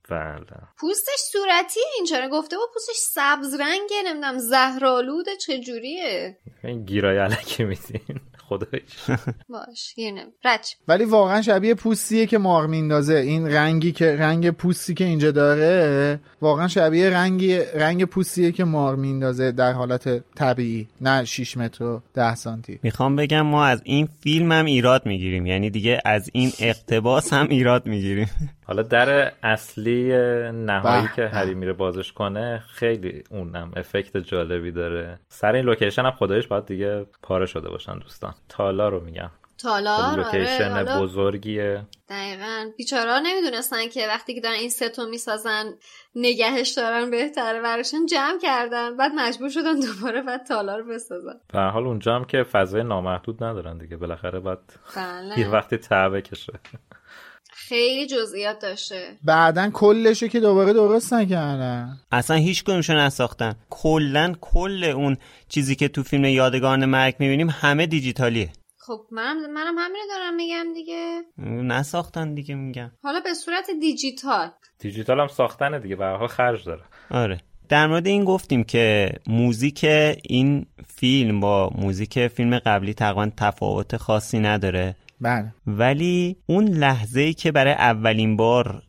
بله. پوستش صورتی این چرا گفته؟ با پوستش سبز رنگه نمی‌دونم زهرالوده چجوریه؟ این گیرای علکی میدین. خدایش. باش گیر نمی رچ. ولی واقعا شبیه پوستیه که مار میندازه. این رنگی که رنگ پوستی که اینجا داره واقعا شبیه رنگی رنگ پوستیه که مار میندازه در حالت طبیعی. نه 6 متر و 10 سانتی. می‌خوام بگم ما از این فیلم هم ایراد می‌گیریم. یعنی دیگه از این اقتباس هم ایراد می‌گیریم. حالا در اصلی نهایی که. هری میره بازش کنه خیلی اونم افکت جالبی داره. سر این لوکیشن هم خدایش باید دیگه پاره شده باشن دوستان. تالا رو میگم. تالار لوکیشن آره حالا بزرگیه. دقیقا. بیچارا نمی‌دونستن که وقتی که دارن این ستو می‌سازن نگهش دارن بهتره براشون جمع کردن. بعد مجبور شدن دوباره بعد تالار بسازن. به حال اونجا هم که فضای نامحدود ندارن دیگه. بالاخره باید بله. یه وقتی تعبه کشه. خیلی جزئیات داشته. بعدا کلشو که دوباره درست نکردن. اصلا هیچ کدومشو نساختن. کلا کل اون چیزی که تو فیلم یادگان مرگ می‌بینیم همه دیجیتالیه. خب منم منم همینو دارم میگم دیگه. نساختن دیگه میگم. حالا به صورت دیجیتال. دیجیتال هم ساختنه دیگه به هر حال خرج داره. آره. در مورد این گفتیم که موزیک این فیلم با موزیک فیلم قبلی تقریبا تفاوت خاصی نداره. بله. ولی اون لحظه که برای اولین بار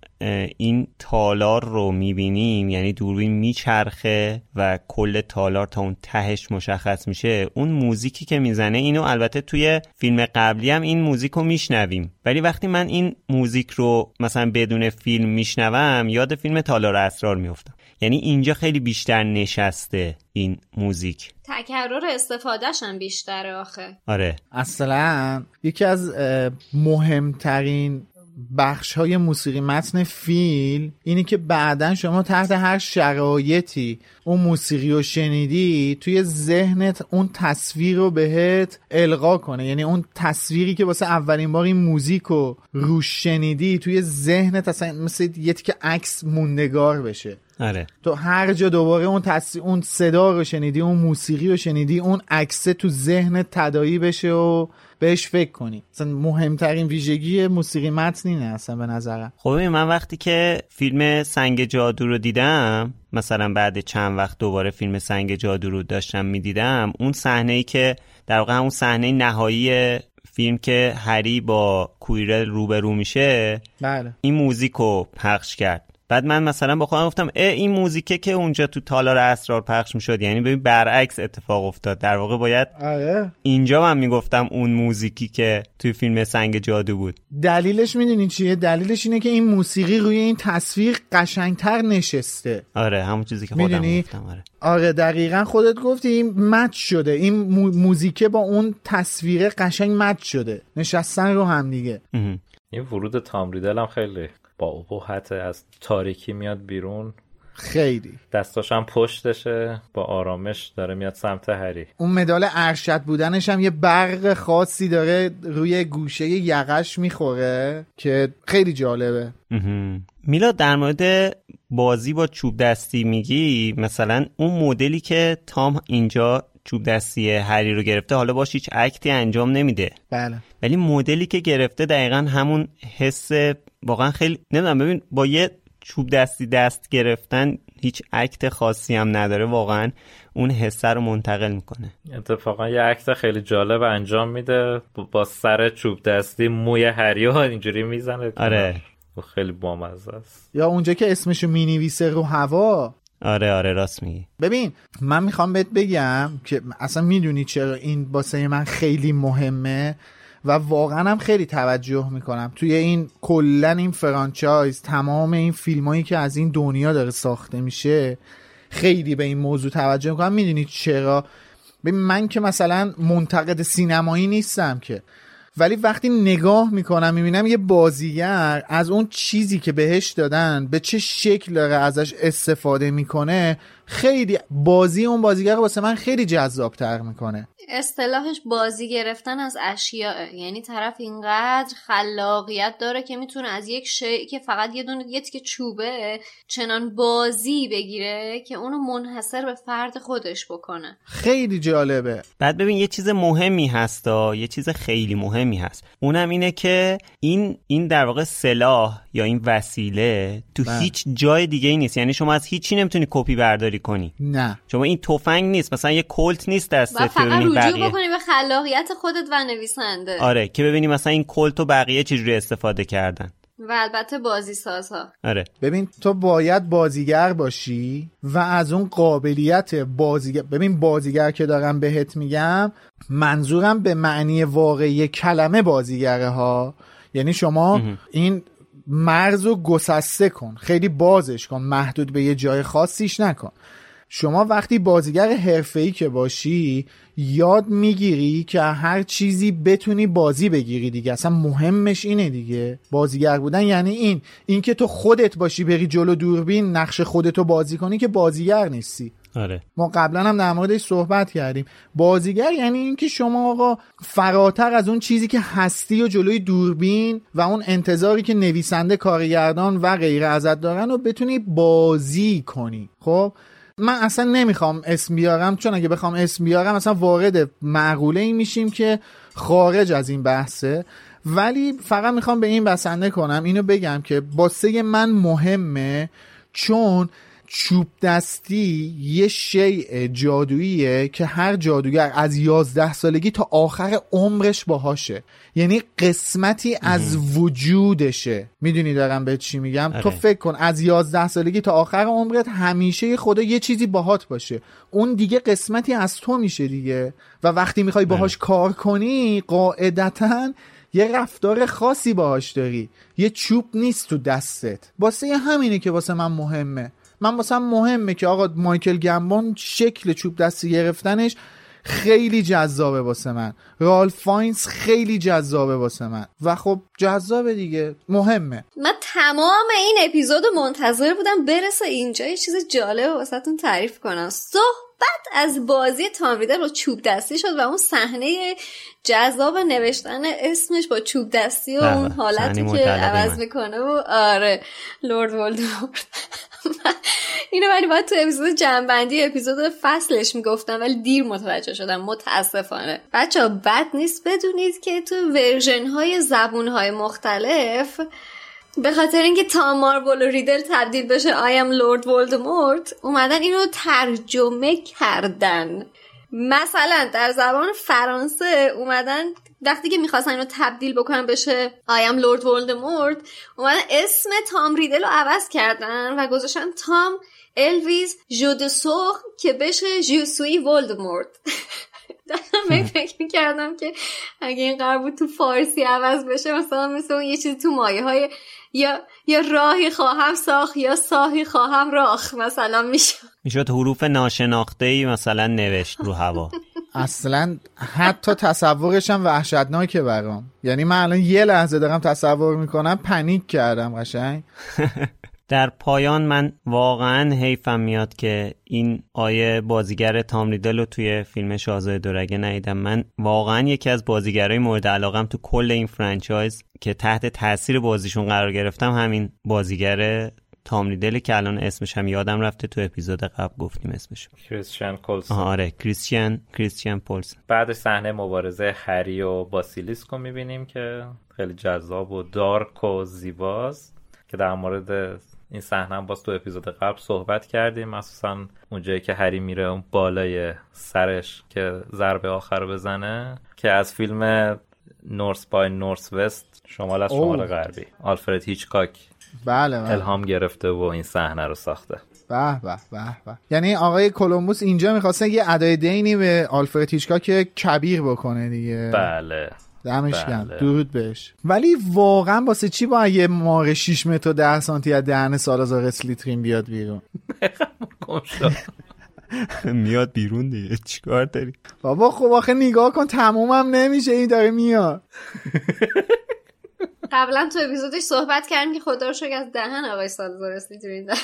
این تالار رو می‌بینیم یعنی دوربین میچرخه و کل تالار تا اون تهش مشخص میشه اون موزیکی که می‌زنه اینو البته توی فیلم قبلی هم این موزیک رو میشنویم. ولی وقتی من این موزیک رو مثلا بدون فیلم میشنوم یاد فیلم تالار اسرار میفتم یعنی اینجا خیلی بیشتر نشسته این موزیک. تکرر استفادهش هم بیشتره آخه. آره. اصلا یکی از مهمترین بخش های موسیقی متن فیلم اینی که بعدا شما تحت هر شرایطی اون موسیقی رو شنیدی توی ذهنت اون تصویر رو بهت القا کنه. یعنی اون تصویری که واسه اولین بار این موزیک رو روش شنیدی توی ذهنت اصلا مثل یه که عکس موندگار بشه. آره. تو هر جا دوباره اون تصویر اون صدا رو شنیدی اون موسیقی رو شنیدی اون عکس تو ذهنت تدایی بشه و بهش فکر کنی. اصلا مهمترین ویژگی موسیقی متنی نه اصلا به نظرم. خب من وقتی که فیلم سنگ جادو رو دیدم مثلا بعد چند وقت دوباره فیلم سنگ جادو رو داشتم می‌دیدم اون صحنه ای که در واقع اون صحنه نهایی فیلم که هری با کویرل روبرو میشه بله. این موزیک رو پخش کرد. بعد من مثلا با خودم گفتم اه این موزیکه که اونجا تو تالار اسرار پخش می‌شد. یعنی ببین برعکس اتفاق افتاد. در واقع باید آره. اینجا من می‌گفتم اون موزیکی که توی فیلم سنگ جادو بود. دلیلش می‌دونین چیه؟ دلیلش اینه که این موسیقی روی این تصویر قشنگتر نشسته. آره همون چیزی که خودم گفتم آره. آره دقیقا خودت گفتی این مچ شده. این موزیکه با اون تصویر قشنگ مچ شده. نشستن رو هم دیگه. این ورود تامریدل هم خیلی با ابهت از تاریکی میاد بیرون. خیلی. دستاشم پشتشه با آرامش داره میاد سمت هری. اون مدال ارشد بودنش هم یه برق خاصی داره روی گوشه یقش می‌خوره که خیلی جالبه. میلا در مورد بازی با چوب دستی میگی؟ مثلا اون مدلی که تام اینجا چوب دستی هری رو گرفته حالا باش هیچ اکتی انجام نمیده. بله. ولی مدلی که گرفته دقیقا همون حس واقعا خیلی نمی‌دونم ببین با یه چوب دستی دست گرفتن هیچ عکت خاصی هم نداره. واقعا اون حسه رو منتقل می‌کنه. اتفاقا یه عکت خیلی جالب انجام میده. با سر چوب دستی موی هریو اینجوری می‌زنه. آره. خیلی بامزه است. یا اونجا که اسمشو می‌نویسه رو هوا. آره آره راست میگی. ببین من می‌خوام بهت بگم که اصلا می‌دونی چرا این باسه من خیلی مهمه. و واقعا هم خیلی توجه می‌کنم. توی این کلا این فرانچایز تمام این فیلمایی که از این دنیا داره ساخته میشه خیلی به این موضوع توجه می‌کنم. می‌دونید چرا؟ من که مثلا منتقد سینمایی نیستم که. ولی وقتی نگاه می‌کنم می‌بینم یه بازیگر از اون چیزی که بهش دادن به چه شکل داره ازش استفاده می‌کنه خیلی بازی اون بازیگر رو واسه من خیلی جذاب تر می‌کنه. اصطلاحش بازی گرفتن از اشیاء. یعنی طرف اینقدر خلاقیت داره که می‌تونه از یک شی که فقط یه دونه یه که چوبه چنان بازی بگیره که اونو منحصر به فرد خودش بکنه. خیلی جالبه. بعد ببین یه چیز مهمی هستا یه چیز خیلی مهمی هست. اونم اینه که این این در واقع سلاح یا این وسیله تو بله. هیچ جای دیگه ای نیست. یعنی شما از هیچی نمی‌تونی کپی برداری کنی. نه. شما این تفنگ نیست مثلا یه کلت نیست دستت فقط رجوع بکنی به خلاقیت خودت و نویسنده. آره که ببینی مثلا این کلت و بقیه چجوری استفاده کردن. و البته بازی سازها آره. ببین تو باید بازیگر باشی و از اون قابلیت بازیگر ببین بازیگر که دارم بهت میگم منظورم به معنی واقعی کلمه بازیگره ها. یعنی شما این مرز رو گسسته کن. خیلی بازش کن. محدود به یه جای خاصیش نکن. شما وقتی بازیگر حرفه‌ای که باشی یاد می‌گیری که هر چیزی بتونی بازی بگیری دیگه. اصلا مهمش اینه دیگه. بازیگر بودن یعنی این. اینکه تو خودت باشی بری جلو دوربین نقش خودتو بازی کنی که بازیگر نیستی. آره. ما قبلا هم در موردش صحبت کردیم. بازیگر یعنی اینکه شما آقا فراتر از اون چیزی که هستی و جلوی دوربین و اون انتظاری که نویسنده کارگردان و غیره ازت دارن و بتونی بازی کنی. خب؟ من اصلا نمی‌خوام اسم بیارم چون اگه بخوام اسم بیارم اصلا وارد معقوله این میشیم که خارج از این بحثه. ولی فقط می‌خوام به این بسنده کنم اینو بگم که باسه من مهمه چون چوب دستی یه شیء جادوییه که هر جادوگر از یازده سالگی تا آخر عمرش باهاشه. یعنی قسمتی از وجودشه. می‌دونی دارم به چی میگم؟ تو آره. فکر کن از یازده سالگی تا آخر عمرت همیشه خدا یه چیزی باهات باشه. اون دیگه قسمتی از تو میشه دیگه. و وقتی می‌خوای باهاش کار کنی قاعدتا یه رفتار خاصی باهاش داری. یه چوب نیست تو دستت. واسه همینه که واسه من مهمه. من واسه مهمه که آقا مایکل گمبون شکل چوب دستی گرفتنش خیلی جذابه واسه من. رال فاینز خیلی جذابه واسه من. و خب جذابه دیگه. مهمه. من تمام این اپیزود منتظر بودم برسه اینجا. یه چیز جالب واسهتون تعریف کنم. صحبت از بازی تام ریدر با چوب دستی شد و اون صحنه جذاب نوشتن اسمش با چوب دستی و اون حالتی که عوض می‌کنه و آره لورد ولدمورت اینو ولی باید تو اپیزود جمع‌بندی اپیزود فصلش می‌گفتم ولی دیر متوجه شدم متاسفانه. بچه بد نیست بدونید که تو version های زبون های مختلف به خاطر اینکه تام ماروولو ریدل تبدیل بشه I am Lord Voldemort اومدن اینو ترجمه کردن. مثلا در زبان فرانسه اومدن وقتی که می‌خواستن اینو تبدیل بکنن بشه آیم لورد ولدمورت اومدن اسم تام ریدل رو عوض کردن و گذاشتن تام الویز جود سوخ که بشه جوسوی ولدمورت داشتم فکر می‌کردم که اگه این قرار بود تو فارسی عوض بشه مثلا مثل اون یه چیزی تو مایه های یا یا راهی خواهم ساخت یا ساهی خواهم راخ مثلا میشه. می‌شد حروف ناشناخته ای مثلا نوشت رو هوا. اصلا حتی تصورش هم وحشتناکه برام. یعنی من الان یه لحظه دارم تصور می‌کنم پنیک کردم قشنگ. در پایان من واقعا حیفم میاد که این آیه بازیگر تام ریدل رو توی فیلم شاهزاده دورگه ندیدم. من واقعا یکی از بازیگرای مورد علاقم تو کل این فرانچایز که تحت تاثیر بازیشون قرار گرفتم همین بازیگر تام ریدل که الان اسمش هم یادم رفته تو اپیزود قبل گفتیم اسمش کریستیان کولسون آره کریستیان کریستیان پولسون بعد صحنه مبارزه هری و باسیلیسک رو می‌بینیم که خیلی جذاب و دارک و زیباست که در مورد این صحنه هم باز تو اپیزود قبل صحبت کردیم. مخصوصا اونجایی که هری میره اون بالای سرش که ضربه آخر بزنه که از فیلم نورس بای نورس وست شمال از شمال غربی. آلفرد هیچکاک بله, بله. الهام گرفته و این صحنه رو ساخته. به به به به. یعنی آقای کلمبوس اینجا می‌خواستن یه ادای دینی به آلفرد هیچکاک کبیر بکنه دیگه. بله. دمش گرم. درود بهش. ولی واقعا واسه چی با یه مار 6 متر و 10 سانتی از دهن سالازار اسلیترین بیاد بیرون؟ میاد بیرون دیگه. چیکار داری؟ بابا خب آخه نگاه کن تمومم نمیشه. این داره میاد. قبلا تو اپیزودش صحبت کردیم که خدا رو از دهن آقای سالازار اسلیترین در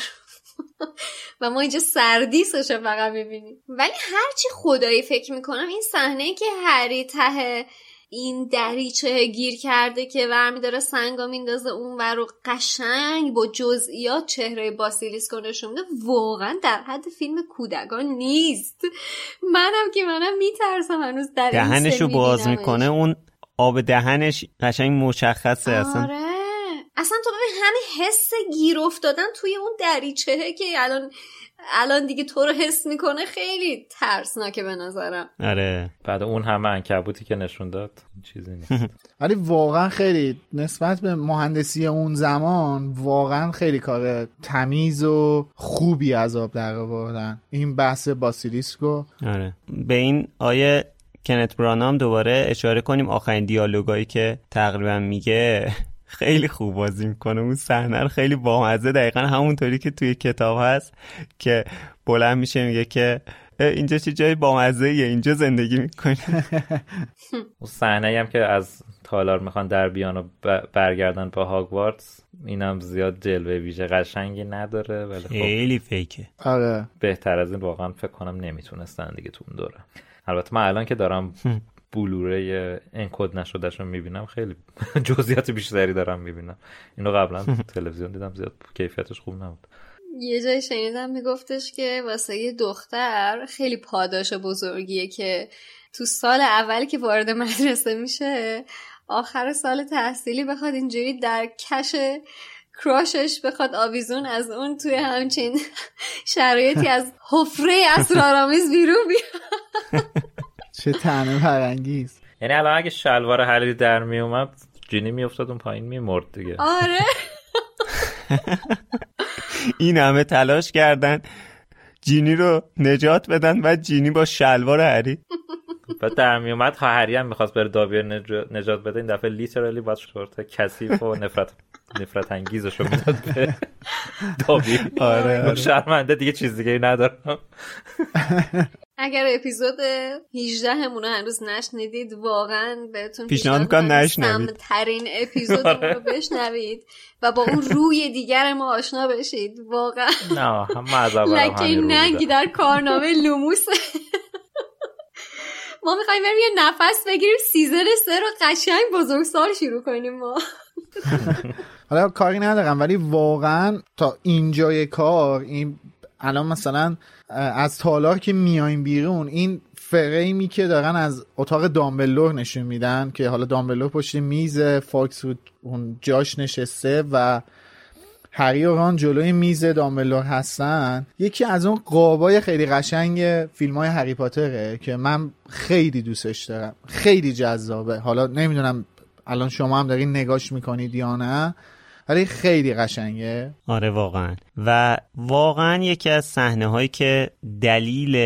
و ما اینجا سردیسش فقط می‌بینیم. ولی هرچی خدایی فکر می‌کنم این صحنه که هری ته این دریچه گیر کرده که ورمی داره سنگا میندازه اون و رو قشنگ با جزئیات چهره باسیلیسکو نشون میده. واقعا در حد فیلم کودکان نیست. منم که منم میترسم هنوز در دهنشو باز می‌کنه. اون آب دهنش قشنگ مشخصه آره. اصلا اصلا تو ببین همین حس گیر افتادن توی اون دریچهه که الان الان دیگه تو رو حس می‌کنه خیلی ترسناکه به نظرم. آره. بعد اون همه انکبوتی که نشون داد چیزی نیست. ولی واقعا خیلی نسبت به مهندسی اون زمان واقعا خیلی کار تمیز و خوبی از آب در آوردن. این بحث باسیلیسکو. آره. به این آیه کنت برانام دوباره اشاره کنیم. آخرین دیالوگایی که تقریبا میگه خیلی خوب بازی می‌کنه. اون صحنه رو خیلی بامزه. دقیقا همونطوری که توی کتاب هست که بلند میشه میگه که اینجا چه جای بامزه ایه اینجا زندگی می‌کنی. اون صحنه هم که از تالار می‌خوان در بیان و برگردن به هاگوارتس اینم زیاد جلوه ویژه قشنگی نداره ولی خب خیلی فیکه. آره. بهتر از این واقعا فکر کنم نمی‌تونستن دیگه تو اون دوره. البته من الان که دارم بلوره انکد نشدهش رو می‌بینم. خیلی جزئیات بیشتری دارم می‌بینم. اینو قبلا تلویزیون دیدم زیاد کیفیتش خوب نبود. یه جای شنیدم میگفتش که واسه یه دختر خیلی پاداش بزرگیه که تو سال اول که وارد مدرسه میشه آخر سال تحصیلی بخواد اینجوری در کش کراشش بخواد آویزون از اون توی همچین شرایطی از حفره اسرارآمیز بیرون بیاد. چه تنه فرنگیز یعنی الان اگه شلوار حریری در می اومد جینی میافتاد اون پایین میمرد دیگه. آره. این همه تلاش کردن جینی رو نجات بدن و جینی با شلوار هری و در می اومد هری هم می‌خواست بره دابیر نجات بده این دفعه لیترالی با شورت کثیف و نفرت نفرت انگیزش رو می‌داد به دابی آره, آره. شرمنده دیگه چیز دیگه ندارم. اگر اپیزود 18 همون هنوز نشنیدید واقعا بهتون پیشنهاد می‌کنم نشنوید. ترین اپیزود رو بشنوید و با اون روی دیگر ما آشنا بشید. واقعا. نه هم از لکه ننگی در کارنامه لوموس. ما می‌خوایم بریم یه نفس بگیریم season سه رو قشنگ بزرگسال شروع کنیم ما. حالا کاری ندارم ولی واقعا تا اینجای کار این الان مثلا از تالار که میایم بیرون این فریمی که دارن از اتاق دامبلدور نشون میدن که حالا دامبلدور پشت میز فاکس اون جاش نشسته و هری و ران جلوی میز دامبلدور هستن. یکی از اون قابای خیلی قشنگ فیلم های هری پاتره که من خیلی دوستش دارم. خیلی جذابه. حالا نمی‌دونم الان شما هم دارین نگاش می‌کنید یا نه. ولی خیلی قشنگه. آره واقعا. و واقعا یکی از صحنه هایی که دلیل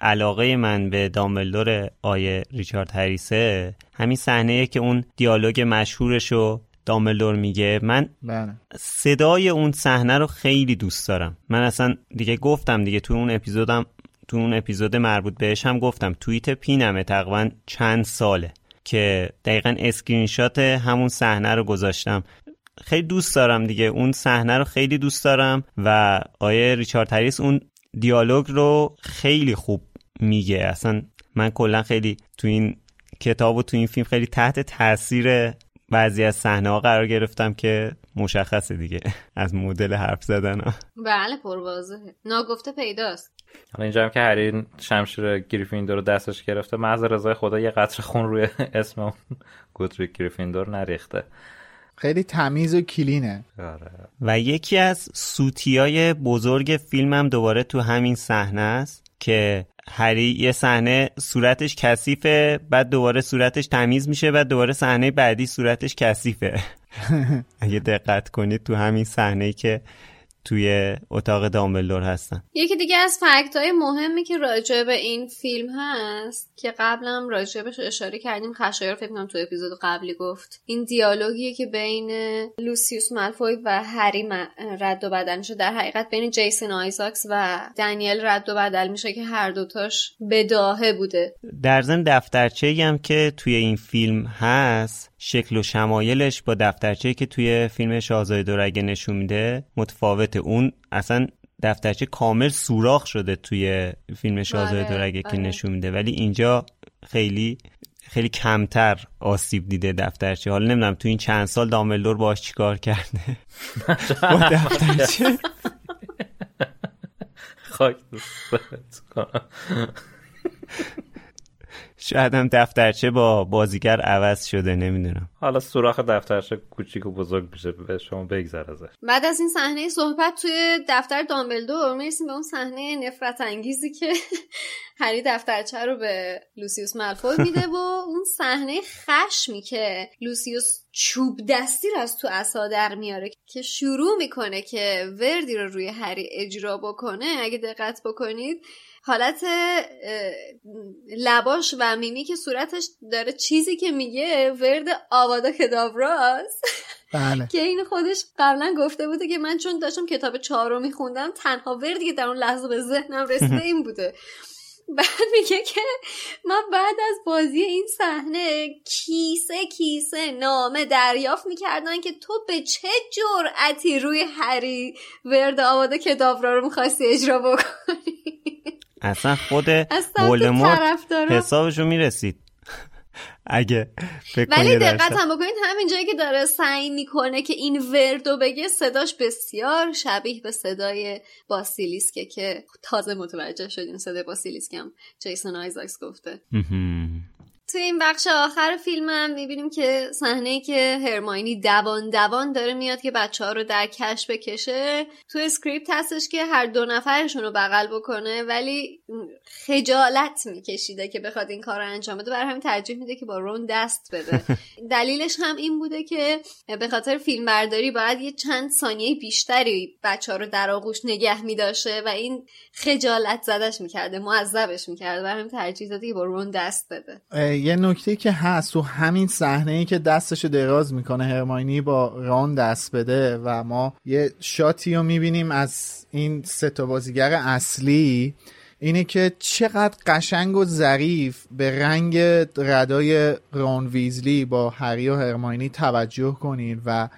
علاقه من به دامبلدور آیه ریچارد هریسه همین صحنه که اون دیالوگ مشهورشو دامبلدور میگه من بله. صدای اون صحنه رو خیلی دوست دارم. من اصلا دیگه گفتم دیگه تو اون اپیزودم تو اون اپیزود مربوط بهش هم گفتم. توییت پینمه تقریبا چند ساله که دقیقا اسکرین شات همون صحنه رو گذاشتم. خیلی دوست دارم دیگه. اون صحنه رو خیلی دوست دارم و آیه ریچارد هریس اون دیالوگ رو خیلی خوب میگه. اصلا من کلا خیلی تو این کتاب و تو این فیلم خیلی تحت تاثیر بعضی از صحنه ها قرار گرفتم که مشخصه دیگه از مدل حرف زدن ها. بله پر واضحه ناگفته پیداست. حالا اینجا هم که هری شمشیر گریفیندور رو دستش گرفته محض رضای خدا یه قطره خون روی اسم اون گودریک گریفیندور نریخته. خیلی تمیز و کلینه آره. و یکی از سوتیای بزرگ فیلمم دوباره تو همین صحنه است که هری یه صحنه صورتش کثیفه بعد دوباره صورتش تمیز میشه بعد دوباره صحنه بعدی صورتش کثیفه اگه دقت کنید تو همین صحنه که توی اتاق دامبلدور هستن. یکی دیگه از فکت های مهمی که راجع به این فیلم هست که قبلم راجع بهش اشاره کردیم خشایار فکر کنم تو اپیزود قبلی گفت. این دیالوگیه که بین لوسیوس مالفوی و هری رد و بدل میشه. در حقیقت بین جیسون آیزاکس و دنیل رد و بدل میشه که هر دوتاش بداهه بوده. در ضمن دفترچه هم که توی این فیلم هست شکل و شمایلش با دفترچه که توی فیلم شاهزاده دورگه نشون میده متفاوت اون. اصلا دفترچه کامل سوراخ شده توی فیلم شاهزاده دورگه که آره. نشون میده. ولی اینجا خیلی خیلی کمتر آسیب دیده دفترچه. حالا نمی‌دونم تو این چند سال دامبلدور باش چیکار کرده؟ با دفترچه. خاک شاید هم دفترچه با بازیگر عوض شده نمی‌دونم. حالا سوراخ دفترچه کوچیک و بزرگ میشه به شما بگذر ازش. بعد از این صحنه صحبت توی دفتر دامبلدور می‌رسیم به اون صحنه نفرت انگیزی که هری دفترچه رو به لوسیوس مالفوی میده و اون صحنه خشمی که لوسیوس چوب دستی رو از تو عصا در میاره که شروع می‌کنه که وردی رو روی هری اجرا بکنه. اگه دقت بکنید حالت لباش و میمی که صورتش داره چیزی که میگه ورد آوادا کدابراست. بله. که این خودش قبلا گفته بوده که من چون داشتم کتاب چهار رو میخوندم تنها وردی که در اون لحظه به ذهنم رسیده این بوده. بعد میگه که من بعد از بازی این صحنه کیسه کیسه نامه دریافت می‌کردن که تو به چه جرأتی روی هری ورد آواده کدابرا رو می‌خواستی اجرا بکنی؟ اصلا خود ولدمورت. حسابشو می‌رسید اگه ولی دقت. هم بکنید همین جایی که داره سعی می‌کنه که این وردو بگه صداش بسیار شبیه به صدای باسیلیسکه که تازه متوجه شدیم صدای باسیلیسک هم جیسون آیزاکس گفته. توی این بخش آخر فیلم هم می‌بینیم که صحنه که هرماینی دوان دوان داره میاد که بچه ها رو در آغوش بکشه. تو script هستش که هر دو نفرشون رو بغل بکنه ولی خجالت میکشیده که بخواد این کار رو انجام بده. برای همین ترجیح میده که با رون دست بده. دلیلش هم این بوده که به خاطر فیلم برداری باید یه چند ثانیه بیشتری بچه ها رو در آغوش نگه میداشته و این خجالت زدش می‌کرده معذبش می‌کرده. برای همین ترجیح داده که با رون دست بده. یه نکته که هست تو همین صحنه ای که دستشو دراز می‌کنه هرماینی با ران دست بده و ما یه شاتی رو می‌بینیم از این سه بازیگر اصلی اینه که چقدر قشنگ و ظریف به رنگ ردای رون ویزلی با هری و هرماینی توجه کنین و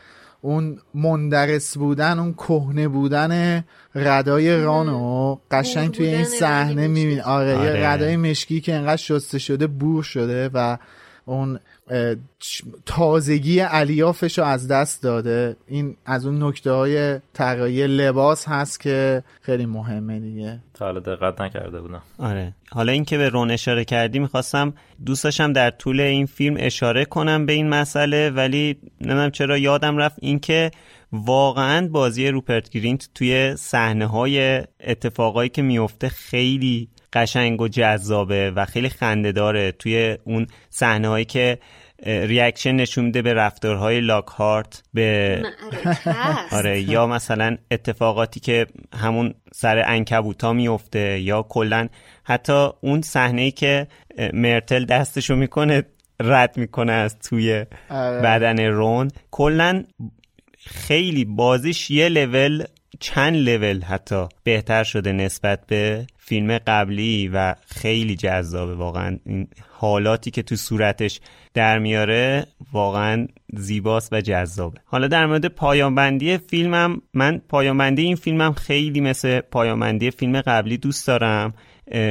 اون مندرس بودن اون کهنه بودن ردای رانو قشنگ توی این صحنه میبین آره, آره. یه ردای مشکی که انقدر شسته شده بور شده و اون تازگی علیافش رو از دست داده. این از اون نکته های طراحی لباس هست که خیلی مهمه دیگه. تا حالا دقت نکرده بودم. آره. حالا اینکه به رون اشاره کردی می‌خواستم دوستشم در طول این فیلم اشاره کنم به این مسئله ولی نمی‌دونم چرا یادم رفت اینکه واقعا بازی روپرت گرینت توی صحنه های اتفاقایی که میفته خیلی قشنگ و جذابه و خیلی خنده داره توی اون صحنه هایی که reaction نشون میده به رفتارهای لاکهارت به آره یا مثلا اتفاقاتی که همون سر انکبوتا میفته یا کلا حتی اون صحنه ای که مرتل دستشو می‌کنه رد می‌کنه از توی آره. بدن رون کلا خیلی بازیش یه لول چند لول حتی بهتر شده نسبت به فیلم قبلی و خیلی جذابه. واقعا این حالاتی که تو صورتش در میاره واقعا زیباست و جذابه. حالا در مورد پایانبندی فیلمم من پایانبندی این فیلمم خیلی مثل پایانبندی فیلم قبلی دوست دارم.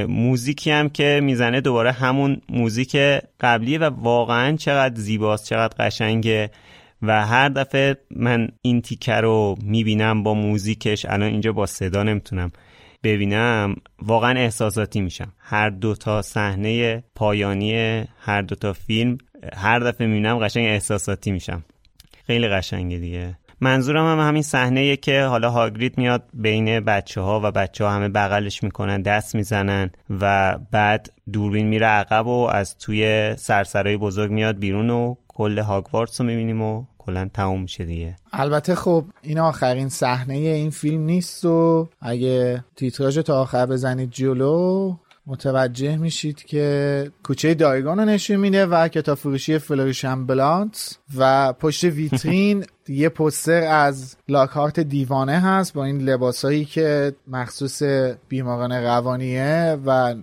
موزیکی هم که می‌زنه دوباره همون موزیک قبلیه و واقعا چقدر زیباست چقدر قشنگه. و هر دفعه من این تیکه رو می‌بینم با موزیکش الان اینجا با صدا نمی‌تونم ببینم واقعا احساساتی میشم. هر دو تا صحنه پایانی هر دو تا فیلم هر دفعه می‌بینم قشنگ احساساتی میشم. خیلی قشنگه دیگه. منظورم هم همین صحنه که حالا هاگرید میاد بین بچه ها و بچه ها همه بغلش می‌کنن دست می‌زنن و بعد دوربین میره عقب و از توی سرسرای بزرگ میاد بیرون و کل هاگوارتس رو می‌بینیم و کلا تموم میشه دیگه. البته خب این آخرین صحنه این فیلم نیست و اگه تیتراژ تا آخر بزنید جلو متوجه میشید که کوچه دیاگون رو نشون میده و کتاب فروشی Flourish and Blotts و پشت ویترین یه پستر از لاکهارت دیوانه هست با این لباسایی که مخصوص بیماران روانیه و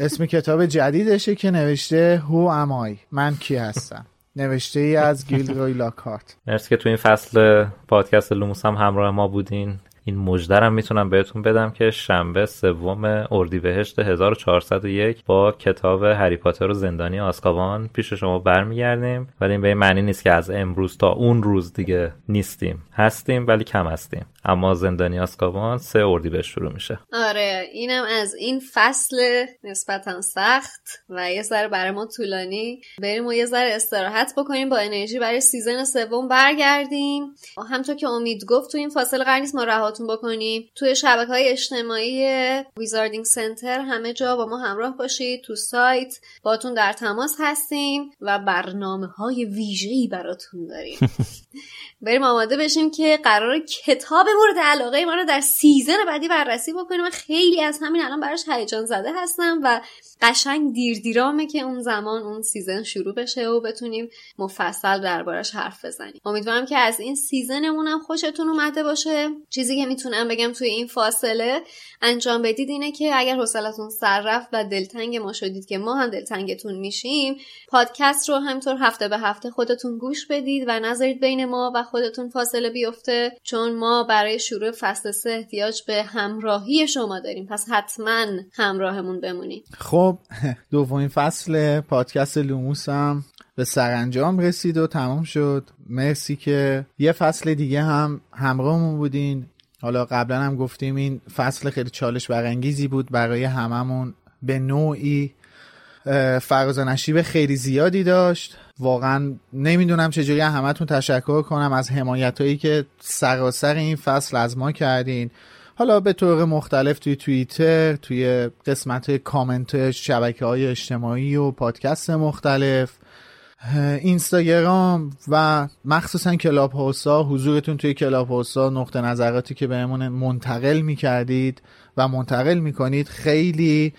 اسم کتاب جدیدشه که نوشته Who am I من کی هستم؟ نوشته ای از گیلدروی لاکهارت. مرسی که تو این فصل پادکست لوموس هم همراه ما بودین. این مجدرم می‌تونم بهتون بدم که شنبه سوم اردیبهشت 1401 با کتاب هری پاتر و زندانی آسکابان پیش شما برمیگردیم. ولی این به این معنی نیست که از امروز تا اون روز دیگه نیستیم. هستیم ولی کم هستیم. اما زندانی آسکابان سه اردیبهشت شروع میشه. آره اینم از این فصل نسبتا سخت و یه ذره برای ما طولانی. بریم و یه ذره استراحت بکنیم با انرژی برای سیزن سوم برگردیم. همونطور که امید گفت تو این فاصله قرار نیست ما رهاتون بکنیم. توی شبکه های اجتماعی ویزاردینگ سنتر همه جا با ما همراه باشید. تو سایت باتون در تماس هستیم و برنامه های ویژه‌ای براتون داریم. بریم آماده بشیم که قرار کتاب مورد علاقه ما رو در season بعدی بررسی بکنیم. خیلی از همین الان براش هیجان زده هستم و قشنگ دیر دیرامه که اون زمان اون season شروع بشه و بتونیم مفصل دربارش حرف بزنیم. امیدوارم که از این سیزنمون هم خوشتون اومده باشه. چیزی که می‌تونم بگم توی این فاصله انجام بدید اینه که اگر حوصلتون سر رفت و دلتنگ ما شدید که ما هم دلتنگتون میشیم پادکست رو همطور هفته به هفته خودتون گوش بدید و نذارید بین ما و خودتون فاصله بیفته چون ما برای شروع فصل سه احتیاج به همراهی شما داریم. پس حتما همراهمون بمونید. خب دومین فصل پادکست لوموس هم به سرانجام رسید و تمام شد. مرسی که یه فصل دیگه هم همراهمون بودین. حالا قبلا هم گفتیم این فصل خیلی چالش برانگیزی بود برای هممون. به نوعی فراز نشیب خیلی زیادی داشت. واقعا نمی‌دونم چجوری همتون تشکر کنم از حمایت هایی که سراسر این فصل از ما کردین. حالا به طور مختلف توی توییتر توی قسمت کامنت شبکه های اجتماعی و پادکست مختلف اینستاگرام و مخصوصا کلاب هاوسا حضورتون توی کلاب هاوسا نقطه نظراتی که بهمون منتقل می‌کردید و منتقل می‌کنید خیلی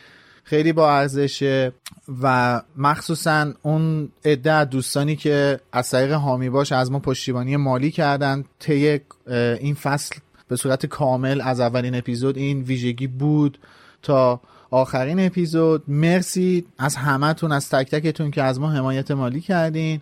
خیلی با ارزشه و مخصوصا اون عده دوستانی که از طریق حامی باش از ما پشتیبانی مالی کردن طی این فصل به صورت کامل از اولین اپیزود این ویژگی بود تا آخرین اپیزود. مرسی از همتون از تک تکتون که از ما حمایت مالی کردین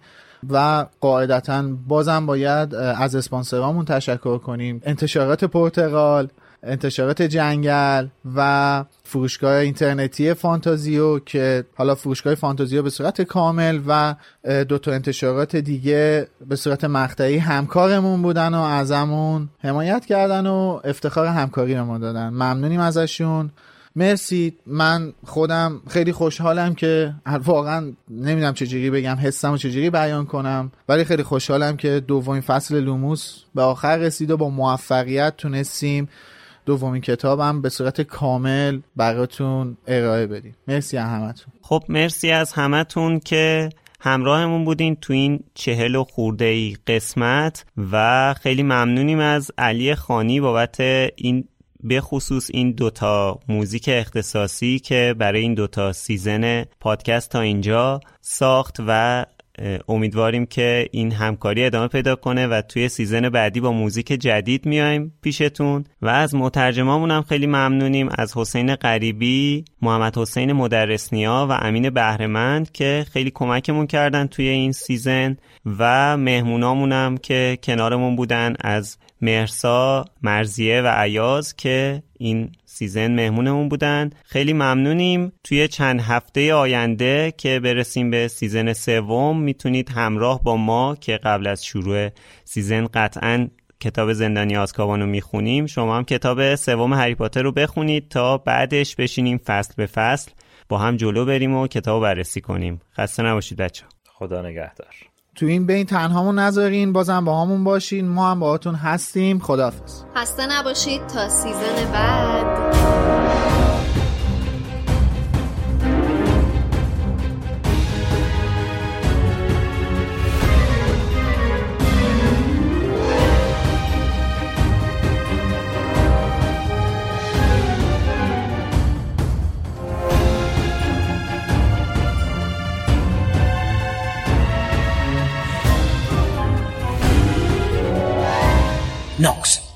و قاعدتا بازم باید از اسپانسرامون تشکر کنیم. انتشارات پرتغال انتشارات جنگل و فروشگاه اینترنتی فانتازیو که حالا فروشگاه فانتازیو به صورت کامل و دو تا انتشارات دیگه به صورت مقطعی همکارمون بودن و ازمون حمایت کردن و افتخار همکاری ما دادن. ممنونیم ازشون. مرسی. من خودم خیلی خوشحالم که واقعا نمی‌دونم چجوری بگم حسم و چجوری بیان کنم ولی خیلی خوشحالم که دومین فصل لوموس به آخر رسید و با موفقیت تونستیم دومین کتابم به صورت کامل براتون ارائه بدیم. مرسی از همتون. خب مرسی از همتون که همراهمون بودین تو این چهل و خورده ای قسمت و خیلی ممنونیم از علی خانی بابت این به خصوص این دوتا موزیک اختصاصی که برای این دوتا season پادکست تا اینجا ساخت و امیدواریم که این همکاری ادامه پیدا کنه و توی season بعدی با موزیک جدید میایم پیشتون. و از مترجمامون هم خیلی ممنونیم از حسین غریبی، محمد حسین مدرسنیا و امین بهرمند که خیلی کمکمون کردن توی این season و مهمونامون هم که کنارمون بودن از مرسا، مرزیه و عیاز که این season مهمونمون بودن. خیلی ممنونیم. توی چند هفته آینده که برسیم به season سوم می‌تونید همراه با ما که قبل از شروع season قطعا کتاب زندانی آزکابان رو می‌خونیم شما هم کتاب سوم هری پاتر رو بخونید تا بعدش بشینیم فصل به فصل با هم جلو بریم و کتاب بررسی کنیم. خسته نباشید بچه خدا نگهدار. تو این بین تنهامون نذارین بازم با همون باشین. ما هم باهاتون هستیم. خدافز خسته نباشید. تا سیزن بعد. Knox.